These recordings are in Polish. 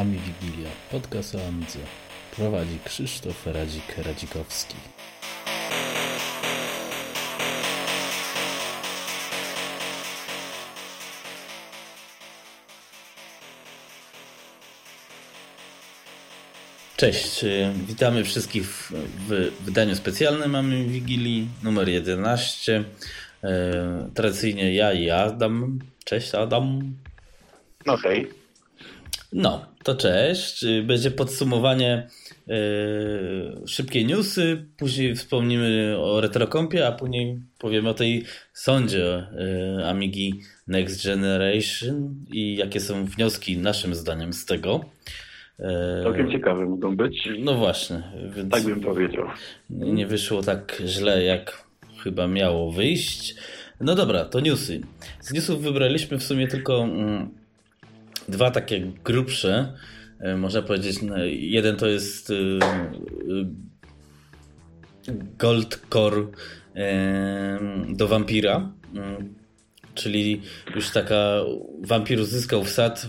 Ami Wigilia, podcast o Amidze. Prowadzi Krzysztof Radzik-Radzikowski. Cześć, y, witamy wszystkich w, w wydaniu specjalnym Mamy Wigilii numer 11. Y, tradycyjnie ja i Adam. Cześć Adam. No hej. No, to cześć. Będzie podsumowanie yy, szybkie newsy, później wspomnimy o retrokompie, a później powiemy o tej sądzie yy, Amigi Next Generation i jakie są wnioski naszym zdaniem z tego. Yy, Całkiem ciekawe mogą być. No właśnie. Więc tak bym powiedział. Nie wyszło tak źle, jak chyba miało wyjść. No dobra, to newsy. Z newsów wybraliśmy w sumie tylko... Mm, dwa takie grubsze, e, można powiedzieć. No, jeden to jest e, e, Gold Core do Vampira, czyli już taka Vampir uzyskał wsad,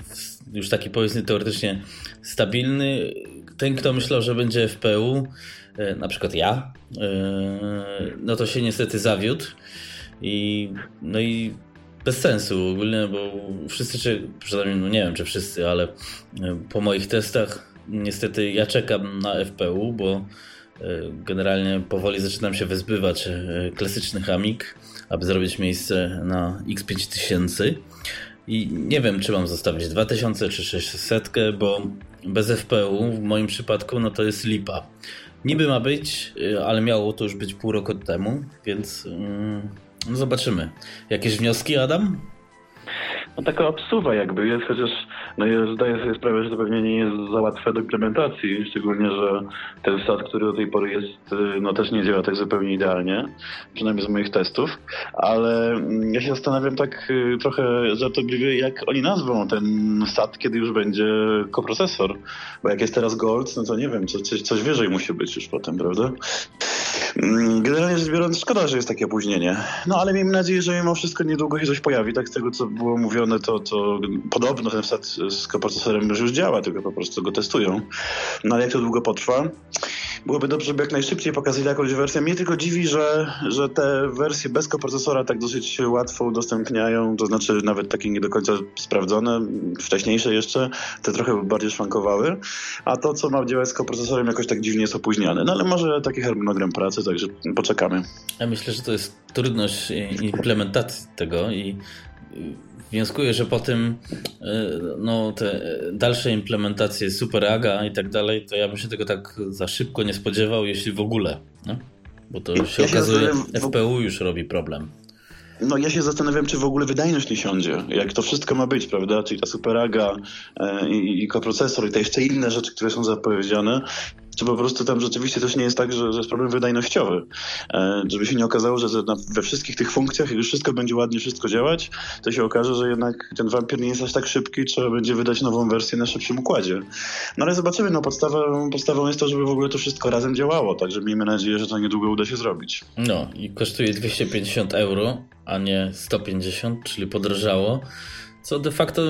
już taki powiedzmy teoretycznie stabilny. Ten, kto myślał, że będzie FPU, na przykład ja, no to się niestety zawiódł. I, no i bez sensu ogólnie, bo wszyscy, przynajmniej no nie wiem czy wszyscy, ale e, po moich testach niestety ja czekam na FPU, bo e, generalnie powoli zaczynam się wyzbywać e, klasycznych Amik, aby zrobić miejsce na X5000 i nie wiem czy mam zostawić 2000 czy 600, bo bez FPU w moim przypadku no to jest lipa. Niby ma być, ale miało to już być pół roku temu, więc... No zobaczymy. Jakieś wnioski, Adam? no, taka obsuwa jakby jest, chociaż no, ja zdaję sobie sprawę, że to pewnie nie jest za łatwe do implementacji, szczególnie, że ten sad, który do tej pory jest, y, no też nie działa tak zupełnie idealnie, przynajmniej z moich testów, ale mm, ja się zastanawiam tak y, trochę żartobliwie, jak oni nazwą ten sad, kiedy już będzie koprocesor, bo jak jest teraz Gold, no to nie wiem, coś, coś wyżej musi być już potem, prawda? Mm, generalnie rzecz biorąc, szkoda, że jest takie opóźnienie. No ale miejmy nadzieję, że mimo wszystko niedługo się coś pojawi. Tak z tego, co było mówione, to, to podobno ten wsad z koprocesorem już działa, tylko po prostu go testują. No ale jak to długo potrwa? Byłoby dobrze, żeby jak najszybciej pokazali jakąś wersję. Mnie tylko dziwi, że, że te wersje bez koprocesora tak dosyć łatwo udostępniają, to znaczy nawet takie nie do końca sprawdzone, wcześniejsze jeszcze, te trochę bardziej szwankowały, a to, co ma działać z koprocesorem jakoś tak dziwnie jest opóźniane. No ale może taki harmonogram pracy, także poczekamy. Ja myślę, że to jest trudność implementacji tego i wnioskuję, że po tym e, no, te dalsze implementacje Super AGA i tak dalej, to ja bym się tego tak za szybko nie spodziewał, jeśli w ogóle. No? Bo to się ja okazuje, się FPU już robi problem. No ja się zastanawiam, czy w ogóle wydajność nie siądzie. Jak to wszystko ma być, prawda? Czyli ta superaga e, i, i koprocesor i te jeszcze inne rzeczy, które są zapowiedziane czy po prostu tam rzeczywiście też nie jest tak, że, że jest problem wydajnościowy. E, żeby się nie okazało, że we wszystkich tych funkcjach, jak wszystko będzie ładnie wszystko działać, to się okaże, że jednak ten wampir nie jest aż tak szybki, trzeba będzie wydać nową wersję na szybszym układzie. No ale zobaczymy, no podstawą, podstawą jest to, żeby w ogóle to wszystko razem działało, także miejmy nadzieję, że to niedługo uda się zrobić. No i kosztuje 250 euro, a nie 150, czyli podrożało. Co de facto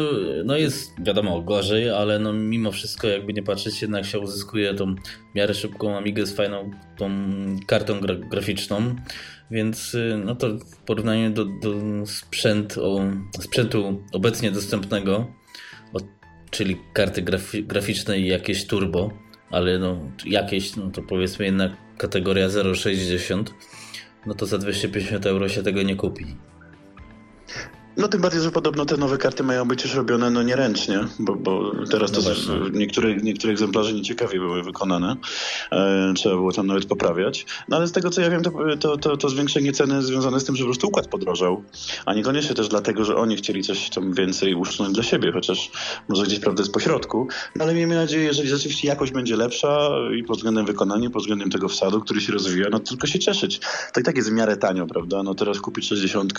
no jest wiadomo gorzej, ale no mimo wszystko jakby nie patrzeć jednak się uzyskuje tą w miarę szybką Amigę z fajną tą kartą gra graficzną. Więc y, no to w porównaniu do, do sprzęt, o, sprzętu obecnie dostępnego, o, czyli karty grafi graficznej jakieś turbo, ale no jakieś, no to powiedzmy jednak kategoria 0,60, no to za 250 euro się tego nie kupi. No tym bardziej, że podobno te nowe karty mają być już robione no nieręcznie, bo, bo teraz no to niektóre, niektóre egzemplarze nieciekawie były wykonane. E, trzeba było tam nawet poprawiać. No ale z tego co ja wiem, to, to, to, to zwiększenie ceny związane z tym, że po prostu układ podrożał, a niekoniecznie też dlatego, że oni chcieli coś tam więcej uszczęść dla siebie, chociaż może gdzieś prawda jest po środku. No ale miejmy nadzieję, jeżeli rzeczywiście jakość będzie lepsza i pod względem wykonania, pod względem tego wsadu, który się rozwija, no to tylko się cieszyć. To i tak jest w miarę tanio, prawda? No teraz kupić 60,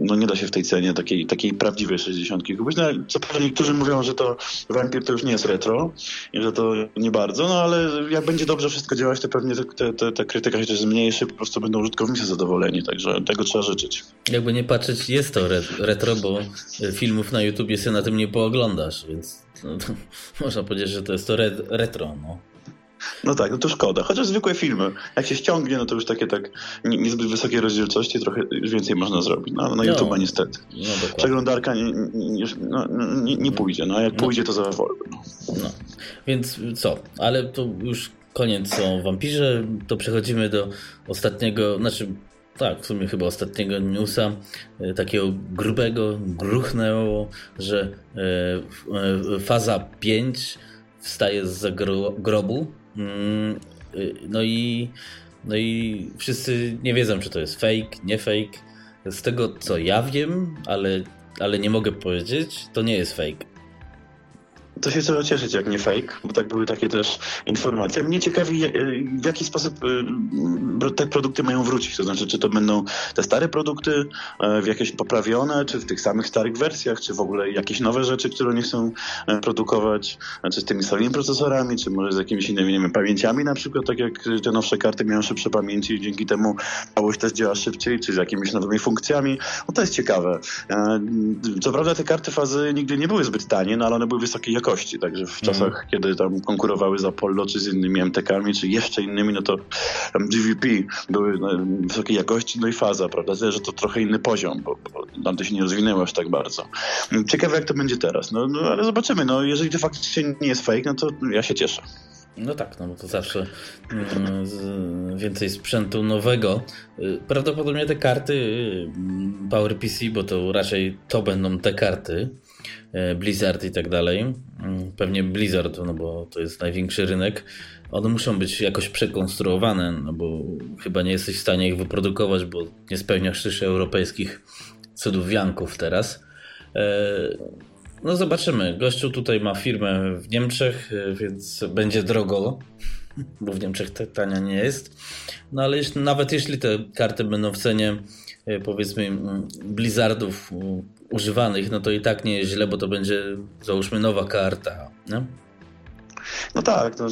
no nie da się w tej cenie, takiej, takiej prawdziwej 60 kupić. No, co prawda niektórzy mówią, że to Vampir to już nie jest retro i że to nie bardzo, no ale jak będzie dobrze wszystko działać, to pewnie te, te, ta krytyka się też zmniejszy, po prostu będą użytkownicy zadowoleni, także tego trzeba życzyć. Jakby nie patrzeć, jest to retro, bo filmów na YouTubie sobie na tym nie pooglądasz, więc no, można powiedzieć, że to jest to retro. No. No tak, no to szkoda. Chociaż zwykłe filmy, jak się ściągnie, no to już takie tak niezbyt wysokiej rozdzielczości, trochę już więcej można zrobić. No, na no, YouTube'a niestety. No, Przeglądarka nie, nie, no, nie, nie, pójdzie, no a jak no. pójdzie, to za wolno. No. Więc co? Ale to już koniec o wampirze, to przechodzimy do ostatniego, znaczy tak, w sumie chyba ostatniego newsa, e, takiego grubego, gruchnęło, że e, e, faza 5 wstaje z grobu no i, no i wszyscy nie wiedzą, czy to jest fake, nie fake. Z tego co ja wiem, ale, ale nie mogę powiedzieć, to nie jest fake. To się trzeba cieszyć, jak nie fake, bo tak były takie też informacje. Mnie ciekawi, e, w jaki sposób e, te produkty mają wrócić. To znaczy, czy to będą te stare produkty, e, w jakieś poprawione, czy w tych samych starych wersjach, czy w ogóle jakieś nowe rzeczy, które nie chcą produkować, czy z tymi samymi procesorami, czy może z jakimiś innymi nie wiem, pamięciami na przykład, tak jak te nowsze karty mają szybsze pamięci i dzięki temu całość też działa szybciej, czy z jakimiś nowymi funkcjami. No to jest ciekawe. Co prawda te karty fazy nigdy nie były zbyt tanie, no ale one były wysokiej jakości jakości. Także w czasach, mm. kiedy tam konkurowały z Apollo, czy z innymi MTK-ami, czy jeszcze innymi, no to tam GVP były no, wysokiej jakości, no i faza, prawda? że to trochę inny poziom, bo, bo tam to się nie rozwinęło aż tak bardzo. Ciekawe, jak to będzie teraz. No, no ale zobaczymy. No, jeżeli to faktycznie nie jest fake, no to ja się cieszę. No tak, no bo to zawsze mm, więcej sprzętu nowego. Y, prawdopodobnie te karty y, PowerPC, bo to raczej to będą te karty, Blizzard i tak dalej. Mm, pewnie Blizzard, no bo to jest największy rynek. One muszą być jakoś przekonstruowane, no bo chyba nie jesteś w stanie ich wyprodukować, bo nie spełniasz też europejskich cudów wianków teraz. E, no zobaczymy. Gościu tutaj ma firmę w Niemczech, e, więc będzie drogo, bo w Niemczech tania nie jest. No ale jeśli, nawet jeśli te karty będą w cenie powiedzmy Blizzardów używanych, no to i tak nie jest źle, bo to będzie załóżmy nowa karta. Nie? No tak, no,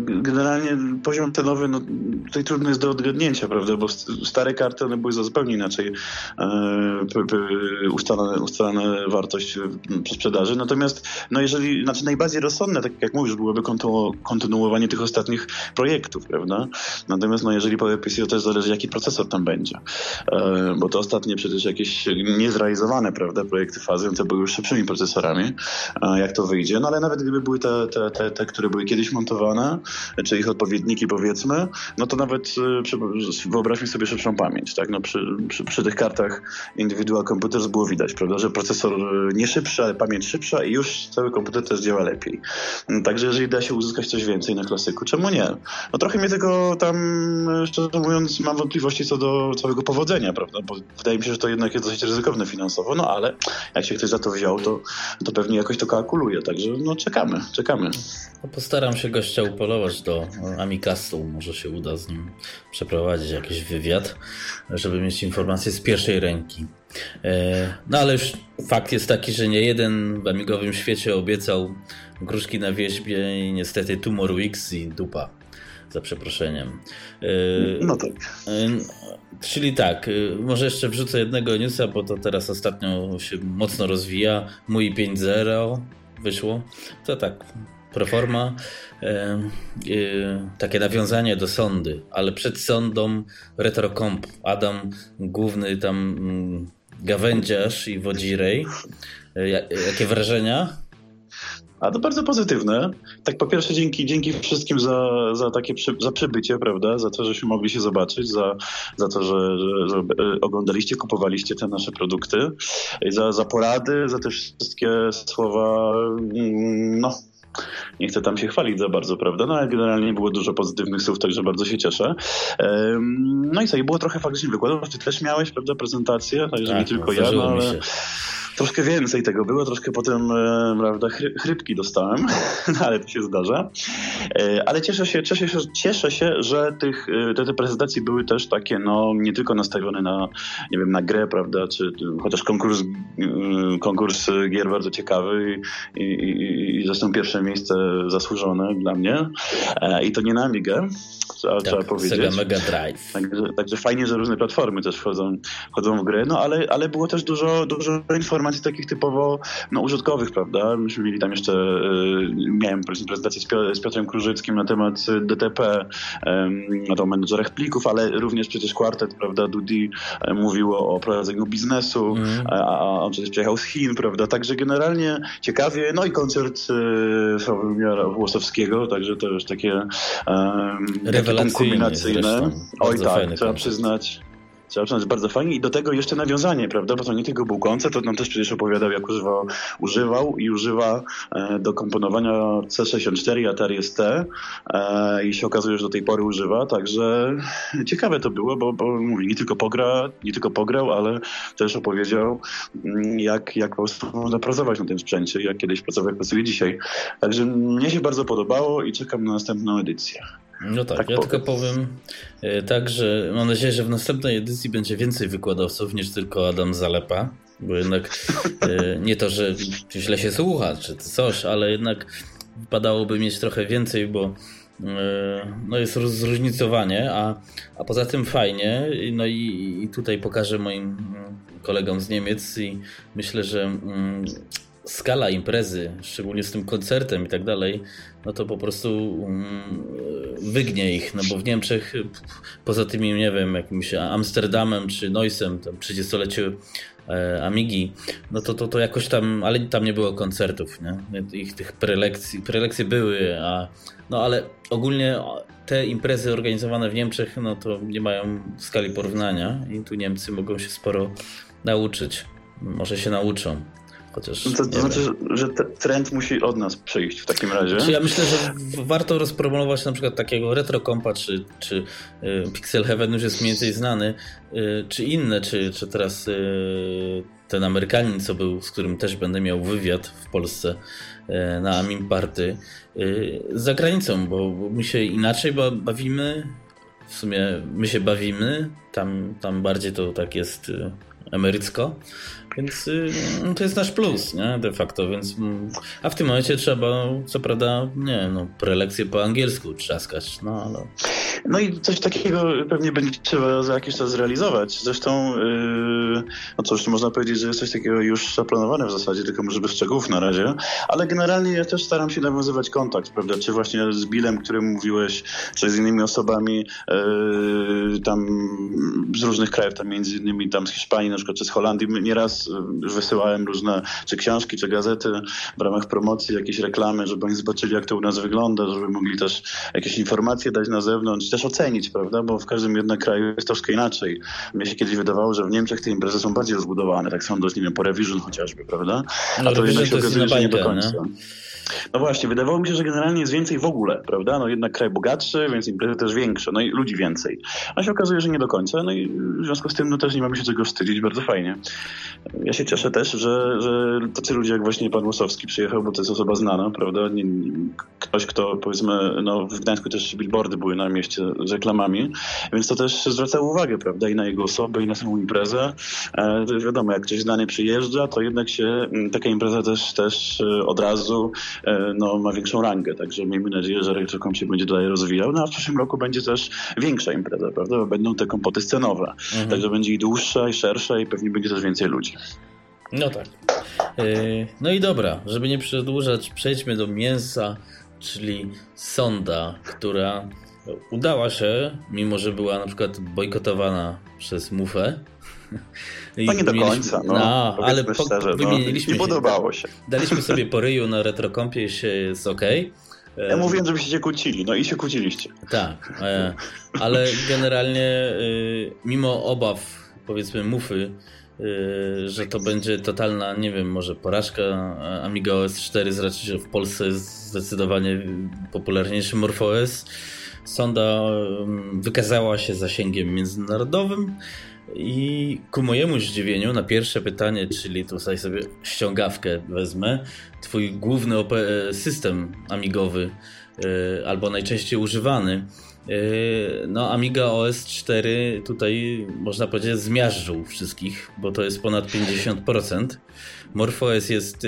generalnie poziom cenowy no, tutaj trudny jest do odgadnięcia, prawda, bo stare karty one były za zupełnie inaczej e, ustalane, ustalane wartość przy sprzedaży, natomiast no jeżeli, znaczy najbardziej rozsądne, tak jak mówisz, byłoby kontynuowanie tych ostatnich projektów, prawda, natomiast no jeżeli powie PC, to też zależy jaki procesor tam będzie, e, bo to ostatnie przecież jakieś niezrealizowane, prawda, projekty fazy, to były już szybszymi procesorami, jak to wyjdzie, no ale nawet gdyby były te, te, te, te które były kiedyś montowane, czy ich odpowiedniki powiedzmy, no to nawet y, wyobraźmy sobie szybszą pamięć. Tak? No przy, przy, przy tych kartach Individual Computers było widać, prawda, że procesor y, nie szybszy, ale pamięć szybsza i już cały komputer też działa lepiej. Mm, także jeżeli da się uzyskać coś więcej na klasyku, czemu nie? No trochę mnie tego tam, y, szczerze mówiąc, mam wątpliwości co do całego powodzenia, prawda, bo wydaje mi się, że to jednak jest dosyć ryzykowne finansowo, no ale jak się ktoś za to wziął, to, to pewnie jakoś to kalkuluje, także no czekamy, czekamy. No postaram się gościa upolować do Amicastu. Może się uda z nim przeprowadzić jakiś wywiad, żeby mieć informacje z pierwszej ręki. E, no ale już fakt jest taki, że nie jeden w amigowym świecie obiecał gruszki na wieźbie i niestety Tumor Weeks i dupa. Za przeproszeniem. E, no tak. E, czyli tak, może jeszcze wrzucę jednego newsa, bo to teraz ostatnio się mocno rozwija. Mój 5.0 wyszło. To tak, proforma e, e, takie nawiązanie do sądy, ale przed sądą retrocomp. Adam, główny tam mm, gawędziarz i wodzirej. E, jakie wrażenia? A to bardzo pozytywne. Tak po pierwsze dzięki, dzięki wszystkim za, za takie przy, za przybycie, prawda? Za to, żeśmy mogli się zobaczyć, za, za to, że, że, że oglądaliście, kupowaliście te nasze produkty, za, za porady, za te wszystkie słowa, mm, no nie chcę tam się chwalić za bardzo, prawda? No ale generalnie było dużo pozytywnych słów, także bardzo się cieszę. No i co, i było trochę faktycznie wykładów, ty też miałeś, prawda, prezentację, także tak, nie tylko ja, no ale troszkę więcej tego było, troszkę potem e, prawda, chrypki dostałem, ale to się zdarza. E, ale cieszę się, cieszę się, cieszę się że tych, e, te, te prezentacje były też takie, no nie tylko nastawione na, nie wiem, na grę, prawda, czy chociaż konkurs, konkurs gier bardzo ciekawy i, i, i zresztą pierwsze miejsce zasłużone dla mnie. I to nie na Amigę, trzeba, tak, trzeba powiedzieć. Sega Mega Drive. Także, także fajnie, że różne platformy też wchodzą, wchodzą w grę, no ale, ale było też dużo, dużo informacji takich typowo no, użytkowych, prawda? Myśmy mieli tam jeszcze, y, miałem prezentację z, Piotrem Krużyckim na temat DTP, na temat menedżerach plików, ale również przecież kwartet, prawda, Dudi e, mówiło o prowadzeniu biznesu, mm. a, a on przecież przyjechał z Chin, prawda? Także generalnie ciekawie, no i koncert y, Sławomira Włosowskiego, także to już takie um, kulminacyjne. Oj tak, trzeba przyznać trzeba przyznać, bardzo fajnie i do tego jeszcze nawiązanie, prawda, bo to nie tylko był koncert, to nam też przecież opowiadał, jak używał, używał i używa e, do komponowania C64 i Atari ST e, i się okazuje, że do tej pory używa, także ciekawe to było, bo, bo mówi, nie tylko pogra, nie tylko pograł, ale też opowiedział, mm, jak, jak po prostu można pracować na tym sprzęcie, jak kiedyś pracował, jak pracuje dzisiaj. Także mnie się bardzo podobało i czekam na następną edycję. No tak, tak ja powiem. tylko powiem e, tak, że mam nadzieję, że w następnej edycji będzie więcej wykładowców niż tylko Adam Zalepa, bo jednak e, nie to, że źle się słucha czy coś, ale jednak wypadałoby mieć trochę więcej, bo e, no jest zróżnicowanie, a, a poza tym fajnie, no i, i tutaj pokażę moim kolegom z Niemiec i myślę, że mm, skala imprezy, szczególnie z tym koncertem i tak dalej, no to po prostu um, wygnie ich, no bo w Niemczech poza tymi, nie wiem, jakimś Amsterdamem czy Neusem, tam 30-leciu e, Amigi, no to, to, to jakoś tam, ale tam nie było koncertów, nie? Ich tych prelekcji, prelekcje były, a, no ale ogólnie te imprezy organizowane w Niemczech, no to nie mają skali porównania i tu Niemcy mogą się sporo nauczyć. Może się nauczą. Chociaż, no to, to znaczy, że trend musi od nas przyjść w takim razie. Znaczy, ja myślę, że warto rozpromować na przykład takiego retro kompa, czy, czy y, Pixel Heaven już jest mniej więcej znany, y, czy inne, czy, czy teraz y, ten Amerykanin, co był, z którym też będę miał wywiad w Polsce na Amin Party, za granicą, bo, bo my się inaczej bawimy, w sumie my się bawimy, tam, tam bardziej to tak jest emerycko, więc y, no, to jest nasz plus, nie? De facto, więc. Mm, a w tym momencie trzeba, co prawda, nie no, prelekcje po angielsku trzaskać, no ale. No i coś takiego pewnie będzie trzeba za jakiś czas zrealizować. Zresztą, yy, no cóż, można powiedzieć, że jest coś takiego już zaplanowane w zasadzie, tylko może bez szczegółów na razie. Ale generalnie ja też staram się nawiązywać kontakt, prawda? Czy właśnie z Billem, którym mówiłeś, czy z innymi osobami yy, tam z różnych krajów, tam między innymi tam z Hiszpanii, na przykład, czy z Holandii. Nieraz wysyłałem różne, czy książki, czy gazety w ramach promocji, jakieś reklamy, żeby oni zobaczyli, jak to u nas wygląda, żeby mogli też jakieś informacje dać na zewnątrz, też ocenić, prawda? Bo w każdym jednym kraju jest troszkę inaczej. Mnie się kiedyś wydawało, że w Niemczech te imprezy są bardziej rozbudowane, tak dość, nie wiem, po Revision chociażby, prawda? A no, to jednak się okazuje, że nie do końca. Nie? No właśnie, wydawało mi się, że generalnie jest więcej w ogóle, prawda? No jednak kraj bogatszy, więc imprezy też większe, no i ludzi więcej. A się okazuje, że nie do końca, no i w związku z tym no też nie mamy się czego wstydzić, bardzo fajnie. Ja się cieszę też, że, że tacy ludzie jak właśnie pan Łosowski przyjechał, bo to jest osoba znana, prawda? Nie, ktoś, kto powiedzmy, no w Gdańsku też billboardy były na mieście z reklamami, więc to też zwraca uwagę, prawda? I na jego osobę, i na samą imprezę. E, wiadomo, jak ktoś znany przyjeżdża, to jednak się taka impreza też, też e, od razu no, ma większą rangę. Także miejmy nadzieję, że Rejczekom się będzie dalej rozwijał. No a w przyszłym roku będzie też większa impreza, prawda? Bo będą te kompoty scenowe. Mhm. Także będzie i dłuższa, i szersza, i pewnie będzie też więcej ludzi. No tak. E, no i dobra, żeby nie przedłużać, przejdźmy do mięsa, czyli sonda, która udała się, mimo że była na przykład bojkotowana przez Mufę. No nie do końca, no, no ale po, szczerze, no. wymieniliśmy no, nie podobało się. Daliśmy sobie po ryju na retrokompie się jest ok. Ja mówiłem, żebyście się kłócili, no i się kłóciliście. Tak, e, ale generalnie y, mimo obaw, powiedzmy, mufy, że to będzie totalna, nie wiem, może porażka Amiga OS 4, znaczy, że w Polsce jest zdecydowanie popularniejszy MorphOS. Sonda wykazała się zasięgiem międzynarodowym i ku mojemu zdziwieniu na pierwsze pytanie, czyli tutaj sobie ściągawkę wezmę, twój główny system amigowy e, albo najczęściej używany e, no, Amiga OS 4 tutaj można powiedzieć zmiażdżył wszystkich, bo to jest ponad 50%. MorphOS jest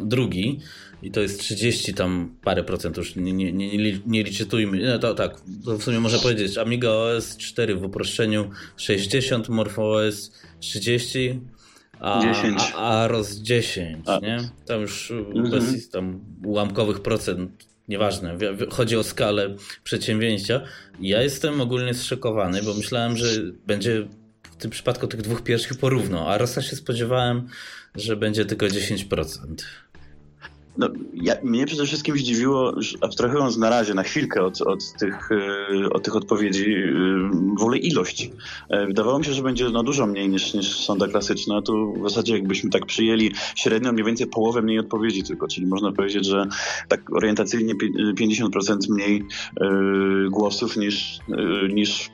drugi i to jest 30 tam parę procent, już nie, nie, nie, nie liczytujmy. No to tak, to w sumie można powiedzieć Amiga OS 4 w uproszczeniu 60, MorphOS 30, a, 10. a, a ROS 10, a. nie? Tam już mhm. bez tam ułamkowych procent, nieważne, chodzi o skalę przedsięwzięcia. Ja jestem ogólnie zszokowany, bo myślałem, że będzie w tym przypadku tych dwóch pierwszych porówno, a ROSa się spodziewałem, że będzie tylko 10%. No, ja, mnie przede wszystkim zdziwiło, abstrahując na razie, na chwilkę od, od, tych, e, od tych odpowiedzi, e, w ogóle ilość. E, wydawało mi się, że będzie no, dużo mniej niż, niż sonda klasyczna. Tu w zasadzie jakbyśmy tak przyjęli średnio mniej więcej połowę mniej odpowiedzi tylko, czyli można powiedzieć, że tak orientacyjnie 50% mniej głosów niż, niż,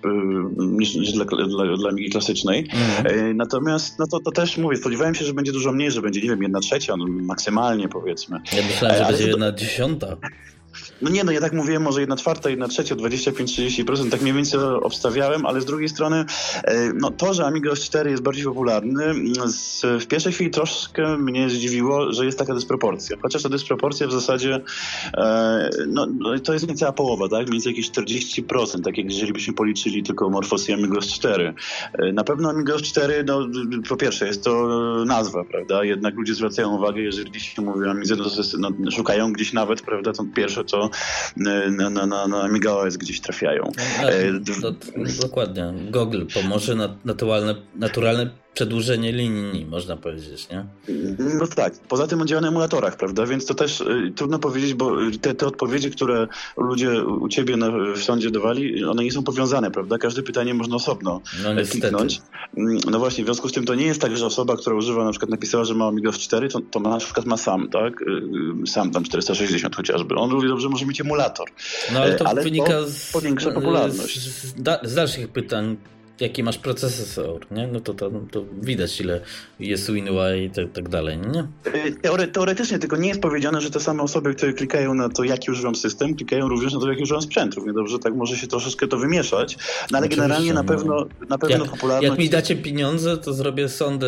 niż, niż dla, dla, dla Amigi klasycznej. Mhm. Natomiast no to, to też mówię, spodziewałem się, że będzie dużo mniej, że będzie, nie wiem, jedna trzecia, no, maksymalnie powiedzmy. Ja myślałem, że będzie jedna dziesiąta. No nie, no ja tak mówiłem, może jedna czwarta, jedna trzecia, 25-30%, tak mniej więcej obstawiałem, ale z drugiej strony e, no to, że Amiga OS 4 jest bardziej popularny, z, w pierwszej chwili troszkę mnie zdziwiło, że jest taka dysproporcja. Chociaż ta dysproporcja w zasadzie e, no, no to jest niecała połowa, tak? Mniej więcej jakieś 40%, tak jak jeżeli byśmy policzyli tylko Morphos i Amiga OS 4. E, na pewno Amiga OS 4, no po pierwsze jest to nazwa, prawda? Jednak ludzie zwracają uwagę, jeżeli się mówi Amidze, no, szukają gdzieś nawet, prawda, to pierwsze to na, na, na, na MigaOS gdzieś trafiają. No, e, to, dokładnie. Google pomoże na naturalne, naturalne przedłużenie linii, można powiedzieć, nie? No tak. Poza tym on działa na emulatorach, prawda? Więc to też y, trudno powiedzieć, bo te, te odpowiedzi, które ludzie u ciebie na, w sądzie dawali, one nie są powiązane, prawda? Każde pytanie można osobno no, e, kliknąć. Mm, no właśnie, w związku z tym to nie jest tak, że osoba, która używa, na przykład napisała, że ma Amiga 4, to, to na przykład ma sam, tak? Y, y, sam tam 460 chociażby. On mówi dobrze, może mieć emulator. No ale to ale wynika to z, powiększa popularność. Z, z dalszych pytań jaki masz procesor, nie? No to, to, to widać ile jest WinUI i tak, tak dalej, nie? Teore, teoretycznie, tylko nie jest powiedziane, że te same osoby, które klikają na to, jaki używam system, klikają również na to, jaki używam sprzęt. Równie dobrze, tak może się troszeczkę to wymieszać, no ale Oczywiście, generalnie na no. pewno, na pewno jak, popularność... Jak mi dacie pieniądze, to zrobię sondę,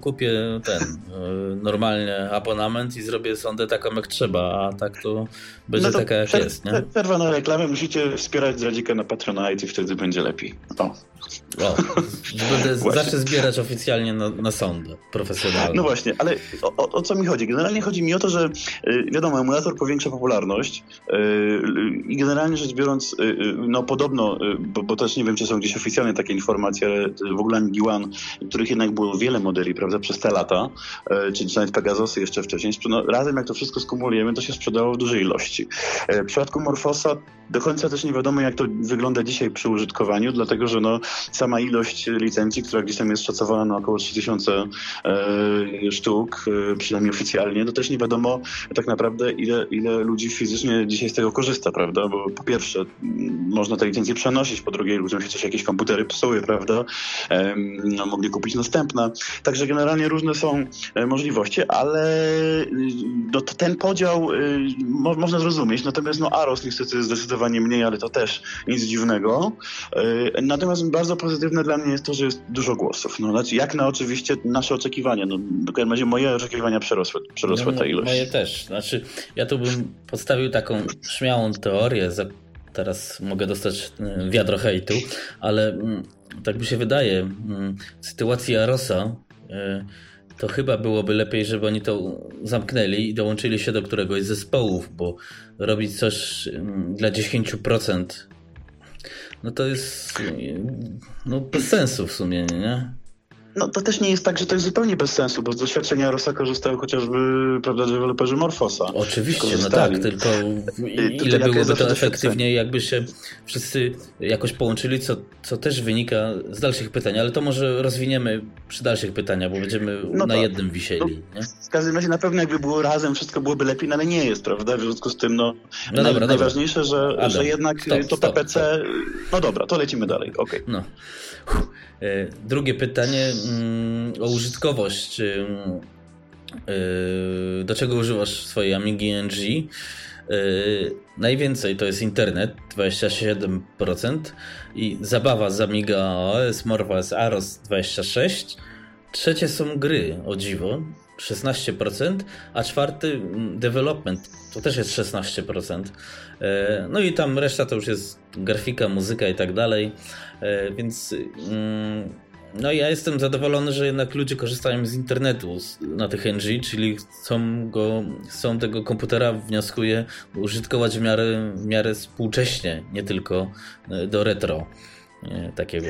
kupię ten, e, normalnie abonament i zrobię sondę taką jak trzeba, a tak to będzie no to taka jak jest, nie? Przerwa na reklamę, musicie wspierać Zdradzika na Patronite i wtedy będzie lepiej. O. O, będę zawsze zbierać oficjalnie na, na sądy profesjonalne. No właśnie, ale o, o, co mi chodzi? Generalnie chodzi mi o to, że y, wiadomo, emulator powiększa popularność y, i generalnie rzecz biorąc, y, no podobno, bo, bo, też nie wiem, czy są gdzieś oficjalne takie informacje, ale w ogóle Amigi One, których jednak było wiele modeli, prawda, przez te lata, czy nawet Pegasosy jeszcze wcześniej, no, razem jak to wszystko skumulujemy, to się sprzedało w dużej ilości. W przypadku Morfosa do końca też nie wiadomo, jak to wygląda dzisiaj przy użytkowaniu, dlatego że no, sama ilość licencji, która gdzieś tam jest szacowana na około 3000 e, sztuk, e, przynajmniej oficjalnie, to też nie wiadomo tak naprawdę, ile, ile ludzi fizycznie dzisiaj z tego korzysta, prawda? Bo po pierwsze, można te licencje przenosić, po drugie, ludziom się też jakieś komputery psuły, prawda? E, no, mogli kupić następne. Także generalnie różne są e, możliwości, ale no, ten podział y, mo, można zrozumieć, natomiast no, AROS niestety zdecydowanie mniej, ale to też nic dziwnego. E, natomiast bardzo pozytywne dla mnie jest to, że jest dużo głosów. No, znaczy, jak na oczywiście nasze oczekiwania. No, w każdym razie moje oczekiwania przerosły, przerosły no, tę ilość. Moje też. Znaczy, ja tu bym podstawił taką śmiałą teorię, teraz mogę dostać y, wiadro hejtu, ale mm, tak mi się wydaje, mm, w sytuacji Arosa y, to chyba byłoby lepiej, żeby oni to zamknęli i dołączyli się do któregoś z zespołów, bo robić coś mm, dla 10% no to jest no bez sensu w sumie, nie? No to też nie jest tak, że to jest zupełnie bez sensu, bo z doświadczenia Rosa korzystają chociażby prawda, deweloperzy Morfosa. Oczywiście, no tak, tylko ile byłoby to efektywniej, jakby się wszyscy jakoś połączyli, co, co też wynika z dalszych pytań, ale to może rozwiniemy przy dalszych pytaniach, bo będziemy no na tak. jednym wisieli. No, w każdym razie na pewno jakby było razem, wszystko byłoby lepiej, no ale nie jest, prawda? W związku z tym, no, no dobra, najważniejsze, że, że jednak stop, to stop, PPC, stop. no dobra, to lecimy dalej, okej. Okay. No. E, drugie pytanie mm, o użytkowość. E, e, do czego używasz swojej Amigi NG? Najwięcej to jest internet, 27% i zabawa z Amiga OS, Morphos Aros 26%. Trzecie są gry, o dziwo, 16%, a czwarty mm, development, to też jest 16%. No i tam reszta to już jest grafika, muzyka i tak dalej. E, więc mm, no ja jestem zadowolony, że jednak ludzie korzystają z internetu na tych NG, czyli chcą, go, chcą tego komputera, wnioskuję, użytkować w miarę, w miarę współcześnie, nie tylko e, do retro takiego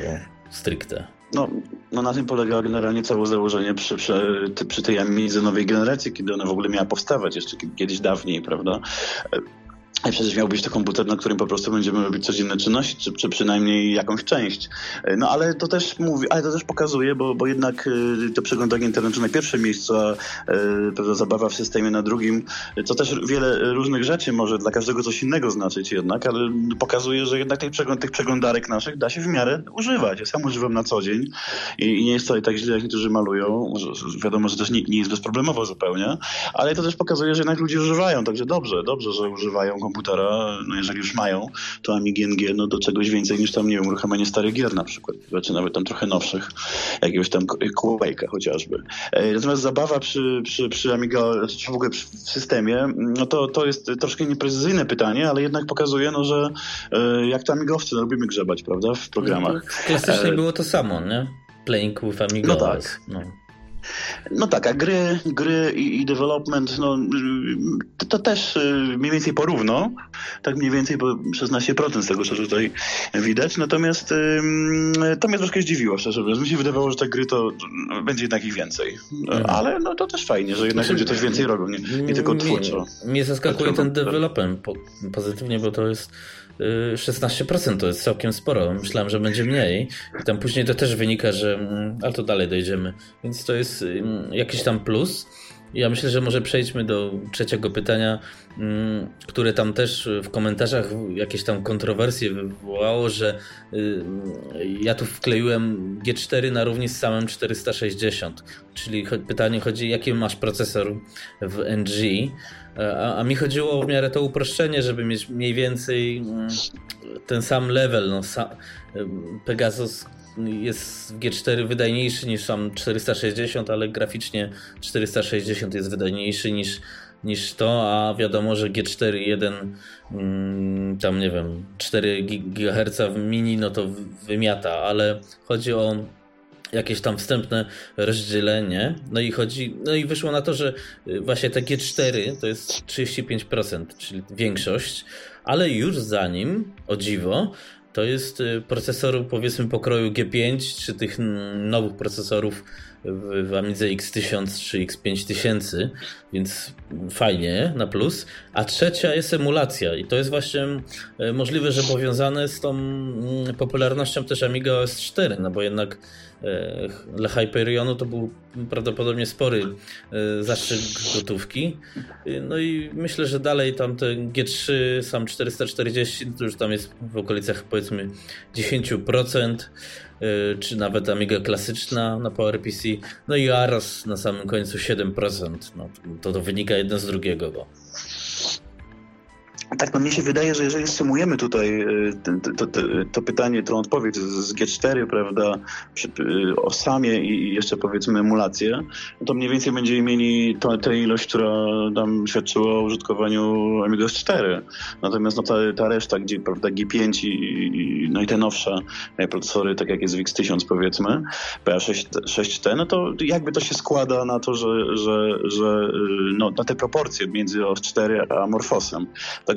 stricte. No, no na tym polega generalnie całe założenie przy, przy, przy tej Amidze nowej generacji, kiedy ona w ogóle miała powstawać jeszcze kiedyś dawniej, prawda? Przecież miał być to komputer, na którym po prostu będziemy robić codzienne czynności, czy, czy przynajmniej jakąś część. E, no ale to też mówi, ale to też pokazuje, bo, bo jednak e, to przeglądanie internetu na pierwszym miejscu, a e, pewna zabawa w systemie na drugim, co też wiele różnych rzeczy może dla każdego coś innego znaczyć jednak, ale pokazuje, że jednak tych, przegląd, tych przeglądarek naszych da się w miarę używać. Ja sam używam na co dzień i, i nie jest wcale tak źle, jak niektórzy malują. Wiadomo, że też nie, nie jest bezproblemowo zupełnie, ale to też pokazuje, że jednak ludzie używają, także dobrze, dobrze, że używają komputerów komputera, no jeżeli już mają, to Amigi NG no do czegoś więcej niż tam, nie wiem, uruchamianie starych gier na przykład, czy nawet tam trochę nowszych, jakiegoś tam Quake'a chociażby. E, natomiast zabawa przy, przy, przy Amiga, czy w ogóle w systemie, no to, to jest troszkę nieprecyzyjne pytanie, ale jednak pokazuje, no, że e, jak to amigowcy, no, lubimy grzebać, prawda, w programach. No, klasycznie e... było to samo, nie? Playing with Amiga. No tak. No. No tak, a gry, gry i, i development, no, to, to, też y, mniej więcej porówno, tak mniej więcej, bo 16% z tego, co tutaj widać, natomiast to mnie troszkę zdziwiło, szczerze mówiąc. Mi się wydawało, że te gry to będzie jednak ich więcej, mhm. ale no, to też fajnie, że jednak ludzie coś więcej robią, nie, nie tylko twórczo. Mnie, mnie zaskakuje ten development pozytywnie, bo to jest 16% to jest całkiem sporo. Myślałem, że będzie mniej. I tam później to też wynika, że. Mm, ale to dalej dojdziemy. Więc to jest jakiś tam plus. Ja myślę, że może przejdźmy do trzeciego pytania, mm, które tam też w komentarzach jakieś tam kontrowersje wywołało, że y, ja tu wkleiłem G4 na równi z samym 460. Czyli pytanie chodzi, jaki masz procesor w NG. A, a, mi chodziło w miarę to uproszczenie, żeby mieć mniej więcej mm, ten sam level. No, sa, Pegasus jest w G4 wydajniejszy niż sam 460, ale graficznie 460 jest wydajniejszy niż, niż to, a wiadomo, że G4 1 mm, tam nie wiem 4 GHz mini no to wymiata, ale chodzi o jakieś tam wstępne rozdzielenie. No i chodzi, no i wyszło na to, że y, właśnie te G4 to jest 35%, czyli większość, ale już za nim, o dziwo, to jest y, procesor powiedzmy pokroju G5, czy tych nowych procesorów w, w Amidze X1000 czy X5000, więc fajnie, na plus. A trzecia jest emulacja i to jest właśnie y, możliwe, że powiązane z tą mm, popularnością też Amiga OS 4, no bo jednak E, dla Hyperionu to był prawdopodobnie spory e, zastrzyk gotówki. E, no i myślę, że dalej tam te G3, sam 440, to już tam jest w okolicach powiedzmy 10%, czy nawet Amiga klasyczna na PowerPC. No i Aros na samym końcu 7%. No, to, to wynika jedno z drugiego. Bo. Tak, no mnie się wydaje, że jeżeli sumujemy tutaj to, to, to pytanie, tą odpowiedź z G4, prawda, przy, e, o samie i jeszcze powiedzmy emulację, to mniej więcej będziemy mieli tę ilość, która nam świadczyła o użytkowaniu Amiga 4. Natomiast no, ta, ta reszta, gdzie prawda, G5 i, no i te nowsze e, procesory, tak jak jest w X1000 powiedzmy, PA6T, no to jakby to się składa na to, że, że, że no, na te proporcje między OS 4 a Morfosem.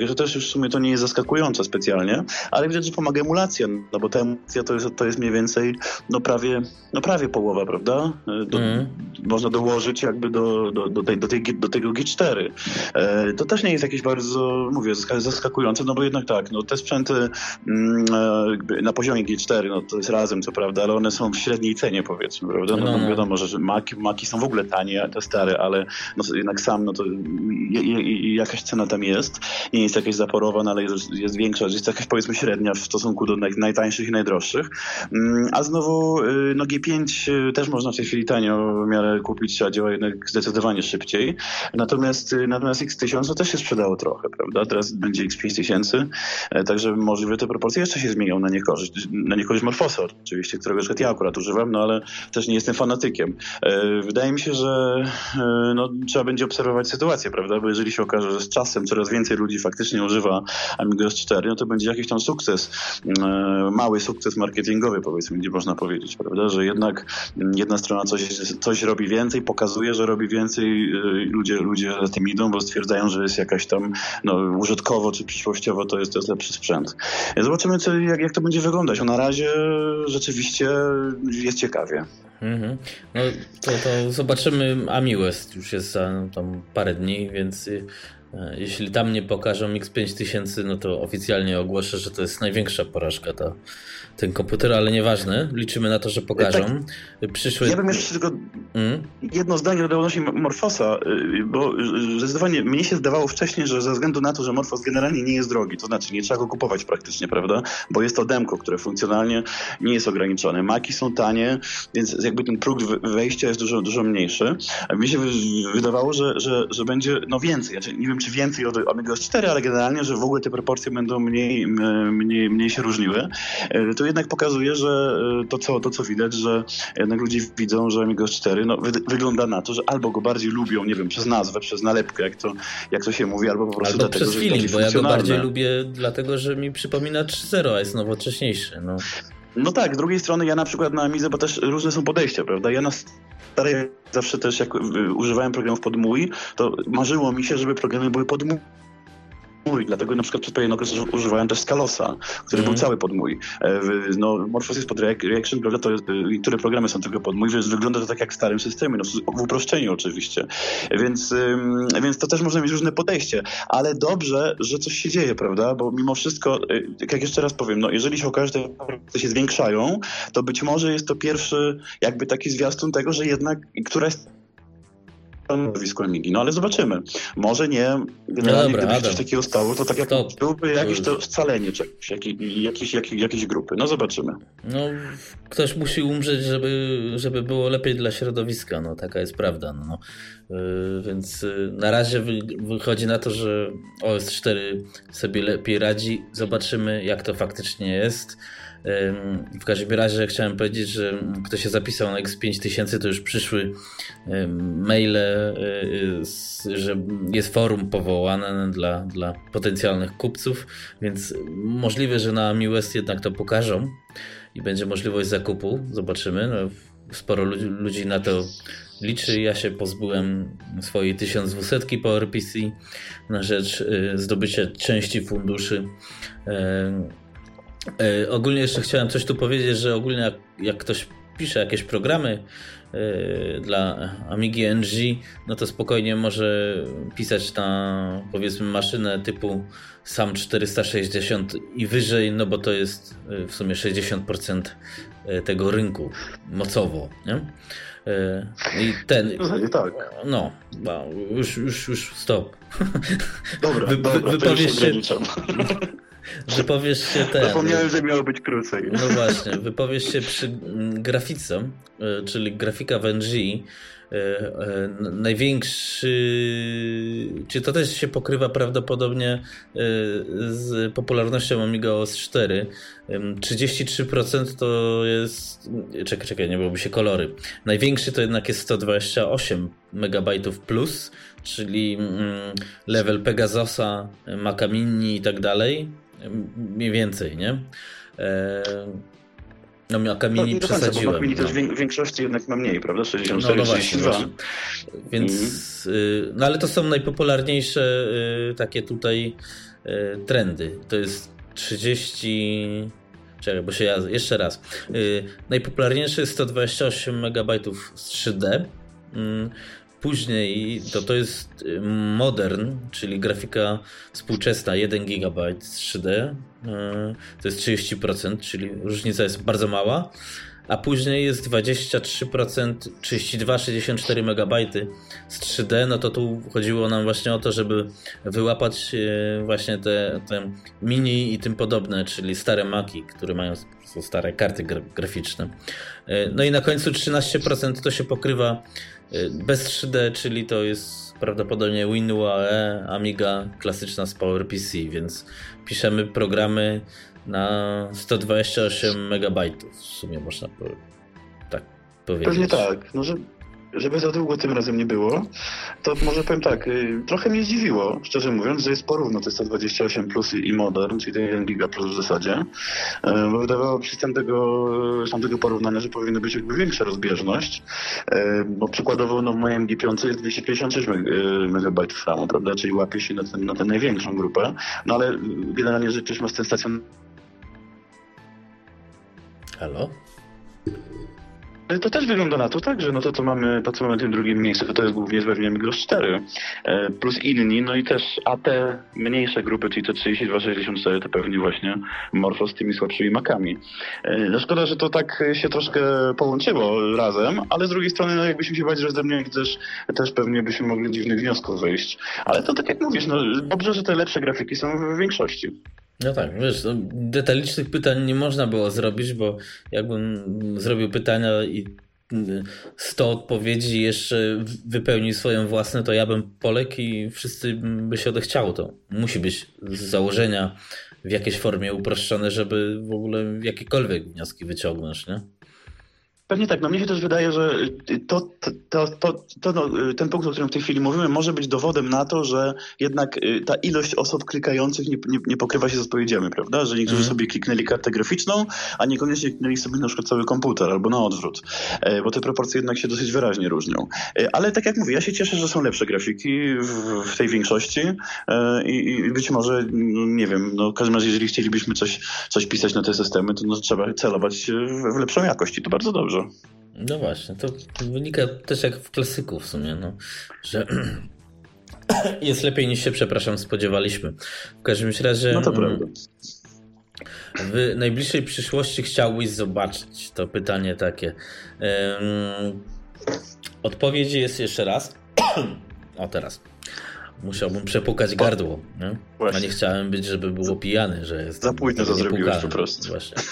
Że też już w sumie to nie jest zaskakujące specjalnie, ale widać, że pomaga emulacja, no bo ta emulacja to jest, to jest mniej więcej no prawie, no prawie połowa, prawda? Do, mm. Można dołożyć jakby do, do, do, tej, do, tej, do tego G4. E, to też nie jest jakieś bardzo, mówię, zaskakujące, no bo jednak tak, no te sprzęty mm, e, na poziomie G4, no to jest razem co prawda, ale one są w średniej cenie powiedzmy, prawda? No, no, no. wiadomo, że, Maki, Maki są w ogóle tanie, te stare, ale no, jednak sam, no to jakaś cena tam jest. Jest jakaś zaporowa, ale jest, jest większa, jest jakaś powiedzmy średnia w stosunku do naj, najtańszych i najdroższych. Mm, a znowu y, no G5 y, też można w tej chwili tanio w miarę kupić, a działa jednak zdecydowanie szybciej. Natomiast, y, natomiast X1000 też się sprzedało trochę, prawda? Teraz będzie X5000, e, także możliwe te proporcje jeszcze się zmienią na niekorzyść, na niekorzyść Morfosa oczywiście, którego ja akurat używam, no ale też nie jestem fanatykiem. Wydaje mi się, że no, trzeba będzie obserwować sytuację, prawda? Bo jeżeli się okaże, że z czasem coraz więcej ludzi faktycznie używa Amiga S4, no to będzie jakiś tam sukces, e, mały sukces marketingowy, powiedzmy, gdzie można powiedzieć, prawda? Że jednak jedna strona coś, coś robi więcej, pokazuje, że robi więcej, ludzie, ludzie za tym idą, bo stwierdzają, że jest jakaś tam no, użytkowo czy przyszłościowo to jest, to jest lepszy sprzęt. Zobaczymy, co, jak, jak to będzie wyglądać. O na razie rzeczywiście jest ciekawie. Mhm. No to, to zobaczymy. West już jest za tam parę dni, więc y, e, jeśli tam nie pokażą X5000, no to oficjalnie ogłoszę, że to jest największa porażka ta ten komputer, ale nieważne. Liczymy na to, że pokażą. Tak, Przyszły... Ja bym jeszcze tylko mm? jedno zdanie dodał odnośnie Morfosa, y, bo zdecydowanie mnie się zdawało wcześniej, że ze względu na to, że Morfos generalnie nie jest drogi, to znaczy nie trzeba go kupować praktycznie, prawda? Bo jest to demko, które funkcjonalnie nie jest ograniczone. Maki są tanie, więc jakby ten próg wejścia jest dużo, dużo mniejszy. A mi się wydawało, że, że, że będzie no więcej. Znaczy, nie wiem, czy więcej od Amiga 4, ale generalnie, że w ogóle te proporcje będą mniej, mniej, mniej się różniły. E, to jednak pokazuje, że y, to co, to, co widać, że jednak ludzie widzą, że Amigos 4 no, wy, wygląda na to, że albo go bardziej lubią, nie wiem, przez nazwę, przez nalepkę, jak to, jak to się mówi, albo po prostu albo dlatego, przez feeling, bo ja go bardziej lubię dlatego, że mi przypomina 3.0, a jest nowocześniejszy. No. No tak, z drugiej strony ja na przykład na Amizę, bo też różne są podejścia, prawda? Ja na starej zawsze też jak y, używałem programów pod mój, to marzyło mi się, żeby programy były pod mój mój, dlatego na przykład przez pewien okres używałem też Scalosa, który mm. był mhm. cały pod mój. E, no, Morphos jest pod Reaction, prawda, to niektóre programy są tylko pod mój, więc wygląda to tak jak w starym systemie, no, w uproszczeniu oczywiście. Więc, więc to też można mieć różne podejście, ale dobrze, że coś się dzieje, prawda, bo mimo wszystko, e, jak jeszcze raz powiem, no, jeżeli się okaże, że te się zwiększają, to być może jest to pierwszy jakby taki zwiastun tego, że jednak któraś stanowisku Amigi. No ale zobaczymy. Może nie, generalnie no gdyby coś takiego stało, to tak jak Stop. byłby jakieś to scalenie czegoś, jakiejś, jakiej, jakiejś grupy. No zobaczymy. No ktoś musi umrzeć, żeby, żeby było lepiej dla środowiska, no taka jest prawda. No. Yy, więc yy, na razie wy, wychodzi na to, że OS 4 sobie lepiej radzi. Zobaczymy jak to faktycznie jest. W każdym razie chciałem powiedzieć, że kto się zapisał na X5000, to już przyszły maile, y, że jest forum powołane dla, dla potencjalnych kupców, więc możliwe, że na MiWest jednak to pokażą i będzie możliwość zakupu. Zobaczymy. No, sporo ludzi, na to liczy. Ja się pozbyłem swojej 1200 PowerPC na rzecz y, zdobycia części funduszy E, ogólnie jeszcze chciałem coś tu powiedzieć, że ogólnie jak, jak ktoś pisze jakieś programy e, dla Amigi NG, no to spokojnie może pisać na powiedzmy maszynę typu SAM 460 i wyżej, no bo to jest e, w sumie 60% tego rynku mocowo, nie? I ten. tak. No, już, już, już stop. Dobra, Wy, dobra się, Wypowiesz się ten. Zapomniałem, że miało być krócej. No właśnie, wypowiesz się przy grafice, e, czyli grafika w NG. E, e, największy, czy to też się pokrywa prawdopodobnie z popularnością Amiga OS 4. 33% to jest. Czekaj, czekaj, nie byłoby się kolory. Największy to jednak jest 128 MB plus, czyli mm, level Pegasusa, Maca Mini i tak dalej Mniej więcej, nie? E, no Miaka Mini no, przesadziłem. Mac Mini no. też w większości jednak ma mniej, prawda? 64, no, no właśnie, właśnie. Więc, mm. no ale to są najpopularniejsze y, takie tutaj trendy. To jest 30. Czekaj, bo się ja. Jeszcze raz. Najpopularniejszy jest 128 MB z 3D. Później to, to jest modern, czyli grafika współczesna 1 GB z 3D. To jest 30%, czyli różnica jest bardzo mała a później jest 23%, 32-64 MB z 3D, no to tu chodziło nam właśnie o to, żeby wyłapać e, właśnie te, te mini i tym podobne, czyli stare Maki, które mają stare karty graficzne. E, no i na końcu 13% to się pokrywa e, bez 3D, czyli to jest prawdopodobnie WinUAE, Amiga klasyczna z PowerPC, więc piszemy programy na 128 megabajtów w sumie można tak powiedzieć. Pewnie tak. No, że, żeby za długo tym razem nie było, to może powiem tak, y, trochę mnie zdziwiło, szczerze mówiąc, że jest porówno te 128 plus i modern, czyli ten 1 giga plus w zasadzie, y, bo wydawało się z tamtego, z tamtego porównania, że powinna być jakby większa rozbieżność, y, bo przykładowo no, w moim G5 jest 256 MB RAMu, prawda, czyli łapie się na, ten, na tę największą grupę, no ale generalnie rzecz biorąc ten stacjon Halo? To też wygląda na to, tak, że no to, co mamy, to, co mamy w tym drugim miejscu, to, jest głównie pewnie Migros 4, e, plus inni, no i też, a te mniejsze grupy, czyli te 32-64, to pewnie właśnie Morfo z tymi słabszymi makami. E, no szkoda, że to tak się troszkę połączyło razem, ale z drugiej strony, no jakbyśmy się bardziej rozdrobnili, też, też pewnie byśmy mogli dziwnych wniosków wyjść. Ale to tak jak mówisz, no dobrze, że te lepsze grafiki są w większości. No tak, wiesz, no, detalicznych pytań nie można było zrobić, bo jakbym zrobił pytania i 100 odpowiedzi jeszcze wypełnił swoją własne, to ja bym poległ i wszyscy by się odechciało. To musi być z założenia w jakiejś formie uproszczone, żeby w ogóle jakiekolwiek wnioski wyciągnąć, nie? Pewnie tak. No mnie się też wydaje, że to, to, to, to no, ten punkt, o którym w tej chwili mówimy, może być dowodem na to, że jednak y, ta ilość osób klikających nie, nie, nie pokrywa się z odpowiedziami, prawda? Że niektórzy mm. sobie kliknęli kartę graficzną, a niekoniecznie kliknęli sobie na przykład cały komputer albo na odwrót, e, bo te proporcje jednak się dosyć wyraźnie różnią. E, ale tak jak mówię, ja się cieszę, że są lepsze grafiki w, w tej większości e, i, i, być może, no, nie wiem, no w każdym razie, jeżeli chcielibyśmy coś, coś pisać na te systemy, to no, trzeba celować w, w lepszą jakość i to bardzo dobrze No właśnie, to wynika też jak w klasyku w sumie, no, że jest lepiej niż się, przepraszam, spodziewaliśmy. W każdym razie... No to prawda. W najbliższej przyszłości chciałbyś zobaczyć to pytanie takie. Odpowiedź jest jeszcze raz. o teraz. Musiałbym przepukać gardło. Nie? A nie chciałem być, żeby było pijany, że jest. Za późno to zrobiłeś po prostu. Właśnie.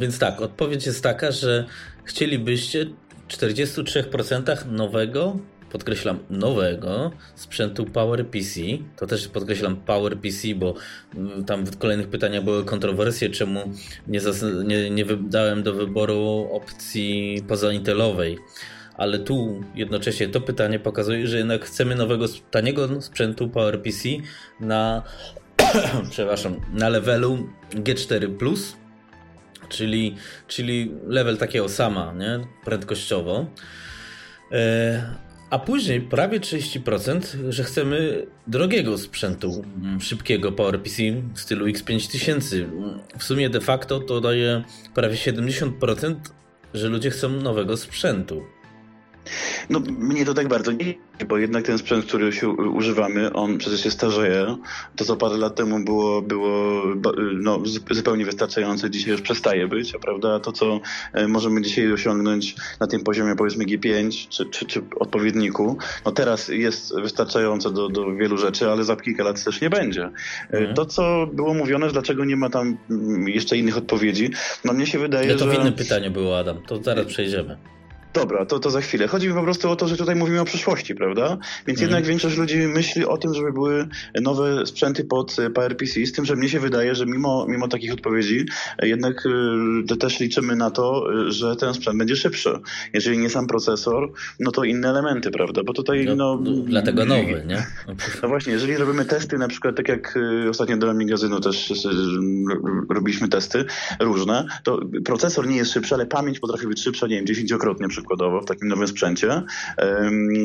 Więc tak, odpowiedź jest taka, że chcielibyście w 43% nowego, podkreślam nowego sprzętu PowerPC. To też podkreślam PowerPC, bo mm, tam w kolejnych pytaniach były kontrowersje, czemu nie, nie, nie dałem do wyboru opcji pozaintelowej ale tu jednocześnie to pytanie pokazuje, że jednak chcemy nowego, taniego sprzętu PowerPC na, przepraszam, na levelu G4+, czyli, czyli level takiego sama, nie? prędkościowo. E, a później prawie 30%, że chcemy drogiego sprzętu, mm, szybkiego PowerPC w stylu X5000. W sumie de facto to daje prawie 70%, że ludzie chcą nowego sprzętu. No mnie to tak bardzo nie bo jednak ten sprzęt, który się używamy, on przecież się starzeje. To, co parę lat temu było, było no, zupełnie wystarczające, dzisiaj już przestaje być, prawda? To, co e, możemy dzisiaj osiągnąć na tym poziomie, powiedzmy G5 czy, czy, czy odpowiedniku, no teraz jest wystarczające do, do wielu rzeczy, ale za kilka lat też nie będzie. Mhm. To, co było mówione, dlaczego nie ma tam mm, jeszcze innych odpowiedzi, no mnie się wydaje, że... to w innym pytaniu było, Adam. To zaraz przejdziemy. Dobra, to, to za chwilę. Chodzi mi po prostu o to, że tutaj mówimy o przyszłości, prawda? Więc mm. jednak większość ludzi myśli o tym, żeby były nowe sprzęty pod e, PowerPC, z tym, że mnie się wydaje, że mimo, mimo takich odpowiedzi e, jednak y, też liczymy na to, że ten sprzęt będzie szybszy. Jeżeli nie sam procesor, no to inne elementy, prawda? Bo tutaj no... no, no dlatego nowy, nie? No właśnie, jeżeli robimy testy, na przykład tak jak ostatnio do magazynu też robiliśmy testy różne, to procesor nie jest szybszy, ale pamięć potrafi być szybsza, nie wiem, dziesięciokrotnie przykładowo przykładowo w takim nowym sprzęcie.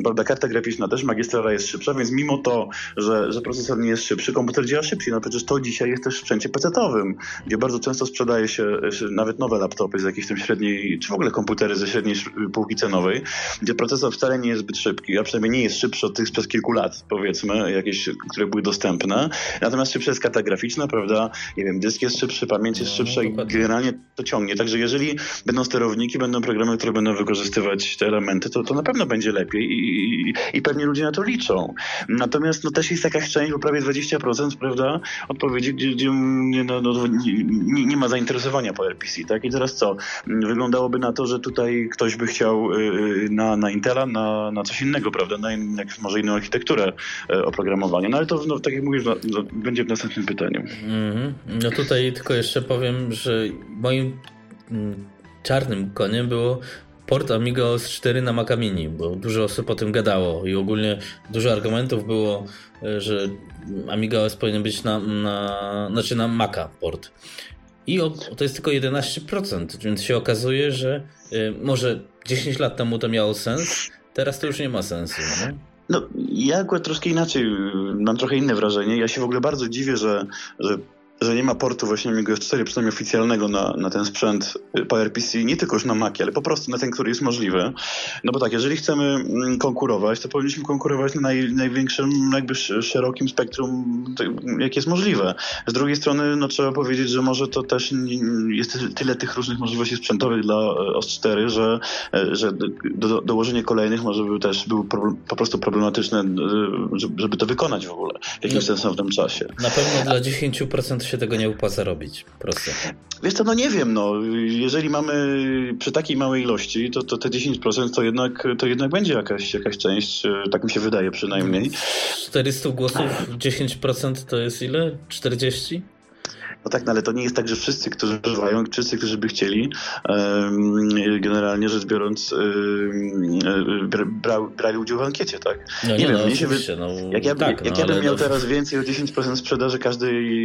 Prawda, karta graficzna też, magistrala jest szybsza, więc mimo to, że, że procesor nie jest szybszy, komputer działa szybciej. No przecież to dzisiaj jest też w sprzęcie PC-owym, gdzie bardzo często sprzedaje się nawet nowe laptopy z jakiejś tam średniej, czy w ogóle komputery ze średniej półki cenowej, gdzie procesor wcale nie jest zbyt szybki, a przynajmniej nie jest szybszy od tych sprzed kilku lat, powiedzmy, jakieś, które były dostępne. Natomiast szybsza jest karta graficzna, prawda? Nie wiem, dysk jest szybszy, pamięć jest no, szybsza i generalnie to ciągnie. Także jeżeli będą sterowniki, będą programy, które będą wykorzystywać te elementy, to, to na pewno będzie lepiej i, i, pewnie ludzie na to liczą. Natomiast no, też jest jakaś część, bo prawie 20%, prawda, odpowiedzi, gdzie, gdzie nie, no, no, nie, nie, ma zainteresowania po RPC, tak? I teraz co? Wyglądałoby na to, że tutaj ktoś by chciał y, y, na, na Intela, na, na coś innego, prawda, na in, może inną architekturę y, oprogramowania. No ale to, no, tak jak mówisz, no, no, będzie w następnym pytaniu. Mm -hmm. No tutaj tylko jeszcze powiem, że moim mm, czarnym koniem było port Amiga OS 4 na Maca Mini, bo dużo osób o tym gadało i ogólnie dużo argumentów było, e, że Amiga OS powinien być na, na znaczy na Maca port. I to jest tylko 11%, więc się okazuje, że y, może 10 lat temu to miało sens, teraz to już nie ma sensu. Nie? No, ja akurat troszkę inaczej, mam trochę inne wrażenie. Ja się w ogóle bardzo dziwię, że, że że nie ma portu właśnie Amiga 4 przynajmniej oficjalnego na, na ten sprzęt y, PowerPC, nie tylko już na Macie, ale po prostu na ten, który jest możliwy. No bo tak, jeżeli chcemy mm, konkurować, to powinniśmy konkurować na naj, największym, jakby szerokim spektrum, jak jest możliwe. Z drugiej strony, no trzeba powiedzieć, że może to też jest tyle tych różnych możliwości sprzętowych dla e, OS4, że, e, że do, dołożenie kolejnych może by też był po prostu problematyczne, żeby to wykonać w ogóle w jakimś no, sensownym czasie. Na pewno dla 10% się tego nie opłaca robić. Proste. Wiesz co, no nie wiem, no. Jeżeli mamy przy takiej małej ilości, to, to te 10% to jednak, to jednak będzie jakaś, jakaś część, e, tak mi się wydaje przynajmniej. 400 głosów, 10% to jest ile? 40? No tak, no ale to nie jest tak, że wszyscy, którzy używają, wszyscy, którzy by chcieli, generalnie rzecz biorąc, bra, brali udział w ankiecie, tak? No nie, nie wiem, no, się wy... no, jak ja, tak, jak no, ja bym miał no... teraz więcej o 10% sprzedaży każdej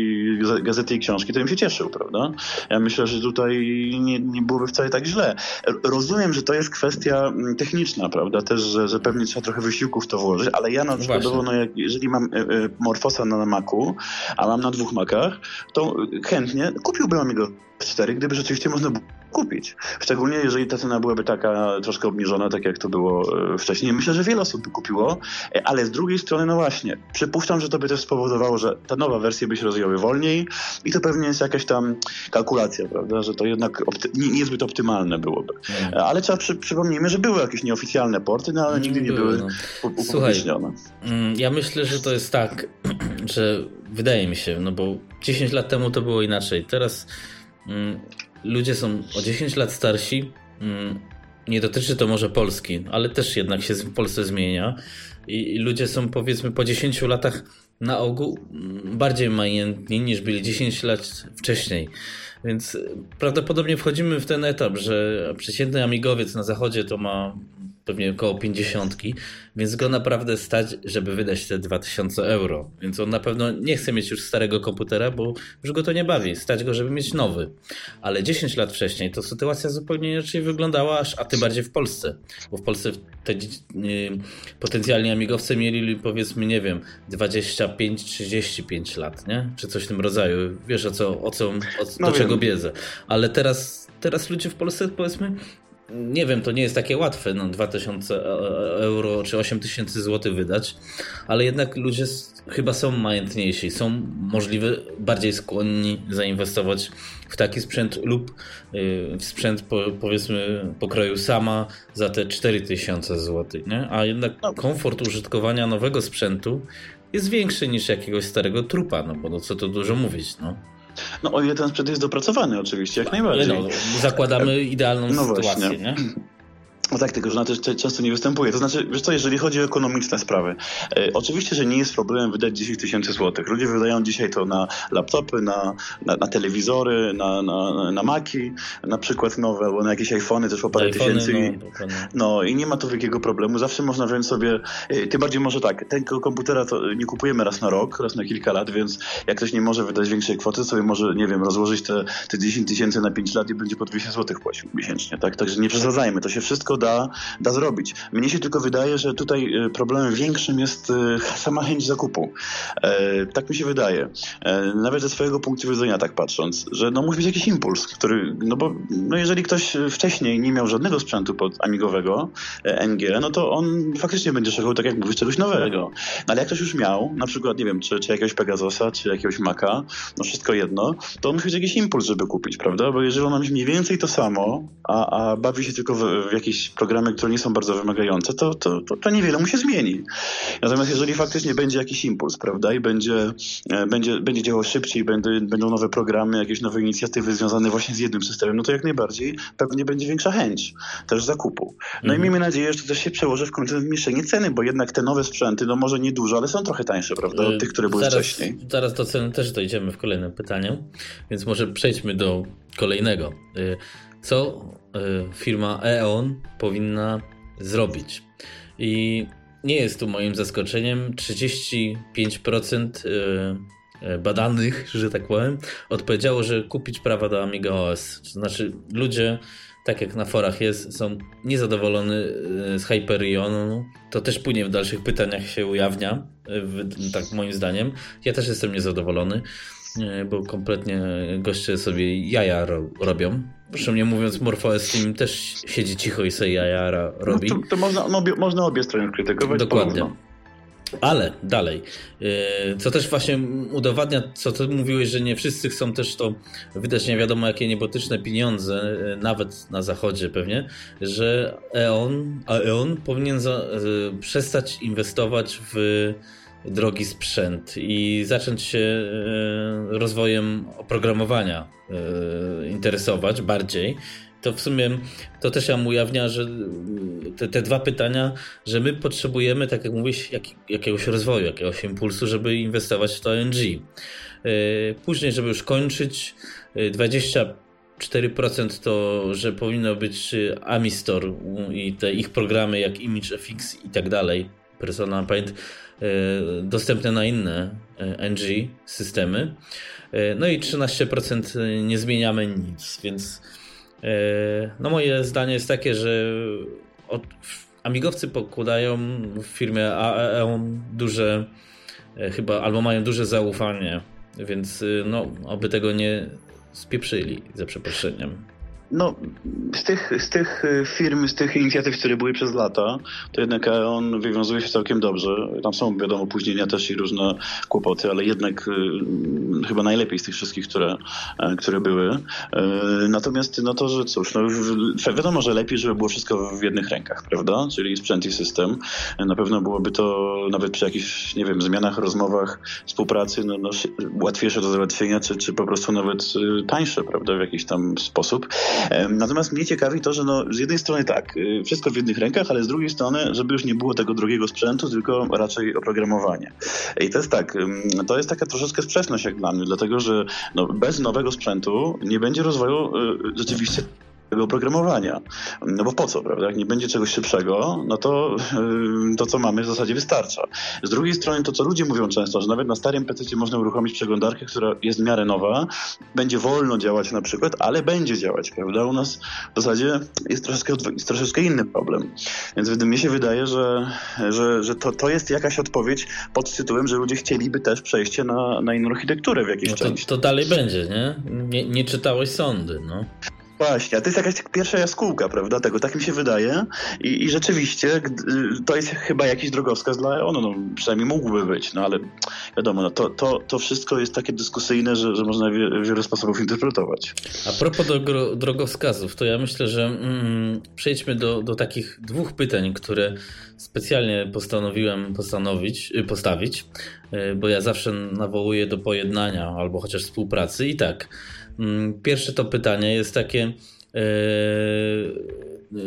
gazety i książki, to bym się cieszył, prawda? Ja myślę, że tutaj nie, nie byłoby wcale tak źle. Rozumiem, że to jest kwestia mm, techniczna, prawda? Też, że, że pewnie trzeba trochę wysiłku w to włożyć, ale ja na przykład, no, jak, jeżeli mam e, e, Morfosa na Macu, a mam na dwóch Macach, to chętnie kupiłbym Amigo 4, gdyby rzeczywiście można było kupić. Szczególnie jeżeli ta cena byłaby taka troszkę obniżona, tak jak to było e, wcześniej. Myślę, że wiele osób by kupiło, e, ale z drugiej strony, no właśnie, przypuszczam, że to by też spowodowało, że ta nowa wersja by się rozwijały wolniej i to pewnie jest jakaś tam kalkulacja, prawda, że to jednak nie, niezbyt optymalne byłoby. Mm. Ale trzeba przy, przypomnijmy, że były jakieś nieoficjalne porty, no ale nigdy nie były, były no. upublicznione. Mm, ja myślę, że to jest tak, że wydaje mi się, no bo 10 lat temu to było inaczej. Teraz mm, ludzie są o 10 lat starsi. Mm, nie dotyczy to może Polski, ale też jednak się w Polsce zmienia. I, ludzie są powiedzmy po 10 latach na ogół mm, bardziej majętni niż byli 10 lat wcześniej. Więc prawdopodobnie wchodzimy w ten etap, że przeciętny amigowiec na zachodzie to ma pewnie około 50, więc go naprawdę stać, żeby wydać te 2000 euro. Więc on na pewno nie chce mieć już starego komputera, bo już go to nie bawi. Stać go, żeby mieć nowy. Ale 10 lat wcześniej to sytuacja zupełnie inaczej wyglądała, aż, a tym bardziej w Polsce. Bo w Polsce te yy, potencjalni amigowcy mieli powiedzmy, nie wiem, 25-35 lat, nie? Czy coś w tym rodzaju. Wiesz o co, o co, o, no do czego biedzę. Ale teraz, teraz ludzie w Polsce powiedzmy nie wiem, to nie jest takie łatwe, no 2000 e, e, euro czy 8000 zł wydać, ale jednak ludzie chyba są majętniejsi, są możliwe bardziej skłonni zainwestować w taki sprzęt lub y, w sprzęt po, powiedzmy pokroju sama za te 4000 zł, nie? A jednak no. komfort użytkowania nowego sprzętu jest większy niż jakiegoś starego trupa, no bo no co to dużo mówić, no. No o ile ten sprzęt jest dopracowany oczywiście, jak najbardziej. No, zakładamy idealną no sytuację, właśnie. nie? No tak, tylko że na to często nie występuje. To znaczy, wiesz co, jeżeli chodzi o ekonomiczne sprawy, e, oczywiście, że nie jest problemem wydać 10 tysięcy złotych. Ludzie wydają dzisiaj to na laptopy, na, na, na telewizory, na, na, na Maki, na przykład nowe, albo na jakieś iPhony też po parę iPhony, tysięcy. No, no, i nie ma tu wielkiego problemu. Zawsze można wziąć sobie, e, tym bardziej może tak, tego komputera to nie kupujemy raz na rok, raz na kilka lat, więc jak ktoś nie może wydać większej kwoty, sobie może, nie wiem, rozłożyć te, te 10 tysięcy na 5 lat i będzie po 200 złotych płacił miesięcznie, tak? Także nie przesadzajmy, to się wszystko da, da zrobić. Mnie się tylko wydaje, że tutaj problemem większym jest sama chęć zakupu. Tak mi się wydaje. Nawet ze swojego punktu widzenia tak patrząc, że no musi być jakiś impuls, który, no bo no jeżeli ktoś wcześniej nie miał żadnego sprzętu pod amigowego NG, no to on faktycznie będzie szukał, tak jak mówisz, czegoś nowego. No ale jak ktoś już miał, na przykład, nie wiem, czy, czy jakiegoś Pegasusa, czy jakiegoś Maca, no wszystko jedno, to musi mieć jakiś impuls, żeby kupić, prawda? Bo jeżeli on ma mieć mniej więcej to samo, a, a bawi się tylko w, w jakieś programy, które nie są bardzo wymagające, to, to, to, to niewiele mu się zmieni. Natomiast jeżeli faktycznie będzie jakiś impuls, prawda, i będzie, e, będzie, będzie działał szybciej, będą, będą nowe programy, jakieś nowe inicjatywy związane właśnie z jednym systemem, no to jak najbardziej pewnie będzie większa chęć też zakupu. No mhm. i miejmy nadzieję, że to też się przełoży w końcu w zmniejszenie ceny, bo jednak te nowe sprzęty, no może nie dużo, ale są trochę tańsze, prawda, od y, tych, które były zaraz, wcześniej. Zaraz do ceny też dojdziemy w kolejnym pytaniu, więc może przejdźmy do kolejnego. Co y, firma E.ON powinna zrobić? I nie jest tu moim zaskoczeniem. 35% badanych, że tak powiem, odpowiedziało, że kupić prawa do Amiga OS. To znaczy ludzie tak jak na forach jest, są niezadowolony e, z Hyperionu, to też później w dalszych pytaniach się ujawnia, e, tak moim zdaniem. Ja też jestem niezadowolony, e, bo kompletnie goście sobie jaja ro robią. Zresztą nie mówiąc, MorphOS Team też siedzi cicho i sobie jaja robi. No to, to można, no, obie, można obie strony krytykować. Dokładnie. Porówno. Ale dalej, y, co też właśnie udowadnia, co ty mówiłeś, że nie wszyscy chcą też to wydać nie wiadomo jakie niebotyczne pieniądze, y, nawet na zachodzie pewnie, że EON, a EON powinien za, y, przestać inwestować w drogi sprzęt i zacząć się rozwojem oprogramowania interesować bardziej to w sumie to też nam ujawnia, że te, te, dwa pytania, że my potrzebujemy, tak jak mówisz, jak, jakiegoś rozwoju, jakiegoś impulsu, żeby inwestować w to ONG. E, później, żeby już kończyć, 24% e, to, że powinno być Amistor i te ich programy jak ImageFX i tak dalej, Persona Paint, e, dostępne na inne NG systemy. No i 13% nie zmieniamy nic, więc E, no moje zdanie jest takie, że od, amigowcy pokładają w firmie AEON duże e, chyba, albo mają duże zaufanie, więc no, oby tego nie spieprzyli, za przeproszeniem. No, z tych, z tych y, firm, z tych inicjatyw, które były przez lata, to jednak on wywiązuje się całkiem dobrze. Tam są, wiadomo, opóźnienia też i różne kłopoty, ale jednak y, chyba najlepiej z tych wszystkich, które, e, które były. E, natomiast no to, że cóż, no, wiadomo, że lepiej, żeby było wszystko w jednych rękach, prawda? Czyli sprzęt i system. Na pewno byłoby to nawet przy jakichś, nie wiem, zmianach, rozmowach, współpracy, no, no łatwiejsze do załatwienia, czy, czy po prostu nawet y, tańsze, prawda, w jakiś tam sposób. Natomiast mnie ciekawi to, że no, z jednej strony tak, y, wszystko w jednych rękach, ale z drugiej strony, żeby już nie było tego drugiego sprzętu, tylko raczej oprogramowanie. I to jest tak, to jest taka troszeczkę sprzeczność jak dla mnie, dlatego że no, bez nowego sprzętu nie będzie rozwoju y, rzeczywiście oprogramowania. No bo po co, prawda? Jak nie będzie czegoś szybszego, no to yy, to, co mamy w zasadzie wystarcza. Z drugiej strony to, co ludzie mówią często, że nawet na starym PC można uruchomić przeglądarkę, która jest w miarę nowa, będzie wolno działać na przykład, ale będzie działać, prawda? U nas w zasadzie jest troszeczkę, jest troszeczkę inny problem. Więc mi się wydaje, że, że, że to, to jest jakaś odpowiedź pod tytułem, że ludzie chcieliby też przejście na, na inną architekturę w jakiejś no to, części. To dalej będzie, nie? Nie, nie czytałeś sądy, no. Właśnie, a to jest jakaś pierwsza jaskółka, prawda, tego, tak mi się wydaje I, i rzeczywiście to jest chyba jakiś drogowskaz dla EON, no przynajmniej mógłby być, no ale wiadomo, no, to, to, to wszystko jest takie dyskusyjne, że, że można wie, wiele sposobów interpretować. A propos do, drogowskazów, to ja myślę, że mm, przejdźmy do, do takich dwóch pytań, które specjalnie postanowiłem postanowić, y, postawić, y, bo ja zawsze nawołuję do pojednania albo chociaż współpracy i tak pierwsze to pytanie jest takie e,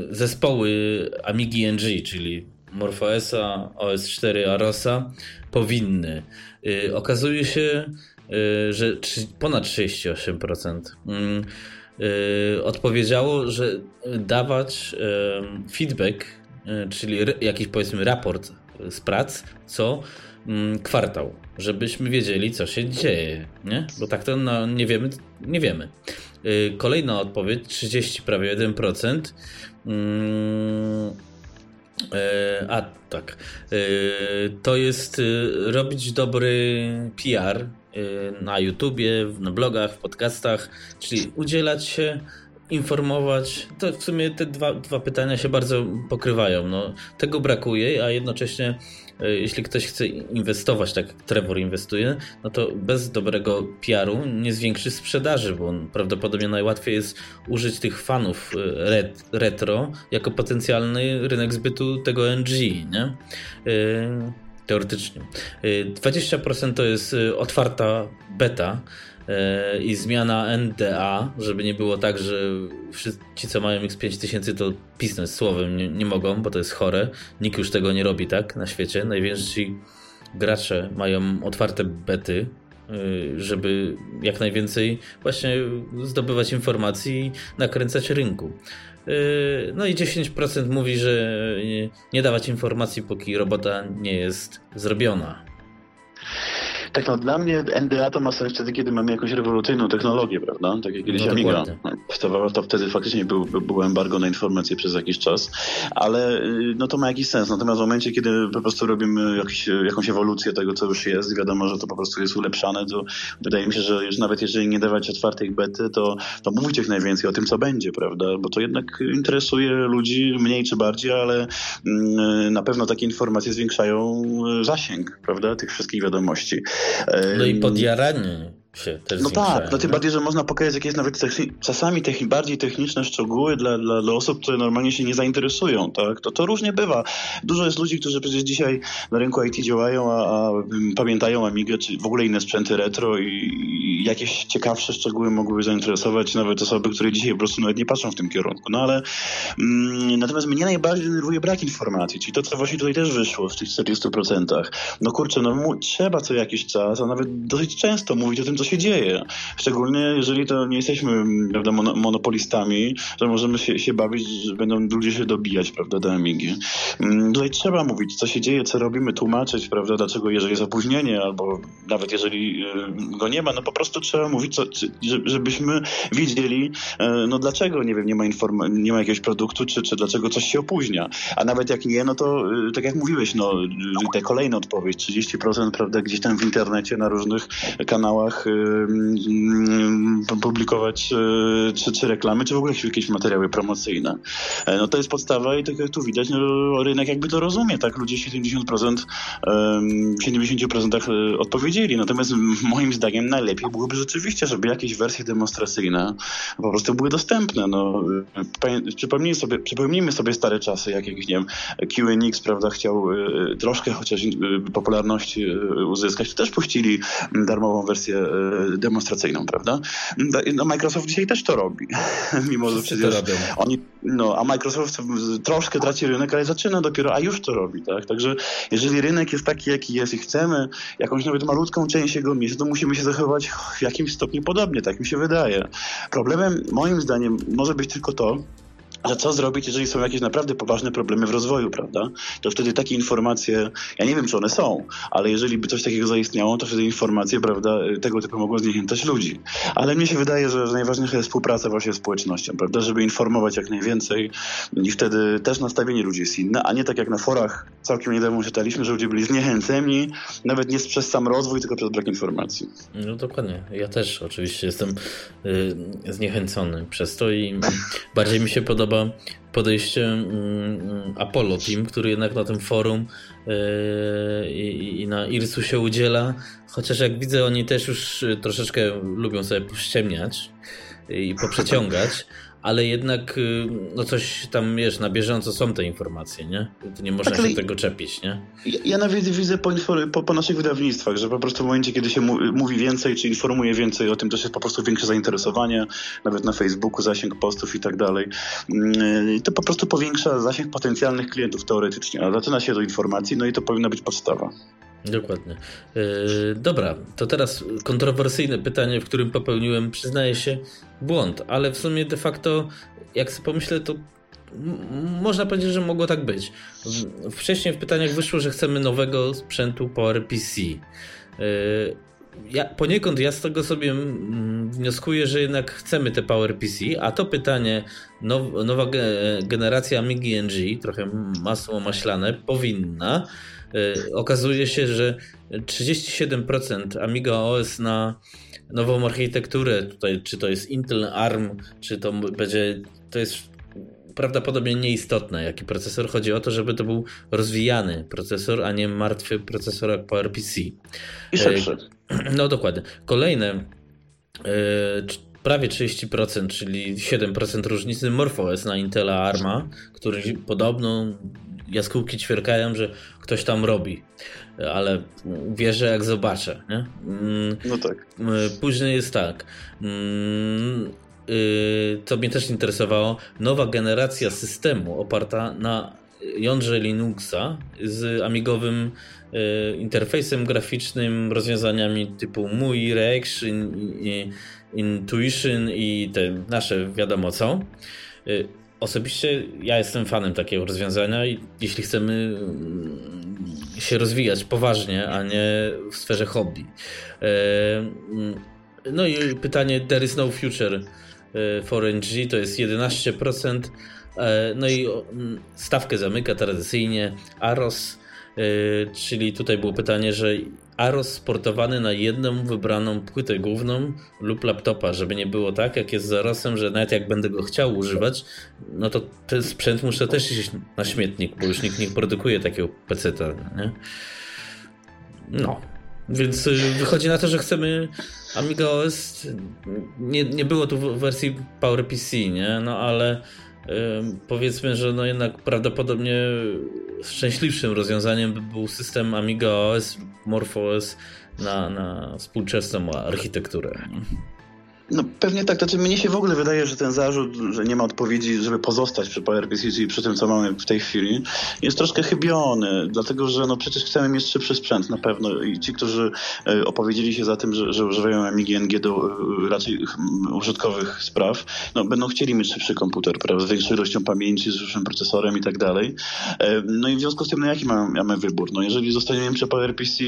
zespoły Amigi NG, czyli MorphOSa, OS4, Arosa powinny. E, okazuje się, e, że ponad 38% mm, odpowiedziało, że dawać feedback, czyli jakiś powiedzmy raport z prac co mm, kwartał, żebyśmy wiedzieli, co się dzieje, nie? Bo tak to no, nie wiemy, nie wiemy. Kolejna odpowiedź, 30 prawie 1%. Mm, e, a tak. E, to jest e, robić dobry PR na YouTubie, na blogach, w podcastach, czyli udzielać się, informować. To w sumie te dwa, dwa pytania się bardzo pokrywają. No, tego brakuje, a jednocześnie jeśli ktoś chce inwestować, tak jak Trevor inwestuje, no to bez dobrego PR-u nie zwiększy sprzedaży, bo prawdopodobnie najłatwiej jest użyć tych fanów e, ret retro jako potencjalny rynek zbytu tego NG, nie? E, teoretycznie. 20% to jest otwarta beta, i zmiana NDA, żeby nie było tak, że ci, co mają X5000, to pisnąć słowem nie, nie, mogą, bo to jest chore. Nikt już tego nie robi tak na świecie. Najwięksi gracze mają otwarte bety, y, żeby jak najwięcej właśnie zdobywać informacji i nakręcać rynku. Y, no i 10% mówi, że nie dawać informacji, póki robota nie jest zrobiona. Tak, no dla mnie NDA to ma sens wtedy, kiedy mamy jakąś rewolucyjną technologię, prawda? Tak jak kiedyś no, Amiga to wtedy faktycznie był, był embargo na informacje przez jakiś czas, ale y, no to ma jakiś sens. Natomiast w momencie, kiedy po prostu robimy jakiś, jakąś ewolucję tego, co już jest, wiadomo, że to po prostu jest ulepszane, to wydaje mi się, że już nawet jeżeli nie dawać otwartej bety, to, to mówić jak najwięcej o tym, co będzie, prawda? Bo to jednak interesuje ludzi mniej czy bardziej, ale mm, na pewno takie informacje zwiększają zasięg, prawda? Tych wszystkich wiadomości. No i podjaranie się też No tak, no tym bardziej, że można pokazać jakieś nawet czasami techni bardziej techniczne szczegóły dla, dla, dla, osób, które normalnie się nie zainteresują, tak? To, to różnie bywa. Dużo jest ludzi, którzy przecież dzisiaj na rynku IT działają, a, a pamiętają Amigę, czy w ogóle inne sprzęty retro i, i, jakieś ciekawsze szczegóły mogłyby zainteresować nawet osoby, które dzisiaj po prostu nawet nie patrzą w tym kierunku. No ale mm, natomiast mnie najbardziej denerwuje brak informacji, czyli to, co właśnie tutaj też wyszło w tych 40%. No kurczę, no trzeba co jakiś czas, a nawet dosyć często mówić o tym, co się dzieje. Szczególnie jeżeli to nie jesteśmy prawda, monopolistami, że możemy się, się bawić, że będą ludzie się dobijać prawda, do Amigi. Mm, tutaj trzeba mówić, co się dzieje, co robimy, tłumaczyć, prawda, dlaczego jeżeli jest opóźnienie, albo nawet jeżeli y, go nie ma, no po prostu trzeba mówić, co, żebyśmy wiedzieli, e, no dlaczego, nie wiem, nie ma, informa- nie ma jakiegoś produktu, czy, czy dlaczego coś się opóźnia. A nawet jak nie, no to y, tak jak mówiłeś, no te kolejne odpowiedź, 30% prawda, gdzieś tam w internecie, na różnych kanałach publikować e, czy, czy reklamy, czy w ogóle jakieś materiały promocyjne. E, no to jest podstawa i tak jak tu widać, no, rynek jakby to rozumie, tak? Ludzie 70%, w 70% e, odpowiedzieli. Natomiast moim zdaniem najlepiej byłoby rzeczywiście, żeby jakieś wersje demonstracyjne po prostu były dostępne. No, przypomnijmy, sobie, przypomnijmy sobie stare czasy, jak jakiś, nie wiem, QNX, prawda, chciał troszkę chociaż popularności uzyskać, to też puścili darmową wersję demonstracyjną, prawda? No Microsoft dzisiaj też to robi. Mimo, że przecież oni, no, a Microsoft troszkę traci rynek, ale zaczyna dopiero, a już to robi, tak? Także jeżeli rynek jest taki, jaki jest i chcemy jakąś nawet malutką część jego mieć, to musimy się zachować w jakimś stopniu podobnie, tak mi się wydaje. Problemem, moim zdaniem, może być tylko to, że co zrobić, jeżeli są jakieś naprawdę poważne problemy w rozwoju, prawda? To wtedy takie informacje, ja nie wiem, czy one są, ale jeżeli by coś takiego zaistniało, to wtedy informacje, prawda, tego typu mogą zniechęcać ludzi. Ale mnie się wydaje, że najważniejsza jest współpraca właśnie z społecznością, prawda, żeby informować jak najwięcej i wtedy też nastawienie ludzi jest inne, a nie tak jak na forach całkiem niedawno czytaliśmy, że ludzie byli zniechęceni, nawet nie przez sam rozwój, tylko przez brak informacji. No dokładnie. Ja też oczywiście jestem y, zniechęcony przez to i bardziej mi się podoba podoba podejście mm, mm, Apollo Team, który jednak na tym forum yy, i na Irsu się udziela. Chociaż jak widzę, oni też już troszeczkę lubią sobie pościemniać i poprzeciągać ale jednak y, no coś tam, wiesz, na bieżąco są te informacje, nie? To nie można tak, się tego czepić, nie? Ja, ja nawet widzę po, po, po, naszych wydawnictwach, że po prostu w momencie, kiedy się mówi więcej, czy informuje więcej o tym, to jest po prostu większe zainteresowanie, nawet na Facebooku zasięg postów i tak dalej. Mm, to po prostu powiększa zasięg potencjalnych klientów teoretycznie, a zaczyna się do informacji, no i to powinna być podstawa. Dokładnie. Yy, dobra, to teraz kontrowersyjne pytanie, w którym popełniłem, przyznaję się, błąd, ale w sumie de facto, jak sobie pomyślę, to można powiedzieć, że mogło tak być. Wcześniej w pytaniach wyszło, że chcemy nowego sprzętu PowerPC. Y, ja, poniekąd ja z tego sobie wnioskuję, że jednak chcemy te PowerPC, a to pytanie, now, nowa generacja Amigi NG, trochę masło maślane, powinna. Y, okazuje się, że 37% Amiga OS na nową architekturę, tutaj, czy to jest Intel ARM, czy to będzie, to jest prawdopodobnie nieistotne, jaki procesor. Chodzi o to, żeby to był rozwijany procesor, a nie martwy procesor jak PowerPC. I szybszy. No dokładnie. Kolejne e, prawie 30%, czyli 7% różnicy MorphOS na Intela Arma, który podobno jaskółki ćwierkają, że ktoś tam robi, ale wierzę jak zobaczę. Nie? Mm, no tak. E, później jest tak. Mm, y, co mnie też interesowało, nowa generacja systemu oparta na jądrze Linuxa z amigowym y, interfejsem graficznym, rozwiązaniami typu MUI, Reaction, Intuition i te nasze wiadomo co. Osobiście ja jestem fanem takiego rozwiązania i jeśli chcemy mm, się rozwijać poważnie, a nie w sferze hobby. Y, no i pytanie There is no future for NG to jest 11%. E, no i stawkę zamyka tradycyjnie Aros, e, czyli tutaj było pytanie, że Aros sportowany na jedną wybraną płytę główną lub laptopa, żeby nie było tak, jak jest z Arosem, że nawet jak będę go chciał używać, no to ten sprzęt muszę też iść na śmietnik, bo już nikt nie produkuje takiego peceta, nie? No, więc y, wychodzi na to, że chcemy Amiga OS, nie, nie było tu w wersji PowerPC, nie? No ale powiedzmy, że no jednak prawdopodobnie szczęśliwszym rozwiązaniem by był system Amiga OS, MorphOS na, na współczesną architekturę. No pewnie tak, znaczy mnie się w ogóle wydaje, że ten zarzut, że nie ma odpowiedzi, żeby pozostać przy PowerPC, czyli przy tym, co mamy w tej chwili, jest troszkę chybiony, dlatego że no przecież chcemy mieć szybszy sprzęt na pewno i ci, którzy e, opowiedzieli się za tym, że, że używają Amigi NG do e, raczej użytkowych spraw, no będą chcieli mieć szybszy komputer, prawda, z większą ilością pamięci, z szybszym procesorem i tak dalej. E, no i w związku z tym, no jaki mamy, mamy wybór? No jeżeli zostaniemy przy PowerPC,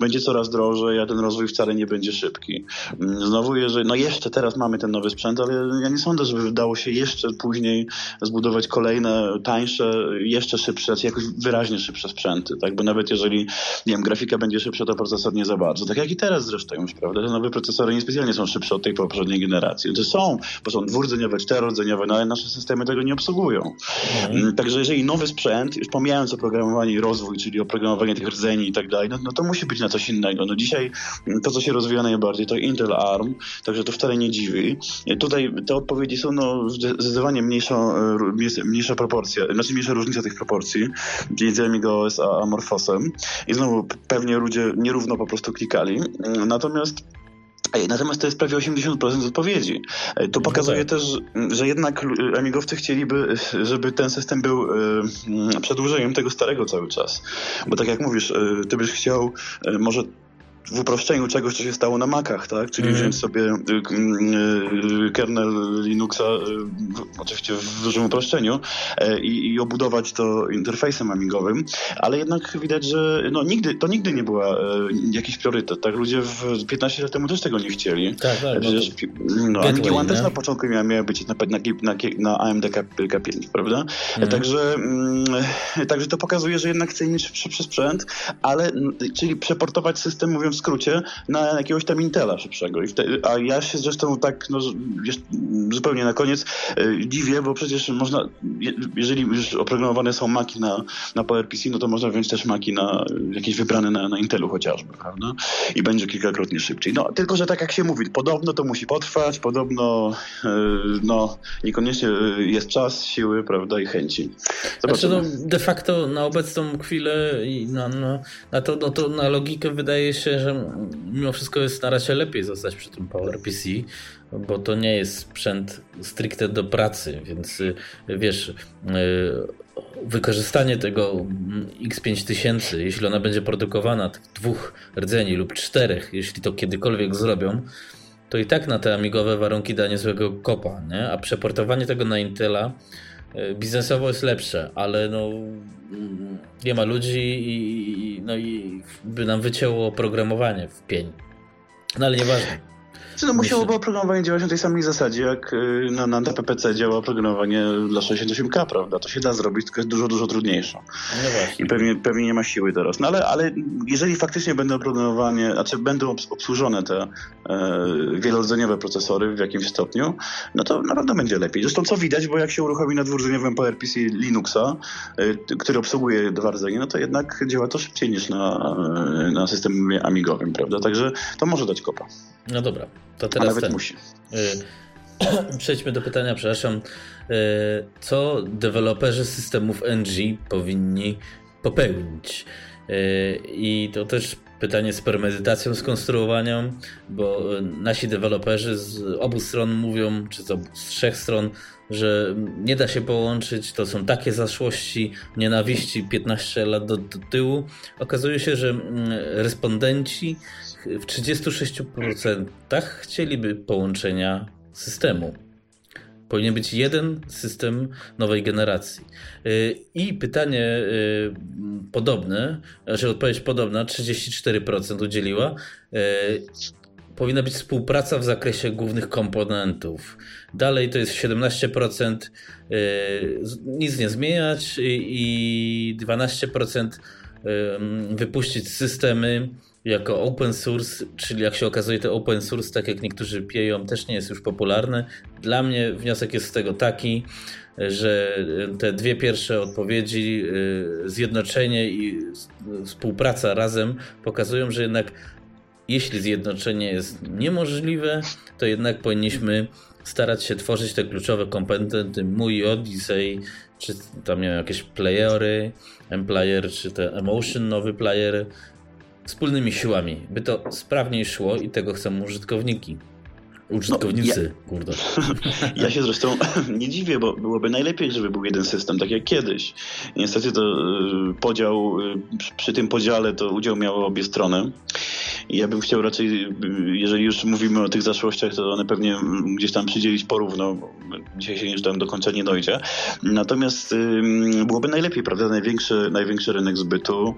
będzie coraz drożej, a ten rozwój wcale nie będzie szybki. Mm, znowu, jeżeli, no jeszcze jeszcze teraz mamy ten nowy sprzęt, ale ja nie sądzę, żeby udało się jeszcze później zbudować kolejne, tańsze, jeszcze szybsze, znaczy jakoś wyraźnie szybsze sprzęty, tak? Bo nawet jeżeli, nie wiem, grafika będzie szybsza, to procesor nie za bardzo. Tak jak i teraz zresztą już, prawda? Te nowe procesory niespecjalnie są szybsze od tej poprzedniej generacji. To są, bo są dwurdzeniowe, czterodzeniowe, no ale nasze systemy tego nie obsługują. Mhm. Także jeżeli nowy sprzęt, już pomijając oprogramowanie i rozwój, czyli oprogramowanie tych rdzeni i tak dalej, no, no to musi być na coś innego. No dzisiaj to, co się rozwija najbardziej, to Intel ARM, także to wcale wcale nie dziwi. Tutaj te odpowiedzi są no, zdecydowanie mniejsza, e, mniejsza proporcja, znaczy mniejsza różnica tych proporcji między Amigos a Amorphosem. I znowu pewnie ludzie nierówno po prostu klikali. Natomiast Natomiast to jest prawie 80% odpowiedzi. E, to no pokazuje tak. też, że jednak amigowcy chcieliby, żeby ten system był e, przedłużeniem tego starego cały czas. Bo tak jak mówisz, ty byś chciał może w uproszczeniu czegoś, co się stało na Macach, tak? Czyli mm. wziąć sobie y, y, kernel Linuxa, y, oczywiście w dużym uproszczeniu, i, i, obudować to interfejsem amigowym, ale jednak widać, że no, nigdy, to nigdy nie była jakiś priorytet, tak? Ludzie w 15 lat temu też tego nie chcieli. Tak, tak. Przecież, no, Amigi One też na początku miały, miały być na, na, na, na AMD K, K5, prawda? Mm. Także, mm, także to pokazuje, że jednak chce mieć szybszy sprzęt, ale, czyli przeportować system, mówiąc w skrócie, na jakiegoś tam Intela szybszego. Te, a ja się zresztą tak no, zupełnie na koniec e, dziwię, bo przecież można, jeżeli już oprogramowane są maki na, na PowerPC, no to można wziąć też maki na jakieś wybrane na, na Intelu chociażby, prawda? I będzie kilkakrotnie szybciej. No, tylko, że tak jak się mówi, podobno to musi potrwać, podobno e, no, niekoniecznie e, jest czas, siły, prawda, i chęci. Znaczy, no, de facto na obecną chwilę i na, na, na, to, no, to na logikę wydaje się, że mimo wszystko jest na razie lepiej zostać przy tym PowerPC, bo to nie jest sprzęt stricte do pracy, więc y, wiesz, y, wykorzystanie tego X5000, jeśli ona będzie produkowana tych dwóch rdzeni lub czterech, jeśli to kiedykolwiek zrobią, to i tak na te amigowe warunki da niezłego kopa, nie? a przeportowanie tego na Intela biznesowo jest lepsze, ale no nie ma ludzi i, no i by nam wycięło oprogramowanie w pień. No ale nieważne. Czy no musiałoby oprogramowanie działać na tej samej zasadzie, jak y, na, na PPC działa oprogramowanie dla 68K, prawda? To się da zrobić, tylko jest dużo, dużo trudniejsze. No I pewnie, pewnie nie ma siły teraz. No ale, ale jeżeli faktycznie będą oprogramowanie, znaczy będą obsłużone te e, wielorodzeniowe procesory w jakimś stopniu, no to naprawdę będzie lepiej. Zresztą co widać, bo jak się uruchomi na dwurdzeniowym PowerPC Linuxa, y, który obsługuje dwa rdzenie, no to jednak działa to szybciej niż na, e, na systemie amigowym, prawda? Także to może dać kopa. No dobra. To teraz A nawet ten. musi. Y, przejdźmy do pytania, przepraszam. Y, co deweloperzy systemów NG powinni popełnić? Y, I to też pytanie z premedytacją skonstruowania, bo nasi deweloperzy z obu stron mówią, czy z trzech stron, że nie da się połączyć, to są takie zaszłości, nienawiści 15 lat do, do tyłu. Okazuje się, że mm, respondenci w 36% chcieliby połączenia systemu. Powinien być jeden system nowej generacji. Y, I pytanie y, podobne, znaczy odpowiedź podobna, 34% udzieliła. Y, powinna być współpraca w zakresie głównych komponentów. Dalej to jest 17% nic nie zmieniać i 12% wypuścić systemy jako open source, czyli jak się okazuje, to open source, tak jak niektórzy pieją, też nie jest już popularny. Dla mnie wniosek jest z tego taki, że te dwie pierwsze odpowiedzi, y, zjednoczenie i współpraca razem pokazują, że jednak jeśli zjednoczenie jest niemożliwe, to jednak powinniśmy starać się tworzyć te kluczowe komponenty mój Odyssey, czy tam miałem jakieś playery, M-player, czy te emotion nowy player, wspólnymi siłami, by to sprawniej szło i tego chcą użytkowniki. Użytkownicy, no, ja, kurde. Ja się zresztą nie dziwię, bo byłoby najlepiej, żeby był jeden system, tak jak kiedyś. Niestety to y, podział, y, przy tym podziale to udział miały obie strony. Ja bym chciał raczej, jeżeli już mówimy o tych zaszłościach, to one pewnie gdzieś tam przydzielić porówno. Dzisiaj się już tam do końca nie dojdzie. Natomiast byłoby najlepiej, prawda? Największy, największy rynek zbytu,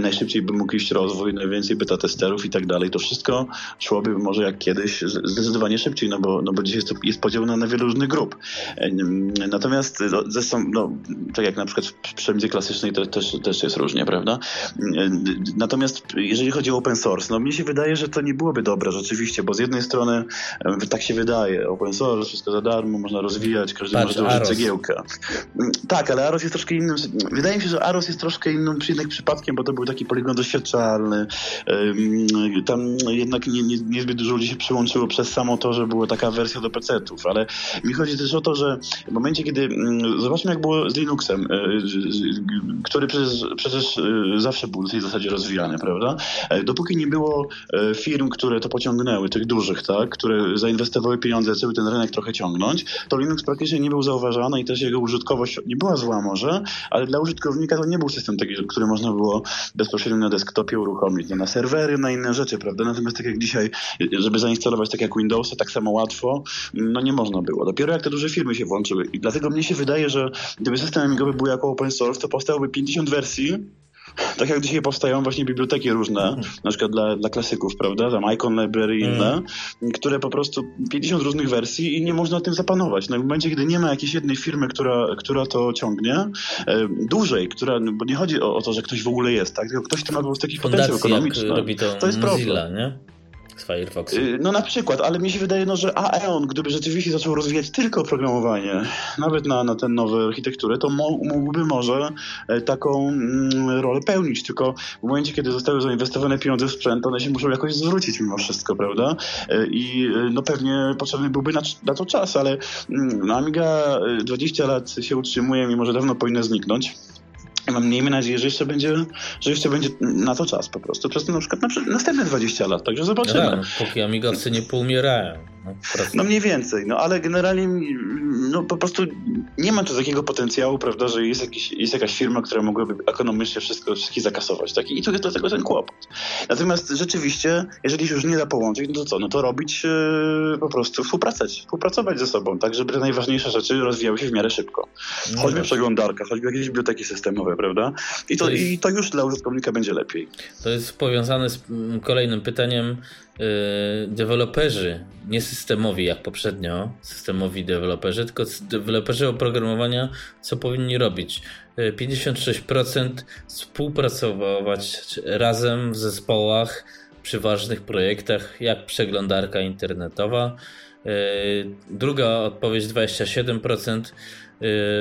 najszybciej by mógł iść rozwój, najwięcej beta testerów i tak dalej. To wszystko szłoby może jak kiedyś zdecydowanie szybciej, no bo, no bo dzisiaj jest, jest podział na, na wiele różnych grup. E, natomiast no, zresztą, no, tak jak na przykład w przemysłie klasycznej to też, też jest różnie, prawda? E, natomiast jeżeli chodzi o open source, no mnie się wydaje, że to nie byłoby dobre rzeczywiście, bo z jednej strony tak się wydaje, open source, wszystko za darmo, można rozwijać, każdy Patrz, może użyć cegiełkę. Mm, tak, ale Aros jest troszkę innym, wydaje mi się, że Aros jest troszkę innym jednak przypadkiem, bo to był taki poligon doświadczalny. Tam jednak nie, nie, niezbyt dużo ludzi się przyłączyło przez samo to, że była taka wersja do PC-ów, ale mi chodzi też o to, że w momencie, kiedy mm, zobaczmy jak było z Linuxem, e, który przecież, przecież e, zawsze był w tej zasadzie rozwijany, prawda? E, dopóki nie było firm, które to pociągnęły, tych dużych, tak, które zainwestowały pieniądze, żeby ten rynek trochę ciągnąć, to Linux praktycznie nie był zauważany i też jego użytkowość nie była zła może, ale dla użytkownika to nie był system taki, który można było bezpośrednio na desktopie uruchomić, nie na serwery, na inne rzeczy, prawda? Natomiast tak jak dzisiaj, żeby zainstalować tak jak Windowsa, tak samo łatwo, no nie można było. Dopiero jak te duże firmy się włączyły. I dlatego mnie się wydaje, że gdyby system amigowy był jako open source, to powstałoby 50 wersji, tak jak dzisiaj powstają właśnie biblioteki różne, mhm. na przykład dla, dla klasyków, prawda, tam Icon Library i inne, mm. które po prostu 50 różnych wersji i nie można tym zapanować. No w momencie, kiedy nie ma jakiejś jednej firmy, która, która to ciągnie, e, dłużej, która, no, bo nie chodzi o, o, to, że ktoś w ogóle jest, tak, tylko ktoś, kto ma po prostu taki potencjał ekonomiczny. robi to, to jest Mozilla, problem. nie? Z. Y, no na przykład, ale mi się wydaje, no, że Aeon, gdyby rzeczywiście zaczął rozwijać tylko oprogramowanie, nawet na, na tę nową architekturę, to mógłby może e, taką mm, rolę pełnić, tylko w momencie, kiedy zostały zainwestowane pieniądze w sprzęt, one się muszą jakoś zwrócić mimo wszystko, prawda? E, I e, no pewnie potrzebny byłby na, na to czas, ale no, Amiga 20 lat się utrzymuje, mimo że dawno powinna zniknąć. Mam miejmy nadzieję, że jeszcze będzie, że jeszcze będzie na to czas po prostu. Przez na przykład na, następne 20 lat, także zobaczymy. No tak, póki amigowcy nie poumierają. No, no mniej więcej, no ale generalnie no po prostu nie ma tu takiego potencjału, prawda, że jest, jakiś, jest jakaś firma, która mogłaby ekonomicznie wszystko, wszystkich zakasować, tak? I tu jest dlatego ten kłopot. Natomiast rzeczywiście, jeżeli się już nie da połączyć, no to co? No to robić yy, po prostu współpracować, współpracować ze sobą, tak, żeby te najważniejsze rzeczy rozwijały się w miarę szybko. No choćby no przeglądarka, choćby jakieś biblioteki systemowe, prawda? I to, I to już dla użytkownika będzie lepiej. To jest powiązane z kolejnym pytaniem. Yy, deweloperzy, nie systemowi jak poprzednio, systemowi deweloperzy, tylko deweloperzy oprogramowania, co powinni robić? 56% yy, współpracować razem w zespołach przy ważnych projektach, jak przeglądarka internetowa. Yy, druga odpowiedź 27% Y,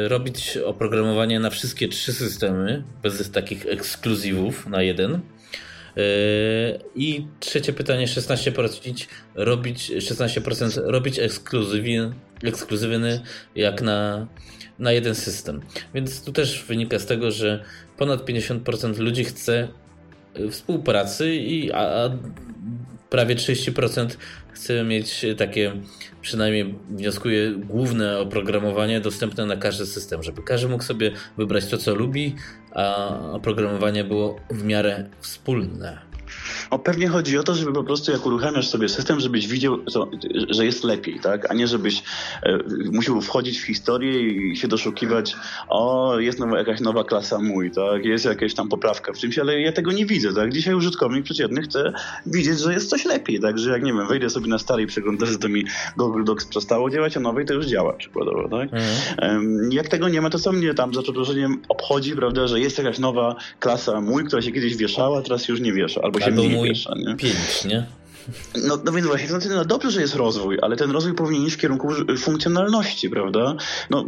robić oprogramowanie na wszystkie trzy systemy, bez takich ekskluzywów na jeden. Y, I trzecie pytanie, 16% robić, 16% robić ekskluzywny, ekskluzywny jak na, na jeden system. Więc tu też wynika z tego, że ponad 50% ludzi chce współpracy, i, a, a prawie 30% chce mieć takie, przynajmniej wnioskuję, główne oprogramowanie dostępne na każdy system, żeby każdy mógł sobie wybrać to, co lubi, a oprogramowanie było w miarę wspólne. O, pewnie chodzi o to, żeby po prostu jak uruchamiasz sobie system, żebyś widział, że jest lepiej, tak? A nie żebyś e, musiał wchodzić w historię i się doszukiwać, o, jest nowa, jakaś nowa klasa mój, tak? Jest jakaś tam poprawka w czymś, ale ja tego nie widzę, tak? Dzisiaj użytkownik przeciętny chce widzieć, że jest coś lepiej, tak? Że jak, nie wiem, wejdę sobie na starej przeglądarce, to mi Google Docs przestało działać, a nowej to już działa przykładowo, tak? Mhm. Jak tego nie ma, to co mnie tam za przeproszeniem obchodzi, prawda, że jest jakaś nowa klasa mój, która się kiedyś wieszała, teraz już nie wiesza, albo się Albo mój wiesza, nie? 5, nie? No, no więc właśnie, to znaczy, no dobrze, że jest rozwój, ale ten rozwój powinien iść w kierunku funkcjonalności, prawda? No,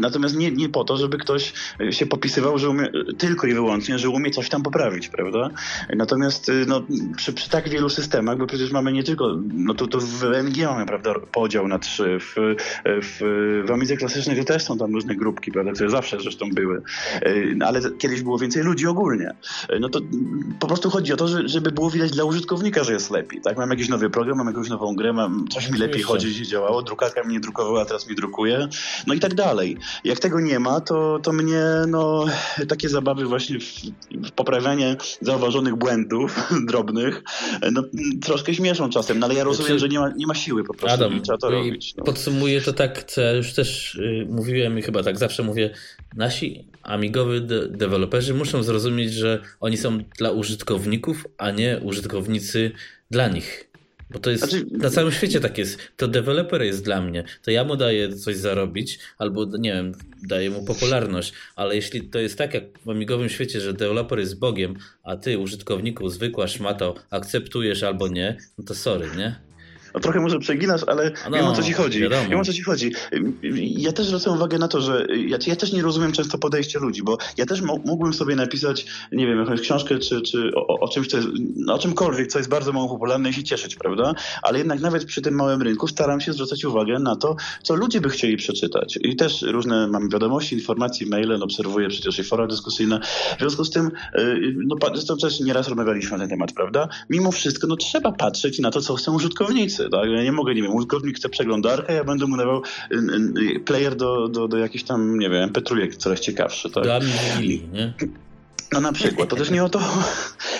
natomiast nie, nie po to, żeby ktoś się popisywał, że umie, tylko i wyłącznie, że umie coś tam poprawić, prawda? Natomiast no, przy, przy tak wielu systemach, bo przecież mamy nie tylko, no to, to w MG mamy, prawda, podział na trzy, w, w, w Amidze klasycznej też są tam różne grupki, prawda, które zawsze zresztą były, ale kiedyś było więcej ludzi ogólnie. No to po prostu chodzi o to, żeby było widać dla użytkownika, że jest lepiej, tak? Mam jakiś nowy program, mam jakąś nową grę, mam, coś mi lepiej chodzi, się działało, drukarka mnie drukowała, teraz mi drukuje, no i tak dalej. Jak tego nie ma, to, to mnie no, takie zabawy właśnie w, w poprawianie zauważonych błędów drobnych, no, troszkę śmieszą czasem, no ale ja rozumiem, znaczy, że nie ma, nie ma siły po prostu Adam, trzeba to robić. No. Podsumuję to tak, co ja już też y, mówiłem i chyba tak zawsze mówię, nasi amigowi de deweloperzy muszą zrozumieć, że oni są dla użytkowników, a nie użytkownicy dla nich. Bo to jest znaczy... na całym świecie tak jest. To deweloper jest dla mnie. To ja mu daję coś zarobić, albo nie wiem, daję mu popularność. Ale jeśli to jest tak jak w amigowym świecie, że deweloper jest Bogiem, a ty, użytkowniku, zwykła szmato, akceptujesz albo nie, no to sorry, nie? No trochę może przeginasz, ale no, wiem o co ci chodzi. Wiadomo. Wiem o co ci chodzi. Ja też zwracam uwagę na to, że ja, ja też nie rozumiem często podejścia ludzi, bo ja też mógłbym sobie napisać, nie wiem, jakąś książkę czy, czy o, o czymś, co jest, no, o czymkolwiek, co jest bardzo mało popularne i się cieszyć, prawda? Ale jednak nawet przy tym małym rynku staram się zwracać uwagę na to, co ludzie by chcieli przeczytać. I też różne mam wiadomości, informacje, maile, no, obserwuję przecież i fora dyskusyjne. W związku z tym, y, no zresztą też nieraz rozmawialiśmy na ten temat, prawda? Mimo wszystko, no trzeba patrzeć na to, co chcą użytkownicy tak? Ja nie mogę, nie wiem, użytkownik chce przeglądarkę, ja będę mu dawał y, y, y, player do, do, do jakichś tam, nie wiem, mp coraz ciekawszy, tak? Dla mnie nie? No na przykład, to też nie o to,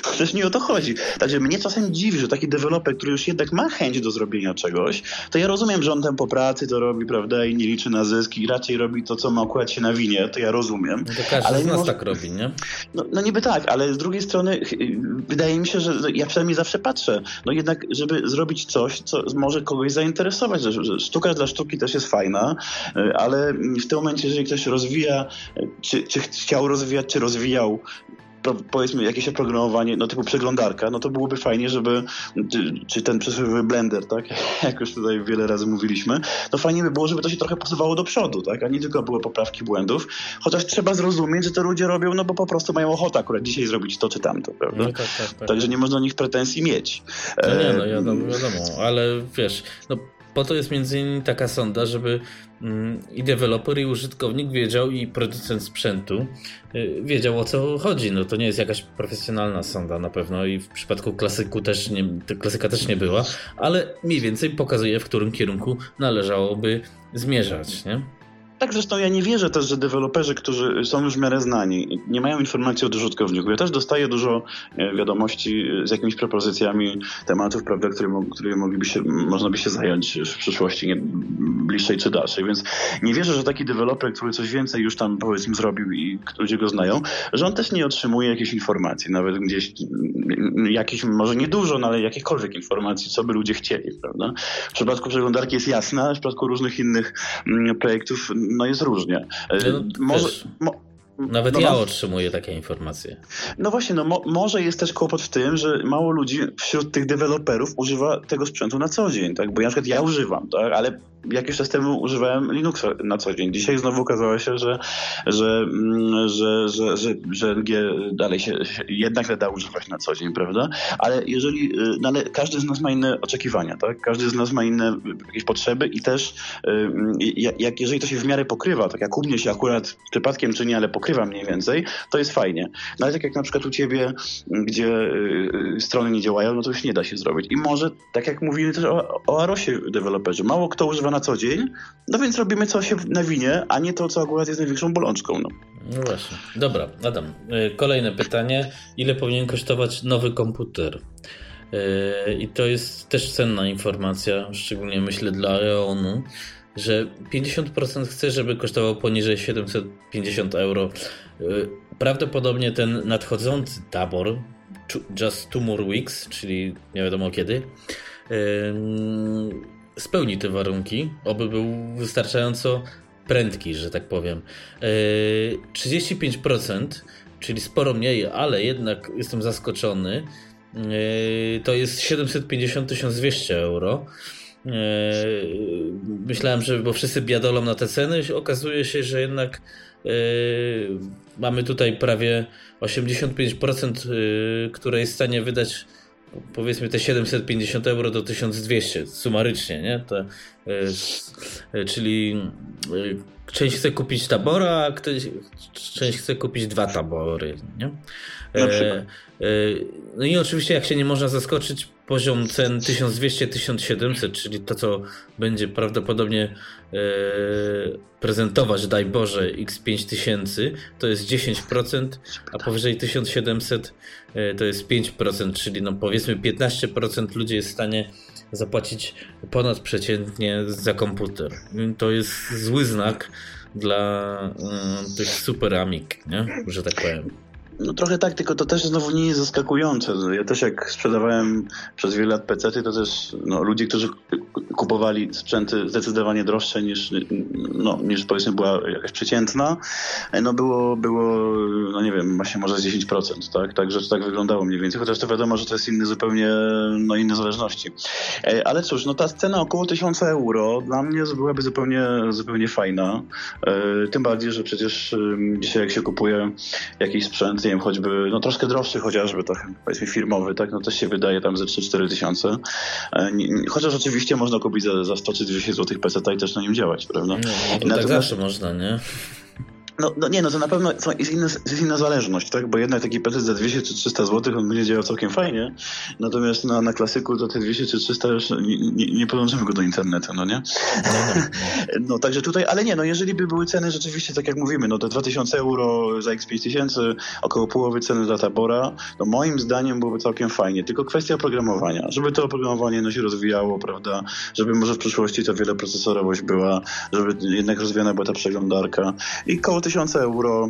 to też nie o to chodzi. Także mnie czasem dziwi, że taki deweloper, który już jednak ma chęć do zrobienia czegoś, to ja rozumiem, że on tam po pracy to robi, prawda, i nie liczy na zyski, raczej robi to, co ma akurat się na winie, to ja rozumiem. No to każdy ale z nas może... tak robi, nie? No, no niby tak, ale z drugiej strony wydaje mi się, że ja przynajmniej zawsze patrzę, no jednak, żeby zrobić coś, co może kogoś zainteresować, że, że sztuka dla sztuki też jest fajna, ale w tym momencie, jeżeli ktoś rozwija, czy, czy chciał rozwijać, czy rozwijał powiedzmy jakieś oprogramowanie, no typu przeglądarka, no to byłoby fajnie, żeby, czy ten przysłowiowy blender, tak, jak już tutaj wiele razy mówiliśmy, no fajnie by było, żeby to się trochę posuwało do przodu, tak, a nie tylko były poprawki błędów, chociaż trzeba zrozumieć, że to ludzie robią, no bo po prostu mają ochotę akurat dzisiaj zrobić to czy tamto, prawda? No, tak, tak, tak. Także nie można do nich pretensji mieć. No nie, no wiadomo, wiadomo, ale wiesz, no Po to jest między innymi taka sonda, żeby mm, i deweloper, i użytkownik wiedział, i producent sprzętu y, wiedział o co chodzi. No to nie jest jakaś profesjonalna sonda na pewno i w przypadku klasyku też nie, klasyka też nie była, ale mniej więcej pokazuje, w którym kierunku należałoby zmierzać. Nie? Tak, zresztą ja nie wierzę też, że deweloperzy, którzy są już w miarę znani, nie mają informacji od użytkowników. Ja też dostaję dużo e, wiadomości z jakimiś propozycjami tematów, prawda, które, które mogliby się, można by się zająć w przyszłości nie, bliższej czy dalszej, więc nie wierzę, że taki deweloper, który coś więcej już tam powiedzmy zrobił i ludzie go znają, że on też nie otrzymuje jakichś informacji, nawet gdzieś jakichś, może nie dużo, no ale jakichkolwiek informacji, co by ludzie chcieli, prawda. W przypadku przeglądarki jest jasna, w przypadku różnych innych projektów no jest różnie. No, może, mo, nawet no, ja otrzymuję takie informacje. No właśnie, no mo może jest też kłopot w tym, że mało ludzi wśród tych deweloperów używa tego sprzętu na co dzień, tak? Bo ja na przykład ja używam, tak? Ale jakiś czas temu używałem Linuxa na co dzień. Dzisiaj znowu okazało się, że, że, mm, że, że, że, że NG dalej się, jednak da używać na co dzień, prawda? Ale jeżeli, y, no ale każdy z nas ma inne oczekiwania, tak? Każdy z nas ma inne jakieś potrzeby i też y, jak, jeżeli to się w miarę pokrywa, tak jak u mnie się akurat przypadkiem czy nie, ale pokrywa mniej więcej, to jest fajnie. No ale tak jak na przykład u ciebie, gdzie y, strony nie działają, no to już nie da się zrobić. I może, tak jak mówili też o, o Arosie deweloperzy, mało kto używa na co dzień, no więc robimy co się nawinie, a nie to, co akurat jest największą bolączką. No, no właśnie. Dobra, Adam, y, kolejne pytanie. Ile powinien kosztować nowy komputer? Y, I to jest też cenna informacja, szczególnie myślę dla Aeonu, że 50% chce, żeby kosztował poniżej 750 euro. Y, prawdopodobnie ten nadchodzący tabor, Just Two More Weeks, czyli nie wiadomo kiedy, spełni te warunki, oby był wystarczająco prędki, że tak powiem. 35%, e, czyli sporo mniej, ale jednak jestem zaskoczony. E, to jest 750-1200 euro. E, myślałem, że bo wszyscy biadolą na te ceny, okazuje się, że jednak mamy tutaj prawie 85%, które jest w stanie wydać powiedzmy te 750 euro do 1200 sumarycznie, nie? To, y, czyli y, część chce kupić tabora, a ktoś, część chce kupić dwa tabory, nie? no i oczywiście jak się nie można zaskoczyć poziom cen 1200-1700, czyli to co będzie prawdopodobnie prezentować, daj Boże, X5000, to jest 10%, a powyżej 1700 E, to jest 5%, czyli no powiedzmy 15% ludzi jest w stanie zapłacić ponadprzeciętnie za komputer. To jest zły znak dla y, tych superamik, nie? że tak powiem. No trochę tak, tylko to też znowu nie jest zaskakujące. Ja też jak sprzedawałem przez wiele lat PC, to też no, ludzie, którzy kupowali sprzęty zdecydowanie droższe niż, no, niż powiedzmy była jakaś przeciętna, no było, było no nie wiem, właśnie może z 10%, tak? Także to tak wyglądało mniej więcej, chociaż to wiadomo, że to jest inny zupełnie, no inne zależności. E, ale cóż, no ta cena około 1000 euro dla mnie byłaby zupełnie, zupełnie fajna. E, tym bardziej, że przecież dzisiaj jak się kupuje jakiś sprzęt, nie wiem, choćby, no troszkę droższy chociażby, tak, powiedzmy firmowy, tak, no też się wydaje tam ze 3-4 tysiące. E, chociaż oczywiście można kupić za, za 100 czy 200 zł PC i też na nim działać, prawda? No, no tak zawsze można, nie? No, no nie, no to na pewno jest inna, jest inna zależność, tak? Bo jednak taki PC za 200 czy 300 zł on będzie działał całkiem fajnie, natomiast na, na klasyku to te 200 czy 300 już nie, nie, nie podłączymy go do internetu, no nie? No, no, no, także tutaj, ale nie, no jeżeli by były ceny rzeczywiście, tak jak mówimy, no te 2000 euro za X5000, około połowy ceny dla Tabora, no moim zdaniem byłoby całkiem fajnie, tylko kwestia oprogramowania, żeby to oprogramowanie no się rozwijało, prawda, żeby może w przyszłości ta wieloprocesorowość była, żeby jednak rozwijana była ta przeglądarka. I koło 1000 euro.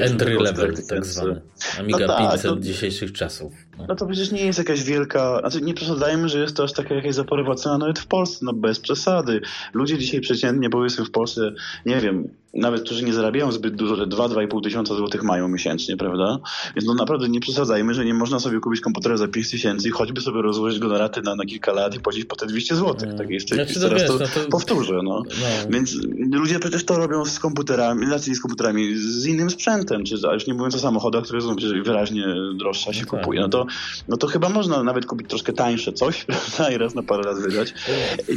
Entry level tak zwany. Amiga no tak, 500 to, dzisiejszych czasów. No. no. to przecież nie jest jakaś wielka, znaczy nie przesadzajmy, że jest to aż taka jakaś zaporowa cena nawet w Polsce, no bez przesady. Ludzie dzisiaj przeciętnie powiedzmy w Polsce, nie wiem, nawet którzy nie zarabiają zbyt dużo, że 2-2,5 tysiąca złotych mają miesięcznie, prawda? Więc no naprawdę nie przesadzajmy, że nie można sobie kupić komputera za 5 tysięcy i choćby sobie rozłożyć go na raty na, na kilka lat i płacić po te 200 złotych. Mm. Tak jeszcze znaczy, teraz to, wiesz, to, to, powtórzę, no. no. Więc ludzie przecież to robią z komputerami, znaczy nie z komputerami, z innym sprzętem, czy już nie mówiąc o samochodach, które są wyraźnie droższe się no kupuje. No to no to chyba można nawet kupić troszkę tańsze coś, i raz na parę lat wydać.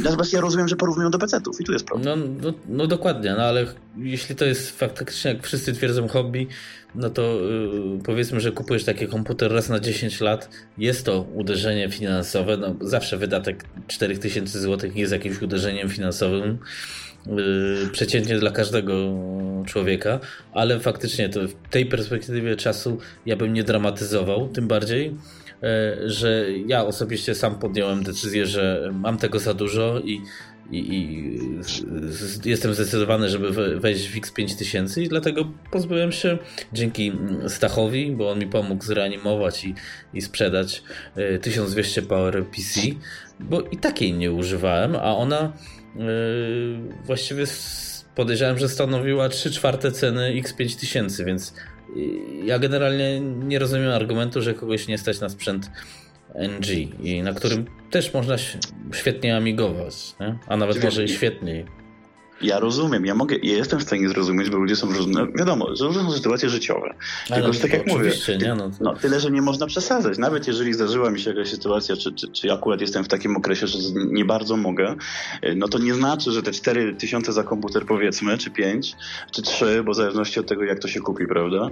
Natomiast ja rozumiem, że porównują do PC-ów i tu jest problem. No, no, no dokładnie, no ale jeśli to jest faktycznie, jak wszyscy twierdzą hobby, no to yy, powiedzmy, że kupujesz taki komputer raz na 10 lat, jest to uderzenie finansowe, no zawsze wydatek 4000 zł jest jakimś uderzeniem finansowym, przeciętnie dla każdego człowieka, ale faktycznie to w tej perspektywie czasu ja bym nie dramatyzował, tym bardziej, yy, że ja osobiście sam podjąłem decyzję, że mam tego za dużo i i, i jestem zdecydowany, żeby wejść w X5000 i dlatego pozbyłem się dzięki Stachowi, bo on mi pomógł zreanimować i, i sprzedać 1200 Power PC, bo i takiej nie używałem, a ona właściwie podejrzewam, że stanowiła 3 czwarte ceny X5000, więc ja generalnie nie rozumiem argumentu, że kogoś nie stać na sprzęt NG i na którym też można świetnie amigować, nie? a nawet może i świetniej. Ja rozumiem, ja mogę, ja jestem w stanie zrozumieć, bo ludzie są różne, wiadomo, że różne są sytuacje życiowe. Tylko, no, że tak jak mówię, nie, no, to... no, tyle, że nie można przesadzać. Nawet jeżeli zdarzyła mi się jakaś sytuacja, czy, czy, czy akurat jestem w takim okresie, że nie bardzo mogę, no to nie znaczy, że te 4 tysiące za komputer powiedzmy, czy 5, czy 3, bo w zależności od tego, jak to się kupi, prawda,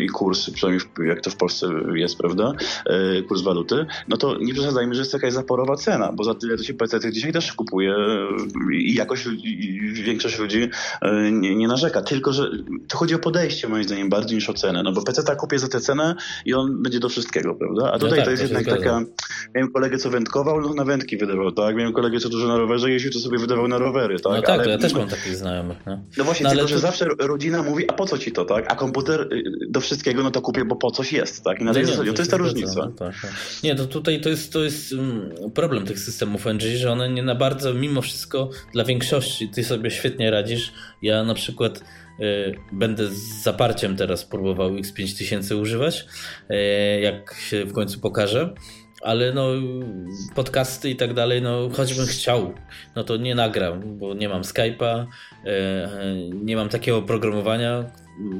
i kurs, przynajmniej jak to w Polsce jest, prawda, e, kurs waluty, no to nie przesadzajmy, że jest jakaś zaporowa cena, bo za tyle to się PC dzisiaj też kupuje i jakoś większość, większość ludzi e, nie, nie, narzeka. Tylko, że to chodzi o podejście moim zdaniem bardziej niż o cenę. No bo PC tak kupię za tę cenę i on będzie do wszystkiego, prawda? A no tutaj no tak, to jest to jednak taka... Miałem kolegę, co wędkował, no na wędki wydawał, tak? Miałem kolegę, co dużo na rowerze jeździł, to sobie wydawał na rowery, tak? No tak, ale... to ja też mam takich znajomych. No, no właśnie, no, tylko, to... że zawsze rodzina mówi, a po co ci to, tak? A komputer y, do wszystkiego, no to kupię, bo po coś jest, tak? I na tej no zasadzie, to jest ta różnica. No, tak, tak. Nie, to tutaj to jest, to jest mm, problem tych systemów NG, że one nie na bardzo, mimo wszystko, dla większości ty sobie świetnie radzisz. Ja na przykład y, będę z zaparciem teraz próbował X5000 używać, y, jak się w końcu pokaże. Ale no, podcasty i tak dalej, no, choćbym chciał, no to nie nagram, bo nie mam Skype'a, y, nie mam takiego oprogramowania.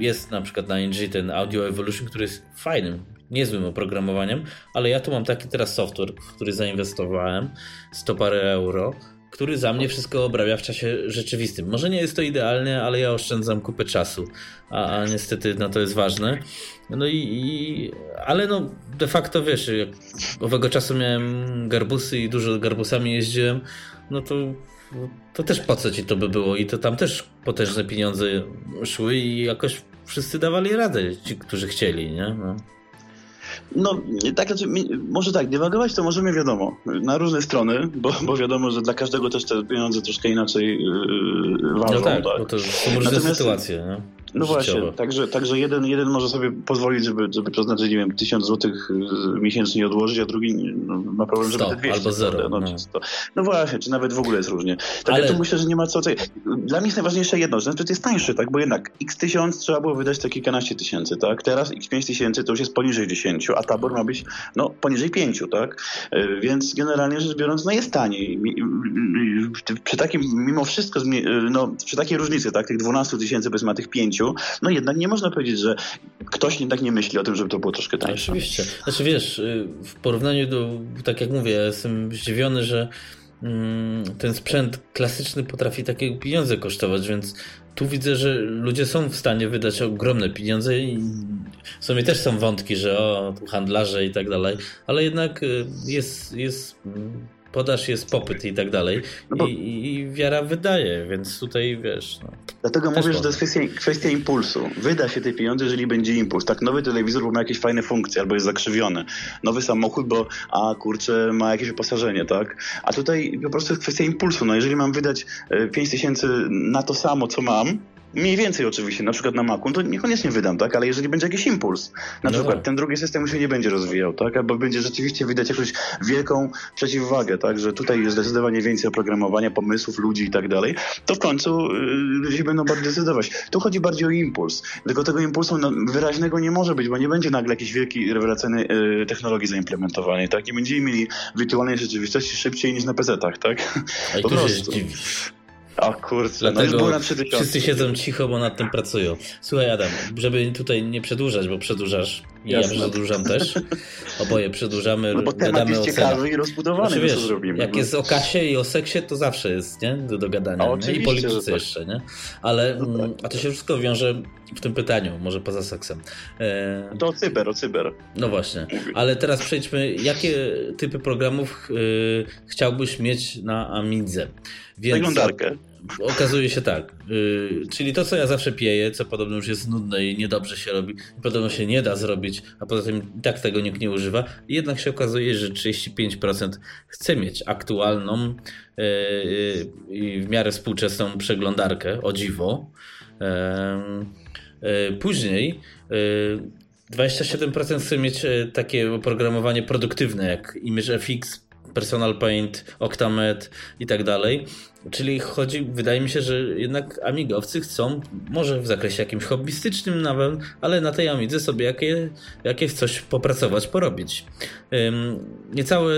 Jest na przykład na NG ten Audio Evolution, który jest fajnym, niezłym oprogramowaniem, ale ja tu mam taki teraz software, w który zainwestowałem 100 parę euro który za mnie wszystko obrabia w czasie rzeczywistym. Może nie jest to idealne, ale ja oszczędzam kupę czasu, a, a niestety no, to jest ważne. No i, i, ale no de facto wiesz, jak owego czasu miałem garbusy i dużo garbusami jeździłem, no to to też po co ci to by było i to tam też potężne pieniądze szły i jakoś wszyscy dawali radę, ci, którzy chcieli, nie? No. No, tak, znaczy, może tak, dywagować to możemy wiadomo, na różne strony, bo, bo wiadomo, że dla każdego też te pieniądze troszkę inaczej yy, ważą. No tak, tak. bo to są różne Natomiast, sytuacje. No właśnie, także, także jeden, jeden może sobie pozwolić, żeby, żeby przeznaczyć, nie wiem, 1000 złotych y, miesięcznie odłożyć, a drugi no, ma problem, żeby te 200 albo zero. No, no. no, właśnie, czy nawet w ogóle jest różnie. Tak Ale... ja tu myślę, że nie ma co... Dla mnie jest najważniejsze jedno, że znaczy to jest tańszy, tak? Bo jednak x1000 trzeba było wydać te kilkanaście tysięcy, tak? Teraz x5000 to już jest poniżej 10, a tabor ma być no, poniżej 5, tak? Y, więc generalnie rzecz biorąc, no jest taniej. Przy takim, mimo wszystko, y, no, przy takiej różnicy, tak? Tych 12 tysięcy, powiedzmy, a tych 5, no jednak nie można powiedzieć, że ktoś jednak nie myśli o tym, żeby to było troszkę tańsze. Oczywiście. Znaczy wiesz, y, w porównaniu do, tak jak mówię, jestem zdziwiony, że mm, ten sprzęt klasyczny potrafi takie pieniądze kosztować, więc tu widzę, że ludzie są w stanie wydać ogromne pieniądze i w sumie też są wątki, że o, handlarze i tak dalej, ale jednak y, jest, jest podaż jest popyt i tak dalej. No bo... I, I, wiara wydaje, więc tutaj wiesz. No, Dlatego mówię, że to jest kwestia, kwestia, impulsu. Wyda się te pieniądze, jeżeli będzie impuls. Tak, nowy telewizor, bo ma jakieś fajne funkcje, albo jest zakrzywiony. Nowy samochód, bo a kurczę, ma jakieś wyposażenie, tak? A tutaj po prostu jest kwestia impulsu. No jeżeli mam wydać 5 e, tysięcy na to samo, co mam, Mniej więcej oczywiście, na przykład na Macu, no to niekoniecznie wydam, tak? Ale jeżeli będzie jakiś impuls, na no przykład tak. ten drugi system już się nie będzie rozwijał, tak? Albo będzie rzeczywiście widać jakąś wielką przeciwwagę, tak? Że tutaj jest zdecydowanie więcej oprogramowania, pomysłów, ludzi i tak dalej, to w końcu yy, ludzie będą bardziej decydować. Tu chodzi bardziej o impuls. Tylko tego impulsu no, wyraźnego nie może być, bo nie będzie nagle jakiejś wielkiej, rewelacyjnej yy, technologii zaimplementowanej, tak? I będziemy mieli wirtualnej rzeczywistości szybciej niż na PC-tach, tak? Po prostu. O kurczę, Dlatego no wszyscy siedzą cicho, bo nad tym pracują. Słuchaj Adam, żeby tutaj nie przedłużać, bo przedłużasz I Jasne. ja przedłużam też. Oboje przedłużamy, no bo temat jest ciekawy i rozbudowany, znaczy, wiesz, co zrobimy. Jak no. jest o kasie i o seksie, to zawsze jest nie? do dogadania. A, I polityce tak. jeszcze, nie? Ale no tak. Mm, a to się wszystko wiąże w tym pytaniu, może poza seksem. E... To o cyber, o cyber. No właśnie. Ale teraz przejdźmy, jakie typy programów y, chciałbyś mieć na Amidze? Więc... Przeglądarkę. Okazuje się tak. Yy, czyli to, co ja zawsze pieję, co podobno już jest nudne i niedobrze się robi, podobno się nie da zrobić, a poza tym i tak tego nikt nie używa. Jednak się okazuje, że 35% chce mieć aktualną yy, i w miarę współczesną przeglądarkę, o dziwo. Yy, później 27% chce mieć takie oprogramowanie produktywne jak ImageFX, Personal Paint, Octamed i tak dalej. Czyli chodzi, wydaje mi się, że jednak amigowcy chcą, może w zakresie jakimś hobbystycznym nawet, ale na tej amidze sobie jakie, jakieś coś popracować, porobić. niecałe,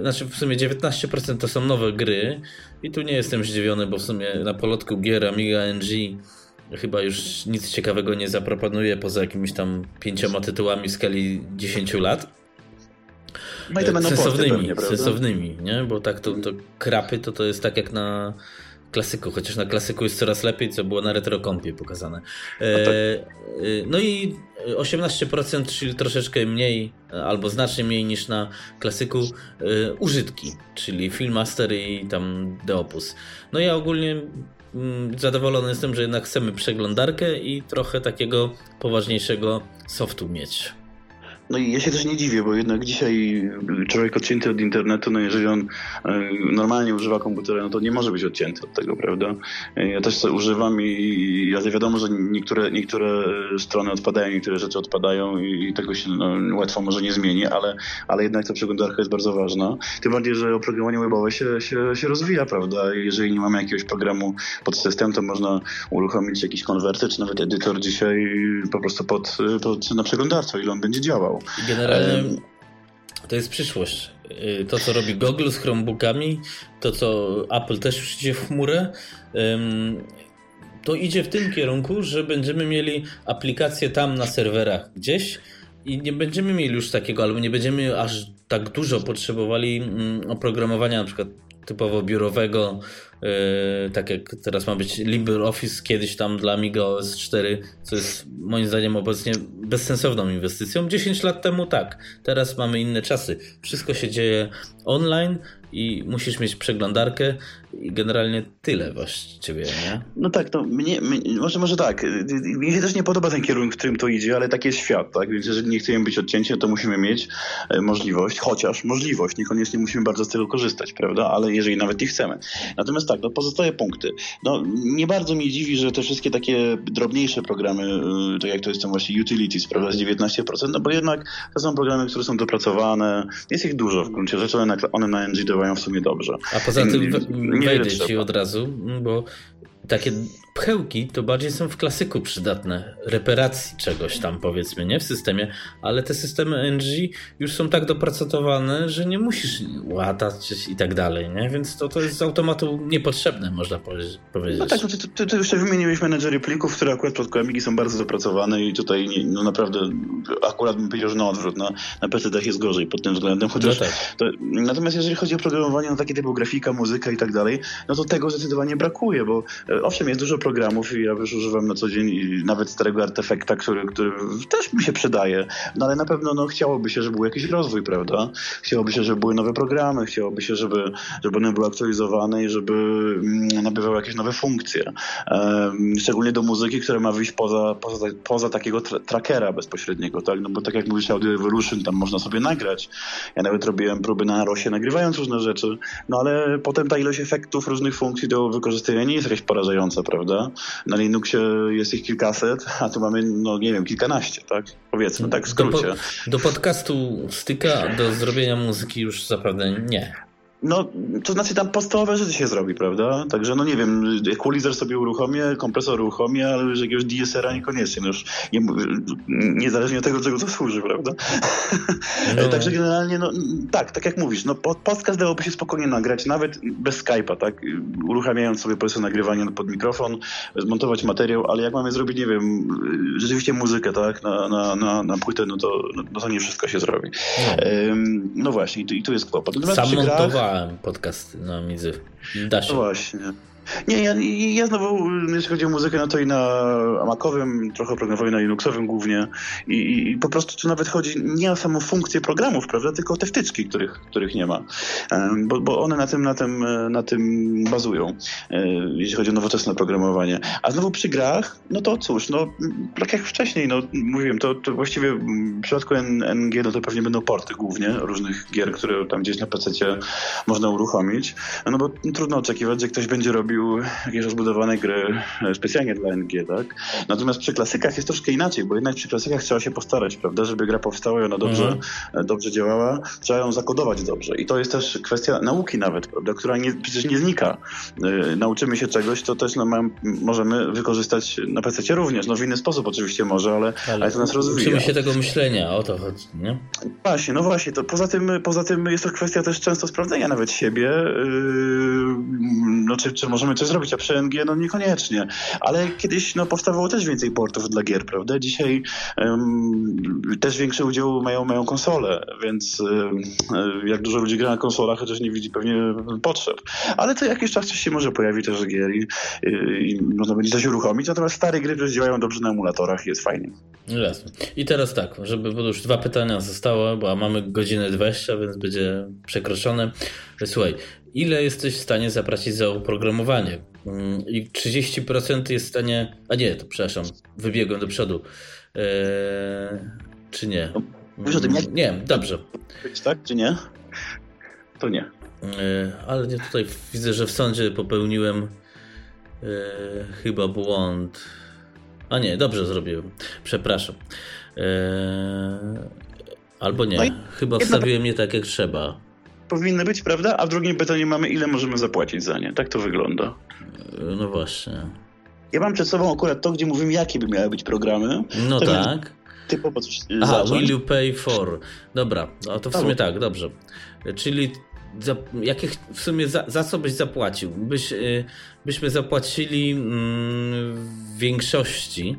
znaczy w sumie 19% to są nowe gry i tu nie jestem zdziwiony, bo w sumie na polotku gier Amiga NG chyba już nic ciekawego nie zaproponuje poza jakimiś tam pięcioma tytułami w skali 10 lat. No i te będą sensownymi, pewnie, sensownymi, nie? Bo tak to, to krapy to to jest tak jak na klasyku, chociaż na klasyku jest coraz lepiej, co było na retrokompie pokazane. E, tak. E, no i 18%, czyli troszeczkę mniej, albo znacznie mniej niż na klasyku, e, użytki, czyli Filmmaster i tam Deopus. No ja ogólnie mm, zadowolony jestem, że jednak chcemy przeglądarkę i trochę takiego poważniejszego softu mieć. No i ja się też nie dziwię, bo jednak dzisiaj człowiek odcięty od internetu, no jeżeli on e, normalnie używa komputera, no to nie może być odcięty od tego, prawda? E, ja też to używam i ja wiadomo, że niektóre, niektóre strony odpadają, niektóre rzeczy odpadają i tego się no, łatwo może nie zmieni, ale, ale jednak ta przeglądarka jest bardzo ważna. Tym bardziej, że oprogramowanie webowe się, się, się rozwija, prawda? Jeżeli nie mamy jakiegoś programu pod system, to można uruchomić jakiś konwerter, czy nawet edytor dzisiaj po prostu pod, pod na przeglądarce, ile on będzie działał. Generalnie to jest przyszłość. Y, to, co robi Google z Chromebookami, to, co Apple też już idzie w chmurę, to idzie w tym kierunku, że będziemy mieli aplikacje tam na serwerach gdzieś i nie będziemy mieli już takiego, albo nie będziemy aż tak dużo potrzebowali mm, oprogramowania na przykład typowo biurowego, tak jak teraz ma być LibreOffice kiedyś tam dla Amiga OS 4, co jest moim zdaniem obecnie bezsensowną inwestycją. 10 lat temu tak, teraz mamy inne czasy. Wszystko się dzieje online, i musisz mieć przeglądarkę i generalnie tyle właściwie, nie? No tak, to mnie, mnie, może, może tak. Mnie się też nie podoba ten kierunek, w którym to idzie, ale taki jest świat, tak? Więc jeżeli nie chcemy być odcięci, to musimy mieć e, możliwość, chociaż możliwość, niekoniecznie musimy bardzo z tego korzystać, prawda? Ale jeżeli nawet nie chcemy. Natomiast tak, no pozostałe punkty. No nie bardzo mnie dziwi, że te wszystkie takie drobniejsze programy, e, tak jak to jest tam właśnie utilities, prawda, z 19%, no bo jednak to są programy, które są dopracowane, jest ich dużo w gruncie rzeczy, one na, one na NG działają w sumie dobrze. A poza tym wejdę ci od razu, bo takie pchełki to bardziej są w klasyku przydatne, reparacji czegoś tam powiedzmy, nie w systemie, ale te systemy NG już są tak dopracowane, że nie musisz łatać i tak dalej, nie? Więc to, to jest z automatu niepotrzebne, można powiedzieć. No tak, no ty, ty, ty jeszcze wymieniłeś menedżery plików, które akurat pod Amigi są bardzo dopracowane i tutaj no naprawdę akurat bym powiedział, że na odwrót, na, na PC jest gorzej pod tym względem, chociaż no tak. to, natomiast jeżeli chodzi o programowanie, no takie typu grafika, muzyka i tak dalej, no to tego zdecydowanie brakuje, bo e, owszem, jest dużo programów i ja już używam na co dzień i nawet starego artefakta, który, który też mi się przydaje, no ale na pewno no, chciałoby się, żeby był jakiś rozwój, prawda? Chciałoby się, żeby były nowe programy, chciałoby się, żeby, żeby one były aktualizowane i żeby mm, nabywały jakieś nowe funkcje. Szczególnie do muzyki, która ma wyjść poza, poza, poza takiego tra trackera bezpośredniego, tak? No bo tak jak mówisz, Audio Evolution, tam można sobie nagrać. Ja nawet robiłem próby na Rosie nagrywając różne rzeczy, no ale potem ta ilość efektów, różnych funkcji do wykorzystania nie jest jakaś porażająca, prawda? Na Linuxie jest ich kilkaset, a tu mamy, no nie wiem, kilkanaście, tak? Powiedzmy, tak w skrócie. Do, po, do podcastu styka, do zrobienia muzyki już zapewne nie. No, to znaczy tam podstawowe rzeczy się zrobi, prawda? Także, no nie wiem, equalizer sobie uruchomię, kompresor uruchomię, ale już jakiegoś DSR-a niekoniecznie. No już nie, niezależnie od tego, czego to służy, prawda? No. Także generalnie, no tak, tak jak mówisz, no podcast dałoby się spokojnie nagrać, nawet bez Skype'a, tak? Uruchamiając sobie po prostu nagrywanie pod mikrofon, zmontować materiał, ale jak mamy zrobić, nie wiem, rzeczywiście muzykę, tak? Na, na, na, na płytę, no to, no to nie wszystko się zrobi. No, no właśnie, i tu, i tu jest kłopot. Natomiast Sam montowałem podcast na Midzy. Da się. No właśnie. Nie, ja, ja znowu, jeśli chodzi o muzykę, no to i na Macowym, trochę programowej na Linuxowym głównie. I, i, po prostu tu nawet chodzi nie o samą funkcję programów, prawda, tylko o te wtyczki, których, których nie ma, bo, bo one na tym, na, tym, na tym bazują, e, jeśli chodzi o nowoczesne programowanie. A znowu przy grach, no to cóż, no tak jak wcześniej, no mówiłem, to, to właściwie w przypadku NG, no to pewnie będą porty głównie różnych gier, które tam gdzieś na PC można uruchomić, no bo trudno oczekiwać, że ktoś będzie robił robił jakieś rozbudowane gry e, specjalnie dla NG, tak? Natomiast przy klasykach jest troszkę inaczej, bo jednak przy klasykach trzeba się postarać, prawda? Żeby gra powstała i ona dobrze, mhm. E, dobrze działała, trzeba ją zakodować dobrze. I to jest też kwestia nauki nawet, prawda? Która nie, przecież nie znika. Yy, nauczymy się czegoś, to też no, mam, możemy wykorzystać na PC również. No w inny sposób oczywiście może, ale, ale, ale to nas rozwija. Uczymy się tego myślenia, o to chodzi, nie? Właśnie, no właśnie. To poza, tym, poza tym jest to kwestia też często sprawdzenia nawet siebie. Yy, no, czy, czy możemy coś zrobić, a przy NG no niekoniecznie. Ale kiedyś no, powstawało też więcej portów dla gier, prawda? Dzisiaj um, też większy udział mają, mają konsole, więc um, jak dużo ludzi gra na konsolach, chociaż nie widzi pewnie potrzeb. Ale to jakiś czas się może pojawi też gier i, i, i można będzie coś uruchomić, natomiast stare gry też działają dobrze na emulatorach i jest fajnie. Jasne. I teraz tak, żeby, bo już dwa pytania zostały, bo mamy godzinę 20, więc będzie przekroczone. Słuchaj, ile jesteś w stanie zapłacić za oprogramowanie. Mm, I 30% jest w stanie. A nie, to przepraszam, wybiegłem do przodu. Eee, czy nie? Mówisz o tym, jak... Nie, dobrze. Tak, czy nie? To nie. Eee, ale nie, tutaj widzę, że w sądzie popełniłem eee, chyba błąd. A nie, dobrze zrobiłem. Przepraszam. Eee, albo nie. No chyba wstawiłem nie tak jak trzeba powinny być, prawda? A w drugim pytaniu mamy, ile możemy zapłacić za nie. Tak to wygląda. No właśnie. Ja mam przed sobą akurat to, gdzie mówimy, jakie by miały być programy. No to tak. Typowo coś Aha, zacząć. will you pay for? Dobra, no to w sumie tak, dobrze. Czyli za, jakie, w sumie za, za, co byś zapłacił? Byś, y, byśmy zapłacili mm, w większości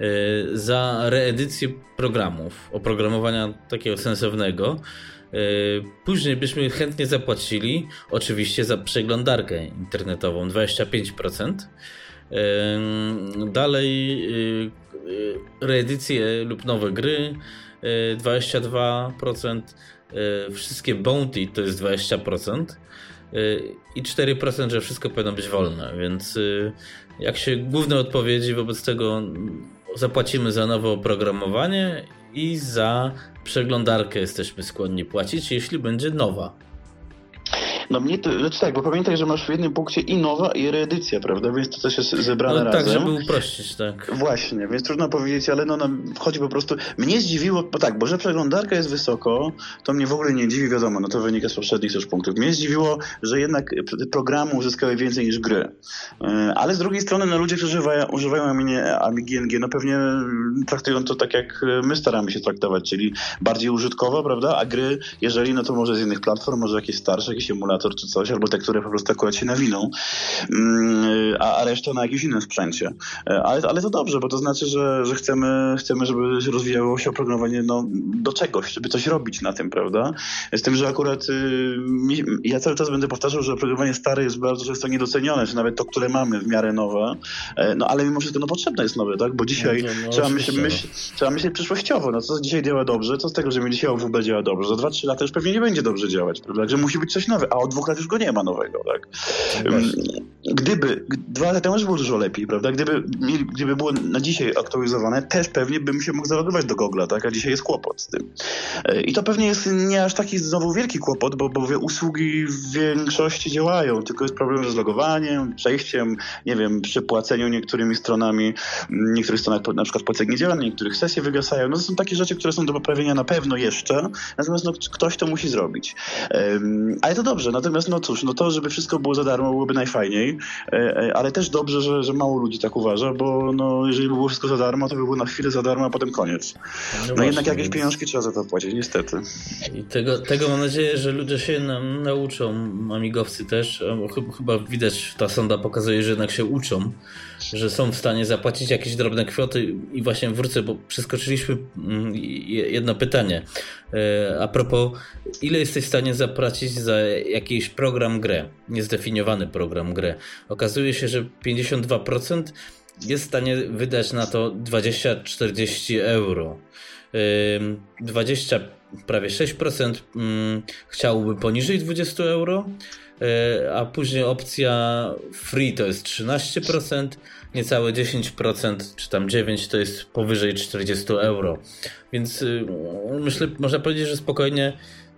y, za reedycję programów, oprogramowania takiego sensownego, E, później byśmy chętnie zapłacili, oczywiście za przeglądarkę internetową 25%. E, dalej e, reedycje lub nowe gry 22%. Wszystkie bounty to jest 20%. I 4%, że wszystko powinno być wolne. Więc jak się główne odpowiedzi wobec tego zapłacimy za nowe oprogramowanie i za przeglądarkę jesteśmy skłonni płacić, jeśli będzie nowa. No mnie to, znaczy tak, bo pamiętaj, że masz w jednym punkcie i nowa, i reedycja, prawda? Więc to też jest zebrane no, tak, razem. Tak, żeby uprościć, tak. Właśnie, więc trudno powiedzieć, ale no, no chodzi po prostu... Mnie zdziwiło, bo tak, bo że przeglądarka jest wysoko, to mnie w ogóle nie dziwi, wiadomo, no to wynika z poprzednich też punktów. Mnie zdziwiło, że jednak programy uzyskały więcej niż gry. E, ale z drugiej strony, no ludzie, którzy używają, używają Amigi NG, no pewnie traktują to tak, jak my staramy się traktować, czyli bardziej użytkowo, prawda? A gry, jeżeli, no to może z innych platform, może jakieś starsze, jakieś emulacje, emulator czy coś, albo te, które po prostu akurat się nawiną, mm, a, a reszta na jakimś innym sprzęcie. E, ale, ale to dobrze, bo to znaczy, że, że chcemy, chcemy, żeby rozwijało się oprogramowanie no, do czegoś, żeby coś robić na tym, prawda? Z tym, że akurat y, ja cały czas będę powtarzał, że oprogramowanie stare jest bardzo często niedocenione, czy nawet to, które mamy w miarę nowe, e, no ale mimo wszystko no, potrzebne jest nowe, tak? Bo dzisiaj no, no, trzeba, myśl, myśl, trzeba myśleć przyszłościowo, no co dzisiaj działa dobrze, co z tego, że mi dzisiaj OWB działa dobrze, za 2-3 lata już pewnie nie będzie dobrze działać, prawda? Także musi być coś nowe, a od dwóch lat już go nie ma nowego, tak? No gdyby, dwa lata temu już było dużo lepiej, prawda? Gdyby, gdyby było na dzisiaj aktualizowane, też pewnie bym się mógł zalogować do Google'a, tak? A dzisiaj jest kłopot z tym. E, I to pewnie jest nie aż taki znowu wielki kłopot, bo, bo usługi w większości działają, tylko jest problem z logowaniem, przejściem, nie wiem, przy płaceniu niektórymi stronami, niektórych stronach na przykład płacenie nie działa, niektórych sesje wygasają. No to są takie rzeczy, które są do poprawienia na pewno jeszcze, natomiast no, ktoś to musi zrobić. Ale to dobrze, Natomiast no cóż, no to, żeby wszystko było za darmo, byłoby najfajniej, ale też dobrze, że, że mało ludzi tak uważa, bo no, jeżeli by było wszystko za darmo, to by było na chwilę za darmo, a potem koniec. No, no właśnie, jednak jakieś więc... pieniążki trzeba za to płacić, niestety. I tego, tego mam nadzieję, że ludzie się nam nauczą, amigowcy też. Chyba widać, ta sonda pokazuje, że jednak się uczą, że są w stanie zapłacić jakieś drobne kwoty. I właśnie wrócę, bo przeskoczyliśmy mm, jedno pytanie. E, a propos, ile jesteś w stanie zapłacić za jakiś program grę? Niezdefiniowany program grę. Okazuje się, że 52% jest w stanie wydać na to 20-40 euro. 20, prawie 6% mm, chciałby poniżej 20 euro, a później opcja free to jest 13%, niecałe 10% czy tam 9% to jest powyżej 40 euro. Więc y, myślę, można powiedzieć, że spokojnie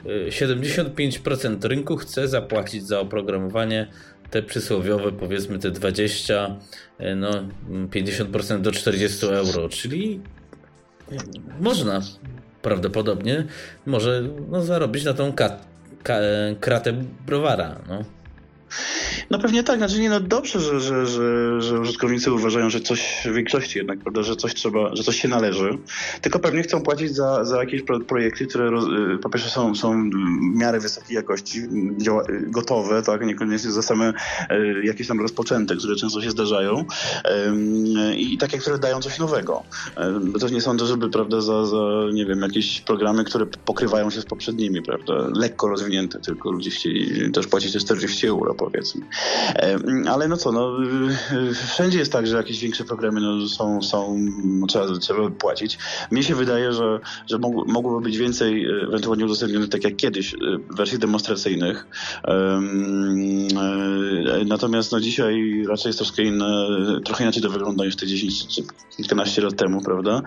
75% y, rynku chce zapłacić za oprogramowanie te przysłowiowe, powiedzmy te 20, y, no 50% do 40 euro, czyli można prawdopodobnie może no, zarobić na tą ka, ka, kratę browara. No. No pewnie tak, znaczy nie no dobrze, że, że, że, że użytkownicy uważają, że coś w większości jednak, prawda, że coś trzeba, że coś się należy, tylko pewnie chcą płacić za, za jakieś projekty, które roz, y, po pierwsze są, są w miarę wysokiej jakości, działa, y, gotowe, tak, niekoniecznie za same y, jakieś tam rozpoczęte, które często się zdarzają i takie, które dają coś nowego. Też nie sądzę, żeby, prawda, za, za, nie wiem, jakieś programy, które pokrywają się z poprzednimi, prawda, lekko rozwinięte, tylko ludzie chcieli też płacić te 40 euro, powiedzmy. Ale no co, no, wszędzie jest tak, że jakieś większe programy no, są, są trzeba, trzeba płacić. Mnie się wydaje, że, że mogłoby być więcej e, ewentualnie udostępnionych, tak jak kiedyś, e, wersji demonstracyjnych. E, natomiast no, dzisiaj raczej jest troszkę inne, trochę inaczej to wygląda niż te 10 czy kilkanaście lat temu, prawda?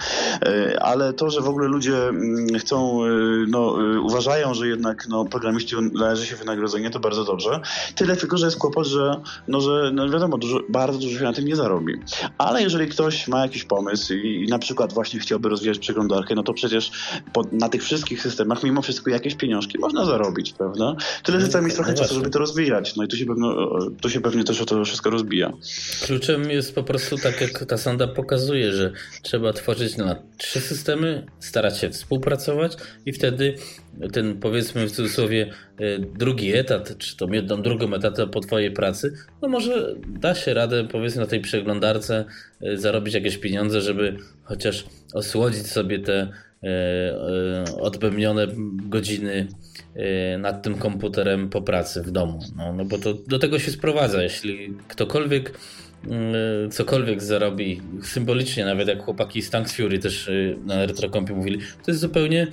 Ale to, że w ogóle ludzie mm, chcą, no, uważają, że jednak no, programiści należy się wynagrodzenie, to bardzo dobrze. Tyle tylko, że jest kłopot, że, no, że no wiadomo, dużo, bardzo dużo się na tym nie zarobi. Ale jeżeli ktoś ma jakiś pomysł i, i na przykład właśnie chciałby rozwijać przeglądarkę, no to przecież po, na tych wszystkich systemach mimo wszystko jakieś pieniążki można zarobić, prawda? Tyle, że trzeba mieć trochę no czasu, żeby to rozwijać. No i tu się, pewno, tu się pewnie też o to wszystko rozbija. Kluczem jest po prostu tak, jak ta sonda pokazuje, że trzeba tworzyć na trzy systemy, starać się współpracować i wtedy ten powiedzmy w cudzysłowie e, drugi etat, czy tą jedną drugą etatę po twojej pracy, no może da się radę powiedzmy na tej przeglądarce e, zarobić jakieś pieniądze, żeby chociaż osłodzić sobie te e, odbębnione godziny nad tym komputerem po pracy w domu. No, no bo to do tego się sprowadza. Jeśli ktokolwiek cokolwiek zarobi, symbolicznie nawet jak chłopaki z Tanks Fury też y, na retrokompie mówili, to jest zupełnie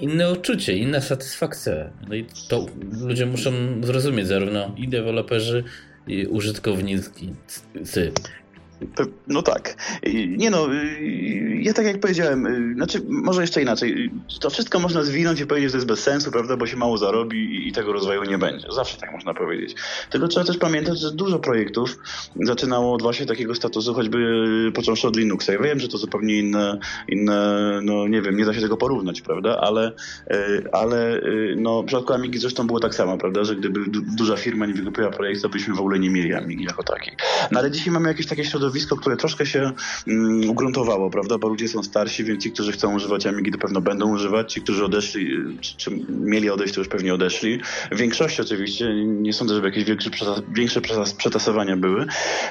inne odczucie, inna satysfakcja. No i to ludzie muszą zrozumieć, zarówno i deweloperzy, i użytkownicy. No tak. Nie no, ja tak jak powiedziałem, znaczy może jeszcze inaczej. To wszystko można zwinąć i powiedzieć, że to jest bez sensu, prawda, bo się mało zarobi i tego rozwoju nie będzie. Zawsze tak można powiedzieć. Tylko trzeba też pamiętać, że dużo projektów zaczynało od właśnie takiego statusu, choćby począwszy od Linuxa. Ja wiem, że to zupełnie inne, inne, no nie wiem, nie da się tego porównać, prawda, ale, ale no w przypadku Amigi zresztą było tak samo, prawda, że gdyby duża firma nie wykupiła projektu, to byśmy w ogóle nie mieli Amigi jako takiej. No ale dzisiaj mamy jakieś takie środowisko, środowisko, które troszkę się mm, ugruntowało, prawda? Bo ludzie są starsi, więc ci, którzy chcą używać Amigi, to pewno będą używać. Ci, którzy odeszli, czy, czy mieli odejść, to już pewnie odeszli. W większości oczywiście, nie sądzę, żeby jakieś większe, większe przetasowania były.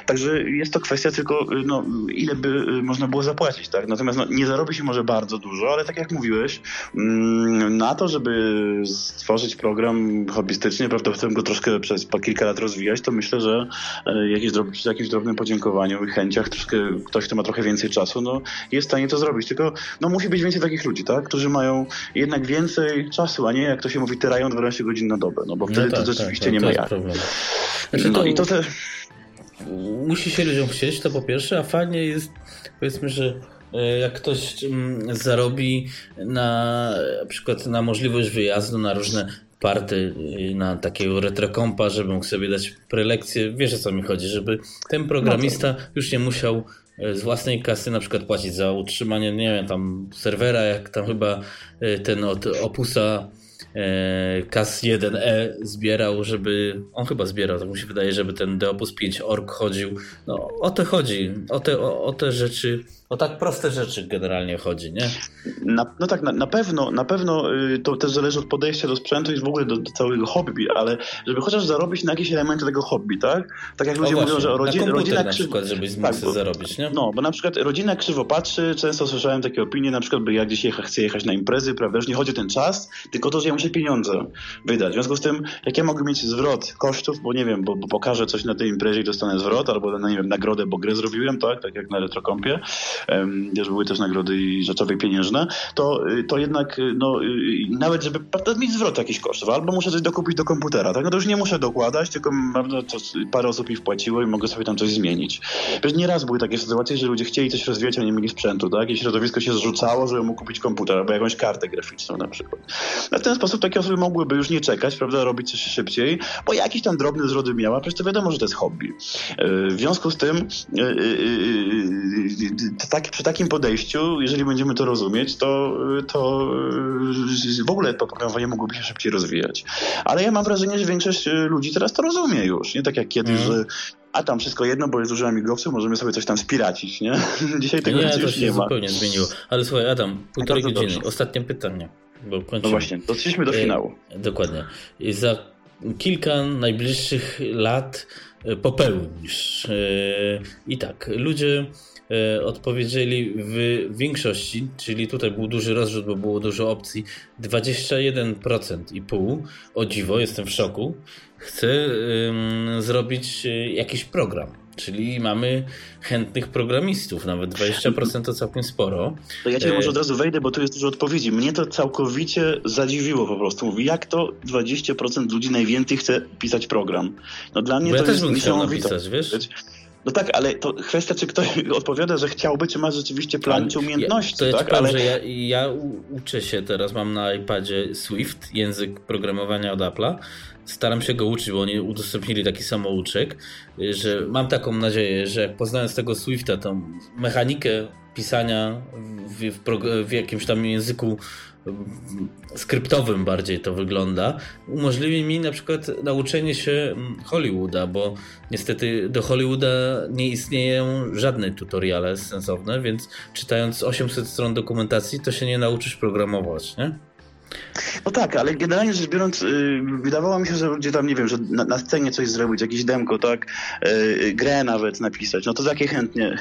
Także jest to kwestia tylko, no, ile by y, można było zapłacić, tak? Natomiast no, nie zarobi się może bardzo dużo, ale tak jak mówiłeś, mm, na to, żeby stworzyć program hobbystycznie, prawda, potem go troszkę przez kilka lat rozwijać, to myślę, że e, jakieś, jakimś drobnym podziękowaniu chęciach, troszkę, ktoś, kto ma trochę więcej czasu, no, jest w stanie to zrobić. Tylko no, musi być więcej takich ludzi, tak? którzy mają jednak więcej czasu, a nie jak to się mówi, tyrają 12 godzin na dobę, no bo no wtedy no tak, to rzeczywiście tak, nie ma jak. Znaczy, no to... i to też... Musi się ludziom chcieć, to po pierwsze, a fajnie jest, powiedzmy, że e, jak ktoś mm, zarobi na, na przykład na możliwość wyjazdu na różne party na takiego retrokompa, żeby mógł sobie dać prelekcję. Wiesz o co mi chodzi, żeby ten programista no już nie musiał y, z własnej kasy na przykład płacić za utrzymanie, nie wiem, tam serwera, jak tam chyba y, ten od Opusa CAS 1E zbierał, żeby, on chyba zbierał, tak mi się wydaje, żeby ten Deopus 5 org chodził. No o to chodzi, o te, o, o te rzeczy o tak proste rzeczy generalnie chodzi, nie? Na, no tak, na, na, pewno, na pewno y, to też zależy od podejścia do sprzętu i w ogóle do, do, całego hobby, ale żeby chociaż zarobić na jakieś elementy tego hobby, tak? Tak jak ludzie właśnie, mówią, że rodzina, na rodzina na przykład, mógł tak, zarobić, nie? No, bo na przykład rodzina krzywo patrzy, często słyszałem takie opinie, na przykład, by ja gdzieś jecha, chcę jechać na imprezy, prawda, już nie chodzi o ten czas, tylko to, że ja muszę pieniądze wydać. W związku z tym, jak ja mogę mieć zwrot kosztów, bo nie wiem, bo, bo pokażę coś na tej imprezie i dostanę zwrot, albo na, nie wiem, nagrodę, bo grę zrobiłem, tak, tak jak na retrokompie, um, były też nagrody i rzeczowe i pieniężne, to, y, to jednak y, no, y, nawet żeby mieć zwrot jakichś kosztów, albo muszę coś dokupić do komputera, tak? No to już nie muszę dokładać, tylko parę osób mi wpłaciło i mogę sobie tam coś zmienić. Wiesz, nieraz były takie sytuacje, że ludzie chcieli coś rozwijać, a nie mieli sprzętu, tak? I środowisko się zrzucało, żeby mógł kupić komputer albo jakąś kartę graficzną na przykład. No w ten sposób takie osoby mogłyby już nie czekać, prawda, robić coś szybciej, bo jakiś tam drobny zwrot miała, przecież to wiadomo, że to jest hobby. W związku z tym tak, przy takim podejściu jeżeli będziemy to rozumieć, to, to w ogóle to programowanie mogłoby się szybciej rozwijać. Ale ja mam wrażenie, że większość ludzi teraz to rozumie już. Nie tak jak kiedyś, mm. że a tam wszystko jedno, bo jest dużo amigowców, możemy sobie coś tam spiracić, nie? Dzisiaj tego nie, już nie ma. zupełnie zmieniło. Ale słuchaj, Adam, półtorej godziny, dobrze. ostatnie pytanie. Bo no właśnie, doszliśmy do e, finału. E, dokładnie. I za kilka najbliższych lat e, popełnisz. E, I tak, ludzie E, odpowiedzieli w większości, czyli tutaj był duży rozrzut, bo było dużo opcji, 21% i pół, o dziwo, jestem w szoku, chce um, zrobić jakiś program. Czyli mamy chętnych programistów, nawet 20% to całkiem sporo. To ja cię może od razu wejdę, bo tu jest dużo odpowiedzi. Mnie to całkowicie zadziwiło po prostu. Mówi, jak to 20% ludzi najwięcej chce pisać program? No dla mnie bo to ja jest też bym napisać, wiesz? No tak, ale to kwestia, czy ktoś odpowiada, że chciałby, czy ma rzeczywiście plan, czy umiejętności. Ja, to tak? ale... że ja, ja uczę się teraz, mam na iPadzie Swift, język programowania od Apple'a. Staram się go uczyć, bo oni udostępnili taki samouczek, że mam taką nadzieję, że poznając tego Swifta, tą mechanikę pisania w, w, w jakimś tam języku skryptowym bardziej to wygląda, umożliwi mi na przykład nauczenie się Hollywooda, bo niestety do Hollywooda nie istnieją żadne tutoriale sensowne, więc czytając 800 stron dokumentacji to się nie nauczysz programować, nie? No tak, ale generalnie rzecz biorąc, yy, wydawało mi się, że ludzie tam, nie wiem, że na, na scenie coś zrobić, jakieś demko, tak, yy, grę nawet napisać, no to takie chętnie,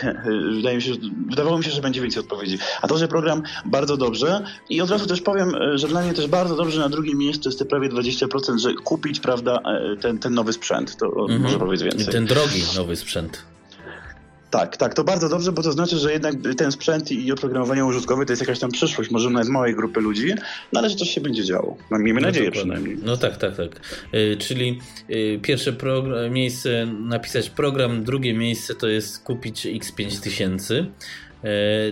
wydaje mi się, że, wydawało mi się, że będzie więcej odpowiedzi. A to, że program bardzo dobrze i od razu też powiem, y, że dla mnie też bardzo dobrze na drugim miejscu jest te prawie 20%, że kupić, prawda, y, ten, ten nowy sprzęt, to mhm. może powiedzieć więcej. I ten drogi nowy sprzęt. Tak, tak, to bardzo dobrze, bo to znaczy, że jednak ten sprzęt i oprogramowanie użytkowe to jest jakaś tam przyszłość, może nawet małej grupy ludzi, no ale że coś się będzie działo. No, miejmy no nadzieję przynajmniej. No tak, tak, tak. Yy, czyli yy, pierwsze miejsce napisać program, drugie miejsce to jest kupić X5000, yy,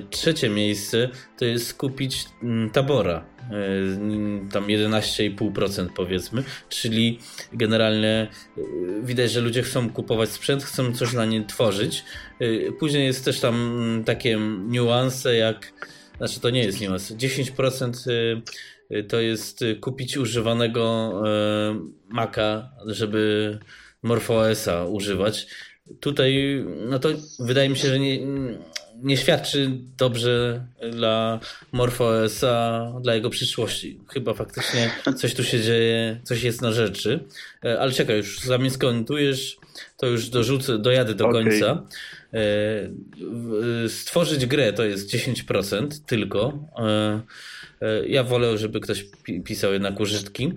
trzecie miejsce to jest kupić yy, Tabora E, tam 11,5% powiedzmy, czyli generalnie e, widać, że ludzie chcą kupować sprzęt, chcą coś na nim tworzyć. E, później jest też tam takie niuanse jak, znaczy to nie jest niuans, 10% to jest kupić używanego Maca, żeby MorphOSa używać. Tutaj, no to wydaje mi się, że nie, nie świadczy dobrze dla MorphOSa, dla jego przyszłości. Chyba faktycznie coś tu się dzieje, coś jest na rzeczy. E, ale czekaj, już zanim skomentujesz, to już dorzucę, dojadę do okay. końca. E, stworzyć grę to jest 10% tylko. E, ja wolę, żeby ktoś pisał jednak użytki.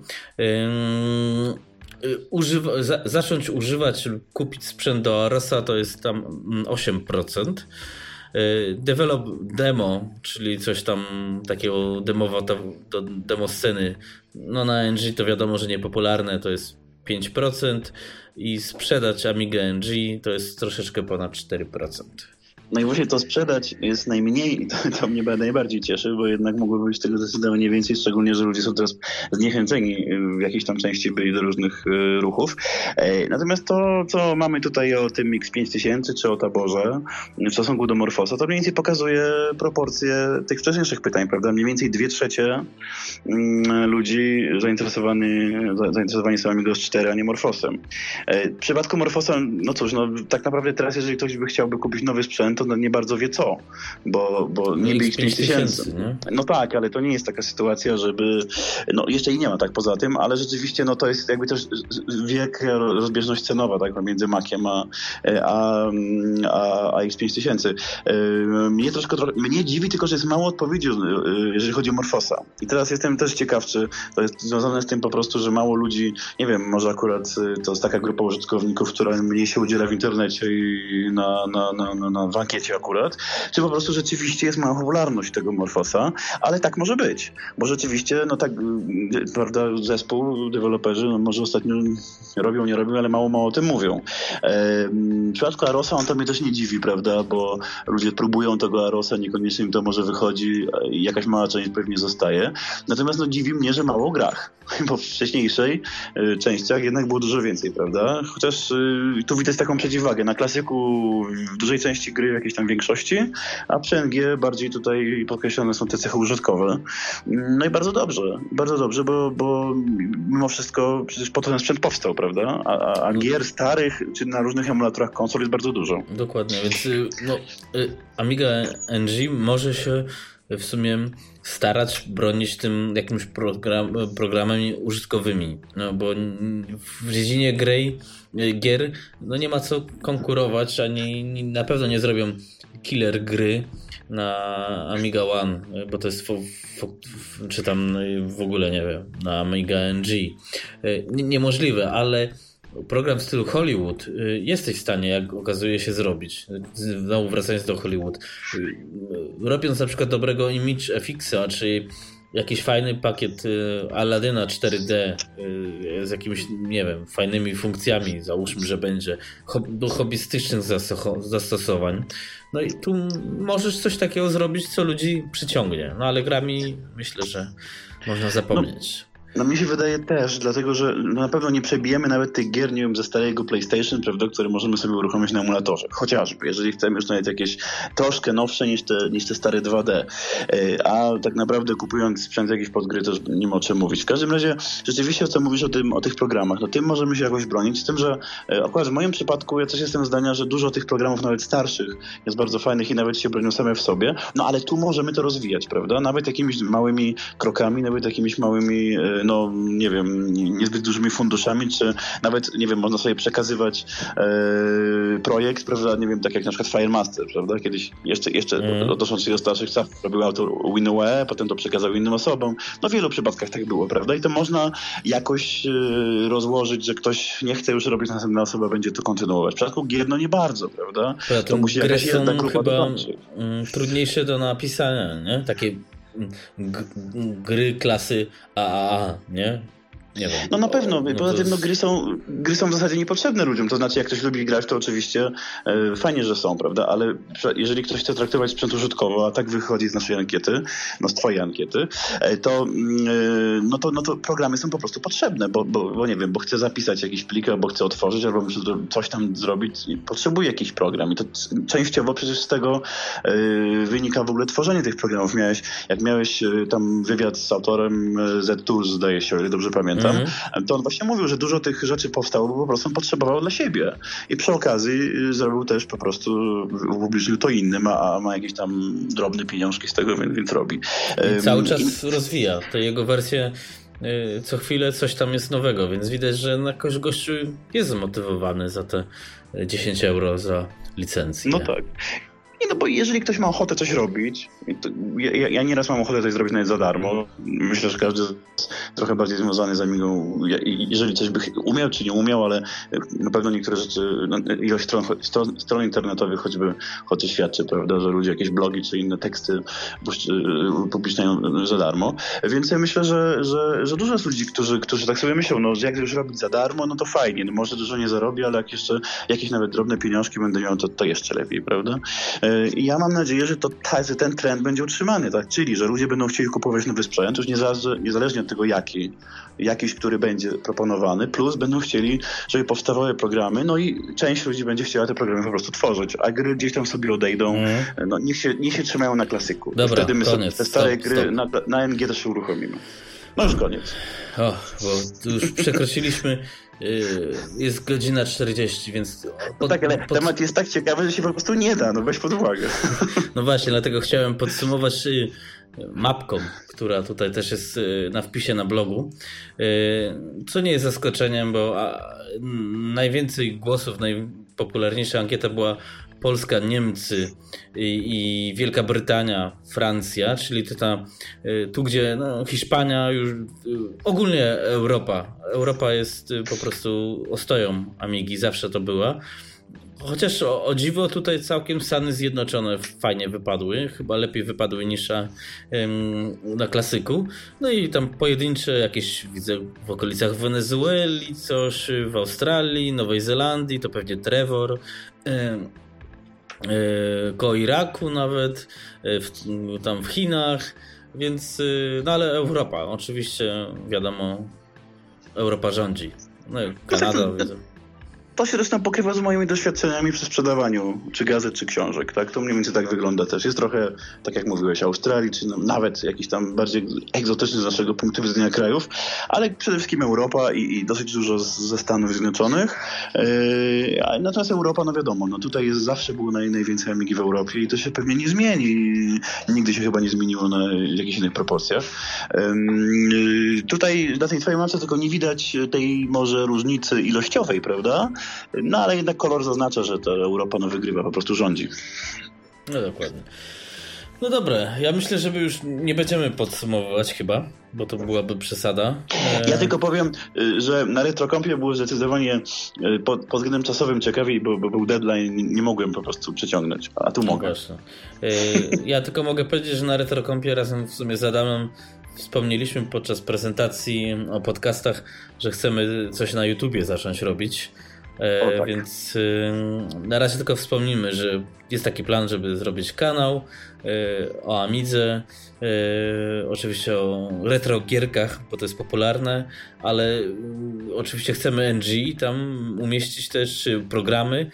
Używa, zacząć używać lub kupić sprzęt do Arasa to jest tam 8%. Y, develop demo, czyli coś tam takiego demowa, do demo sceny, no na NG to wiadomo, że niepopularne, to jest 5% i sprzedać Amiga NG to jest troszeczkę ponad 4%. No i właśnie to sprzedać jest najmniej, to, to mnie najbardziej cieszy, bo jednak mogłoby być tego zdecydowanie więcej, szczególnie, że ludzie są teraz zniechęceni w jakiejś tam części byli do różnych e, ruchów. E, natomiast to, co mamy tutaj o tym X5000 czy o taborze w stosunku do Morfosa, to mniej więcej pokazuje proporcje tych wcześniejszych pytań, prawda? Mniej więcej dwie trzecie ludzi zainteresowani, zainteresowani są Amigos 4, a nie Morfosem. E, w przypadku Morfosa, no cóż, no tak naprawdę teraz, jeżeli ktoś by chciałby kupić nowy sprzęt, to no nie bardzo wie co, bo, bo niby X5000. No tak, ale to nie jest taka sytuacja, żeby, no jeszcze i nie ma tak poza tym, ale rzeczywiście no to jest jakby też wiek, rozbieżność cenowa, tak, między Maciem a, a, a, a X5000. Mnie troszkę, mnie dziwi tylko, że jest mało odpowiedzi, jeżeli chodzi o Morfosa. I teraz jestem też ciekawczy, to jest związane z tym po prostu, że mało ludzi, nie wiem, może akurat to jest taka grupa użytkowników, która mniej się udziela w internecie i na, na, na, na, na ankiecie akurat, czy po prostu rzeczywiście jest mała popularność tego Morfosa, ale tak może być, bo rzeczywiście, no tak, prawda, zespół, deweloperzy, no może ostatnio robią, nie robią, ale mało, mało o tym mówią. w przypadku Arosa on to mnie też nie dziwi, prawda, bo ludzie próbują tego Arosa, niekoniecznie im to może wychodzi, jakaś mała część pewnie zostaje. Natomiast no dziwi mnie, że mało o grach, bo w wcześniejszej e, częściach jednak było dużo więcej, prawda? Chociaż e, tu widać taką przeciwwagę. Na klasyku w dużej części gry, jakiejś tam większości, a przy NG bardziej tutaj podkreślone są te cechy użytkowe. No i bardzo dobrze, bardzo dobrze, bo, bo mimo wszystko przecież po to ten sprzęt powstał, prawda? A, a, gier starych, czy na różnych emulatorach konsol jest bardzo dużo. Dokładnie, więc y, no, y, Amiga NG może się w sumie starać bronić tym jakimś program, programami użytkowymi, no bo w dziedzinie gry, gier no nie ma co konkurować, ani na pewno nie zrobią killer gry na Amiga One, bo to jest czy tam w ogóle nie wiem, na Amiga NG. Niemożliwe, ale program w stylu Hollywood y, jesteś w stanie, jak okazuje się, zrobić. Znowu wracając do Hollywood. Y, robiąc na przykład dobrego Image FX-a, czy jakiś fajny pakiet y, Aladyna 4D z jakimiś, nie wiem, fajnymi funkcjami, załóżmy, że będzie do hobbystycznych zastosowań. No i tu możesz coś takiego zrobić, co ludzi przyciągnie. No ale grami myślę, że można zapomnieć. No. No mi się wydaje też, dlatego że no na pewno nie przebijemy nawet tych gier, nie wiem, ze starego PlayStation, prawda, które możemy sobie uruchomić na emulatorze. Chociażby, jeżeli chcemy już nawet jakieś troszkę nowsze niż te, niż te stare 2D. E, a tak naprawdę kupując sprzęt jakiś pod gry, to nie ma o czym mówić. W każdym razie, rzeczywiście, co mówisz o, tym, o tych programach, no tym możemy się jakoś bronić, z tym, że e, akurat w moim przypadku ja też jestem zdania, że dużo tych programów, nawet starszych, jest bardzo fajnych i nawet się bronią same w sobie, no ale tu możemy to rozwijać, prawda? Nawet jakimiś małymi krokami, nawet jakimiś małymi e, no nie wiem, niezbyt dużymi funduszami, czy nawet, nie wiem, można sobie przekazywać e, projekt, prawda, nie wiem, tak jak na przykład Firemaster, prawda, kiedyś jeszcze, jeszcze mm. odnosząc się do starszych czasów, robił autor WinUE, potem to przekazał innym osobom, no w wielu przypadkach tak było, prawda, i to można jakoś e, rozłożyć, że ktoś nie chce już robić, następna osoba będzie to kontynuować. W przypadku gier, no nie bardzo, prawda, to musi jakaś jedna grupa chyba mm, trudniejsze do napisania, nie? Takie gry klasy AAA, nie? Nie wiem. No na pewno. No Poza tym no, gry, są, gry są w zasadzie niepotrzebne ludziom. To znaczy, jak ktoś lubi grać, to oczywiście e, fajnie, że są, prawda? Ale jeżeli ktoś chce traktować sprzęt użytkowo, a tak wychodzi z naszej ankiety, no z twojej ankiety, e, to, mm, e, no to, no to programy są po prostu potrzebne, bo, bo, bo nie wiem, bo chcę zapisać jakiś plik, albo chcę otworzyć, albo coś tam zrobić i potrzebuję jakiś program. I to częściowo przecież z tego e, wynika w ogóle tworzenie tych programów. Miałeś, jak miałeś e, tam wywiad z autorem e, Z-Tools, zdaje się, o ile dobrze pamiętam, mhm. to on właśnie mówił, że dużo tych rzeczy powstało, bo po prostu potrzebował dla siebie. I przy okazji y, zrobił też po prostu, upublicznił to innym, a ma jakieś tam drobne pieniążki z tego, więc, robi. I cały czas I... rozwija te jego wersje y, co chwilę coś tam jest nowego, więc widać, że jakoś gościu jest zmotywowany za te 10 euro za licencję. No tak. Nie, no bo jeżeli ktoś ma ochotę coś robić, ja, ja nieraz mam ochotę coś zrobić nawet za darmo. Myślę, że każdy trochę bardziej związany z Amigą, jeżeli coś by umiał czy nie umiał, ale na pewno niektóre rzeczy, no, ilość stron, stron, stron internetowych choćby, choćby świadczy, prawda, że ludzie jakieś blogi czy inne teksty publiczniają za darmo. Więc ja myślę, że, że, że dużo jest ludzi, którzy, którzy tak sobie myślą, no jak już robić za darmo, no to fajnie, no może dużo nie zarobię, ale jak jeszcze jakieś nawet drobne pieniążki będę miał, to, to jeszcze lepiej, prawda? I ja mam nadzieję, że, to, że ten trend będzie utrzymany, tak? czyli że ludzie będą chcieli kupować nowy sprzęt, już niezależnie od tego jaki, jakiś, który będzie proponowany, plus będą chcieli, żeby powstawały programy, no i część ludzi będzie chciała te programy po prostu tworzyć, a gry gdzieś tam sobie odejdą, mm. no niech się, niech się trzymają na klasyku. Dobra, Wtedy my koniec. te stare stop, gry stop. Na, na NG też się uruchomimy. No już koniec. O, bo już przekroczyliśmy. Yy, jest godzina 40, więc. Pod, tak, ale pod... temat jest tak ciekawy, że się po prostu nie da, no weź pod uwagę. No właśnie, dlatego chciałem podsumować y, mapką, która tutaj też jest y, na wpisie na blogu. Co nie jest zaskoczeniem, bo najwięcej głosów, najpopularniejsza ankieta była Polska, Niemcy i, i, Wielka Brytania, Francja, czyli to ta, tu gdzie no, Hiszpania, już ogólnie Europa. Europa jest po prostu ostoją Amigi, zawsze to była. Chociaż o, o, dziwo tutaj całkiem Stany Zjednoczone fajnie wypadły, chyba lepiej wypadły niż na, klasyku. No i tam pojedyncze jakieś widzę w okolicach Wenezueli, coś w Australii, Nowej Zelandii, to pewnie Trevor. Koło Iraku nawet, w, tam w Chinach, więc no ale Europa, oczywiście wiadomo, Europa rządzi. No i Kanada. To się zresztą pokrywa z moimi doświadczeniami przy sprzedawaniu czy gazet, czy książek, tak? To mniej więcej tak wygląda też. Jest trochę, tak jak mówiłeś, Australii, czy nawet jakiś tam bardziej egzotyczny z naszego punktu widzenia krajów, ale przede wszystkim Europa i, i dosyć dużo z, ze Stanów Zjednoczonych. Yy, natomiast Europa, no wiadomo, no tutaj jest, zawsze było naj, najwięcej Amigi w Europie i to się pewnie nie zmieni. Nigdy się chyba nie zmieniło na jakichś innych proporcjach. Yy, tutaj na tej twojej mapce tylko nie widać tej może różnicy ilościowej, prawda? No ale jednak kolor zaznacza, że ta Europa no, wygrywa, po prostu rządzi. No dokładnie. No dobra, ja myślę, że już nie będziemy podsumowywać chyba, bo to byłaby przesada. Ja tylko powiem, y, że na retrokompie było zdecydowanie y, pod, pod względem czasowym ciekawiej, bo, bo, był deadline, nie mogłem po prostu przeciągnąć, a tu no mogę. E, ja tylko mogę powiedzieć, że na retrokompie razem w sumie z Adamem wspomnieliśmy podczas prezentacji o podcastach, że chcemy coś na YouTubie zacząć robić. E, o, tak. Więc y, na razie tylko wspomnimy, że jest taki plan, żeby zrobić kanał y, o Amidze, y, oczywiście o retro gierkach, bo to jest popularne, ale oczywiście chcemy NG tam umieścić też programy.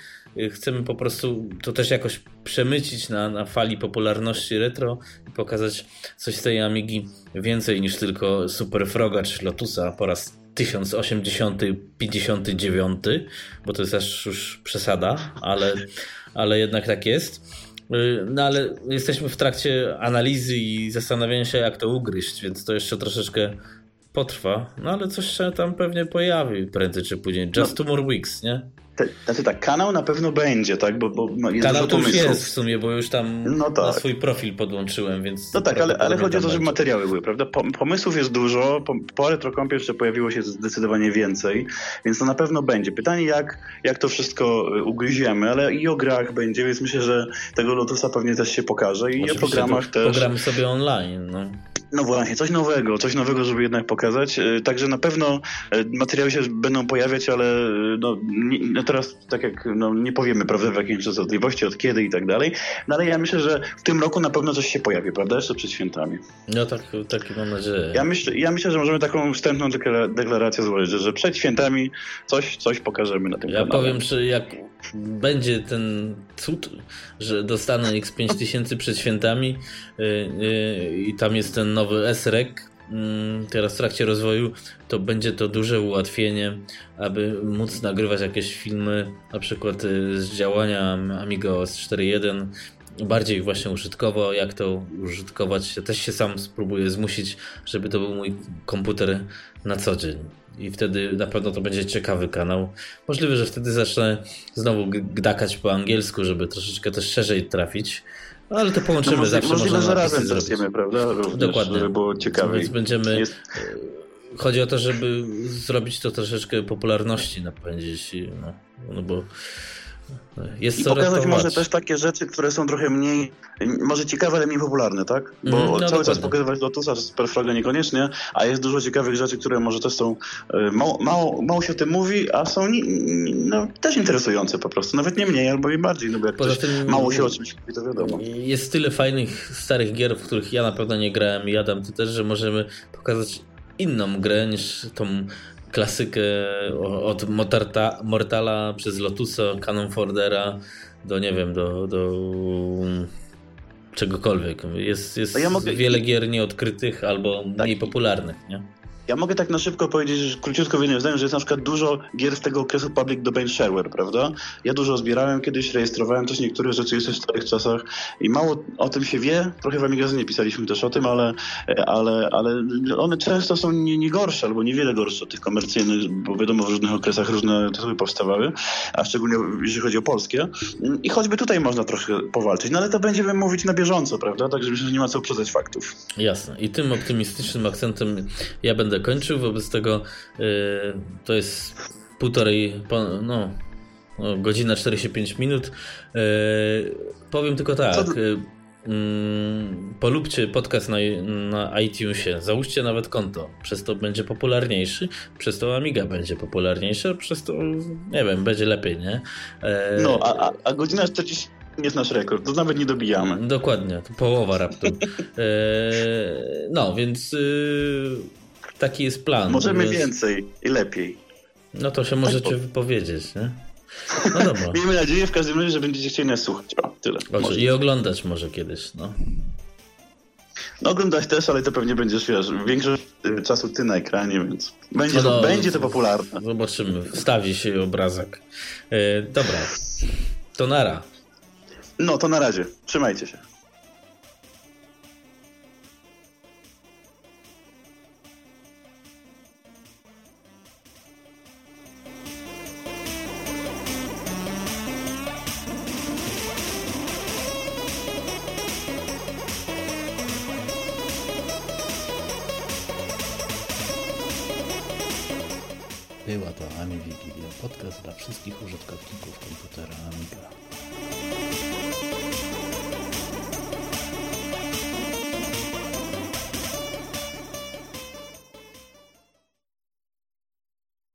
Chcemy po prostu to też jakoś przemycić na, na fali popularności retro i pokazać coś z tej Amigi więcej niż tylko Super Froga czy Lotusa po raz 1080-59, bo to jest aż już przesada, ale, ale jednak tak jest. Y, no ale jesteśmy w trakcie analizy i zastanawiania się, jak to ugryźć, więc to jeszcze troszeczkę potrwa. No ale coś się tam pewnie pojawi prędzej czy później. Just no. two more weeks, nie? Te, znaczy tak, kanał na pewno będzie, tak? Bo, bo no, jest kanał to już jest w sumie, bo już tam no tak. na swój profil podłączyłem, więc... No tak, ale, ale chodzi o to, żeby materiały były, prawda? Pomysłów jest dużo, po, po retrokompie jeszcze pojawiło się zdecydowanie więcej, więc to na pewno będzie. Pytanie, jak, jak to wszystko y, ugryziemy, ale i o grach będzie, więc myślę, że tego Lotusa pewnie też się pokaże i Oczywiście o programach też. Pogramy sobie online, no. No właśnie, coś nowego, coś nowego, żeby jednak pokazać. Y, także na pewno y, materiały się będą pojawiać, ale no, nie, no teraz tak jak no, nie powiemy prawda, w jakiej częstotliwości, od kiedy i tak dalej. No ale ja myślę, że w tym roku na pewno coś się pojawi, prawda? Jeszcze przed świętami. No tak, tak mam nadzieję. Ja myślę, ja myślę, że możemy taką wstępną deklarację złożyć, że, że przed świętami coś, coś pokażemy na tym ja kanale. Ja powiem, że jak będzie ten cud, że dostanę X5000 przed świętami yy, yy, i tam jest ten nowy S-Rec, mm, teraz w trakcie rozwoju, to będzie to duże ułatwienie, aby móc nagrywać jakieś filmy, na przykład y, z działania Amiga OS 4.1, bardziej właśnie użytkowo, jak to użytkować. Ja też się sam spróbuję zmusić, żeby to był mój komputer na co dzień i wtedy na pewno to będzie ciekawy kanał. Możliwe, że wtedy zacznę znowu gdakać po angielsku, żeby troszeczkę też szerzej trafić. No, ale to połączymy no, zawsze. Możliwe, że razem zaczniemy, prawda? Również, Dokładnie. Żeby było ciekawe. Więc będziemy... Jest... Chodzi o to, żeby zrobić to troszeczkę popularności napędzić. No, no bo Jest I pokazać może też takie rzeczy, które są trochę mniej, może ciekawe, ale mniej popularne, tak? Bo Mhm, no cały czas dokładnie. pokazywać Lotusa, Superfraga niekoniecznie, a jest dużo ciekawych rzeczy, które może też są, e, mało, mało, mało się o tym mówi, a są no, też interesujące po prostu, nawet nie mniej albo i bardziej, no bo jak Poza tym- mało się o czymś mówi, to wiadomo. Jest tyle fajnych, starych gier, w których ja na pewno nie grałem i Adam, ty też, że możemy pokazać inną grę niż tą klasykę od Motarta, Mortala przez Lotusa, Cannon Fordera do, nie wiem, do, do czegokolwiek. Jest, jest ja mogę- wiele gier nieodkrytych albo mniej popularnych, nie? Ja mogę tak na szybko powiedzieć, że króciutko w jednym zdaniu, że jest na przykład dużo gier z tego okresu public domain shareware, prawda? Ja dużo zbierałem kiedyś, rejestrowałem też niektóre rzeczy jeszcze w starych czasach i mało o tym się wie, trochę w Amigazynie pisaliśmy też o tym, ale, ale, ale one często są nie, nie gorsze albo niewiele gorsze od tych komercyjnych, bo wiadomo w różnych okresach różne tytuły powstawały, a szczególnie jeśli chodzi o polskie. I choćby tutaj można trochę powalczyć, no ale to będziemy mówić na bieżąco, prawda? Także myślę, że nie ma co uprzedzać faktów. Jasne. I tym optymistycznym akcentem ja będę kończył. Wobec tego yy, to jest półtorej, no, no, godzina 45 minut. Yy, powiem tylko tak. Yy, polubcie podcast na, na iTunesie. Załóżcie nawet konto. Przez to będzie popularniejszy. Przez to Amiga będzie popularniejsza. Przez to, nie wiem, będzie lepiej, nie? Yy, No, a, a, godzina 40 jest nasz rekord, to nawet nie dobijamy. Dokładnie, to połowa raptu. Eee, no, więc yy, taki jest plan. Możemy więc, więcej i lepiej. No to się możecie wypowiedzieć, nie? No dobra. Miejmy nadzieję w każdym razie, że będziecie chcieli nas słuchać. O, tyle. Może. I oglądać może kiedyś, no. No oglądać też, ale to pewnie będziesz, wiesz, większość y, czasu ty na ekranie, więc będzie, No to, będzie to popularne. Zobaczymy, wstawi się obrazek. Eee, dobra, to nara. No to na razie. Trzymajcie się. Podcast dla wszystkich użytkowników komputera Amiga.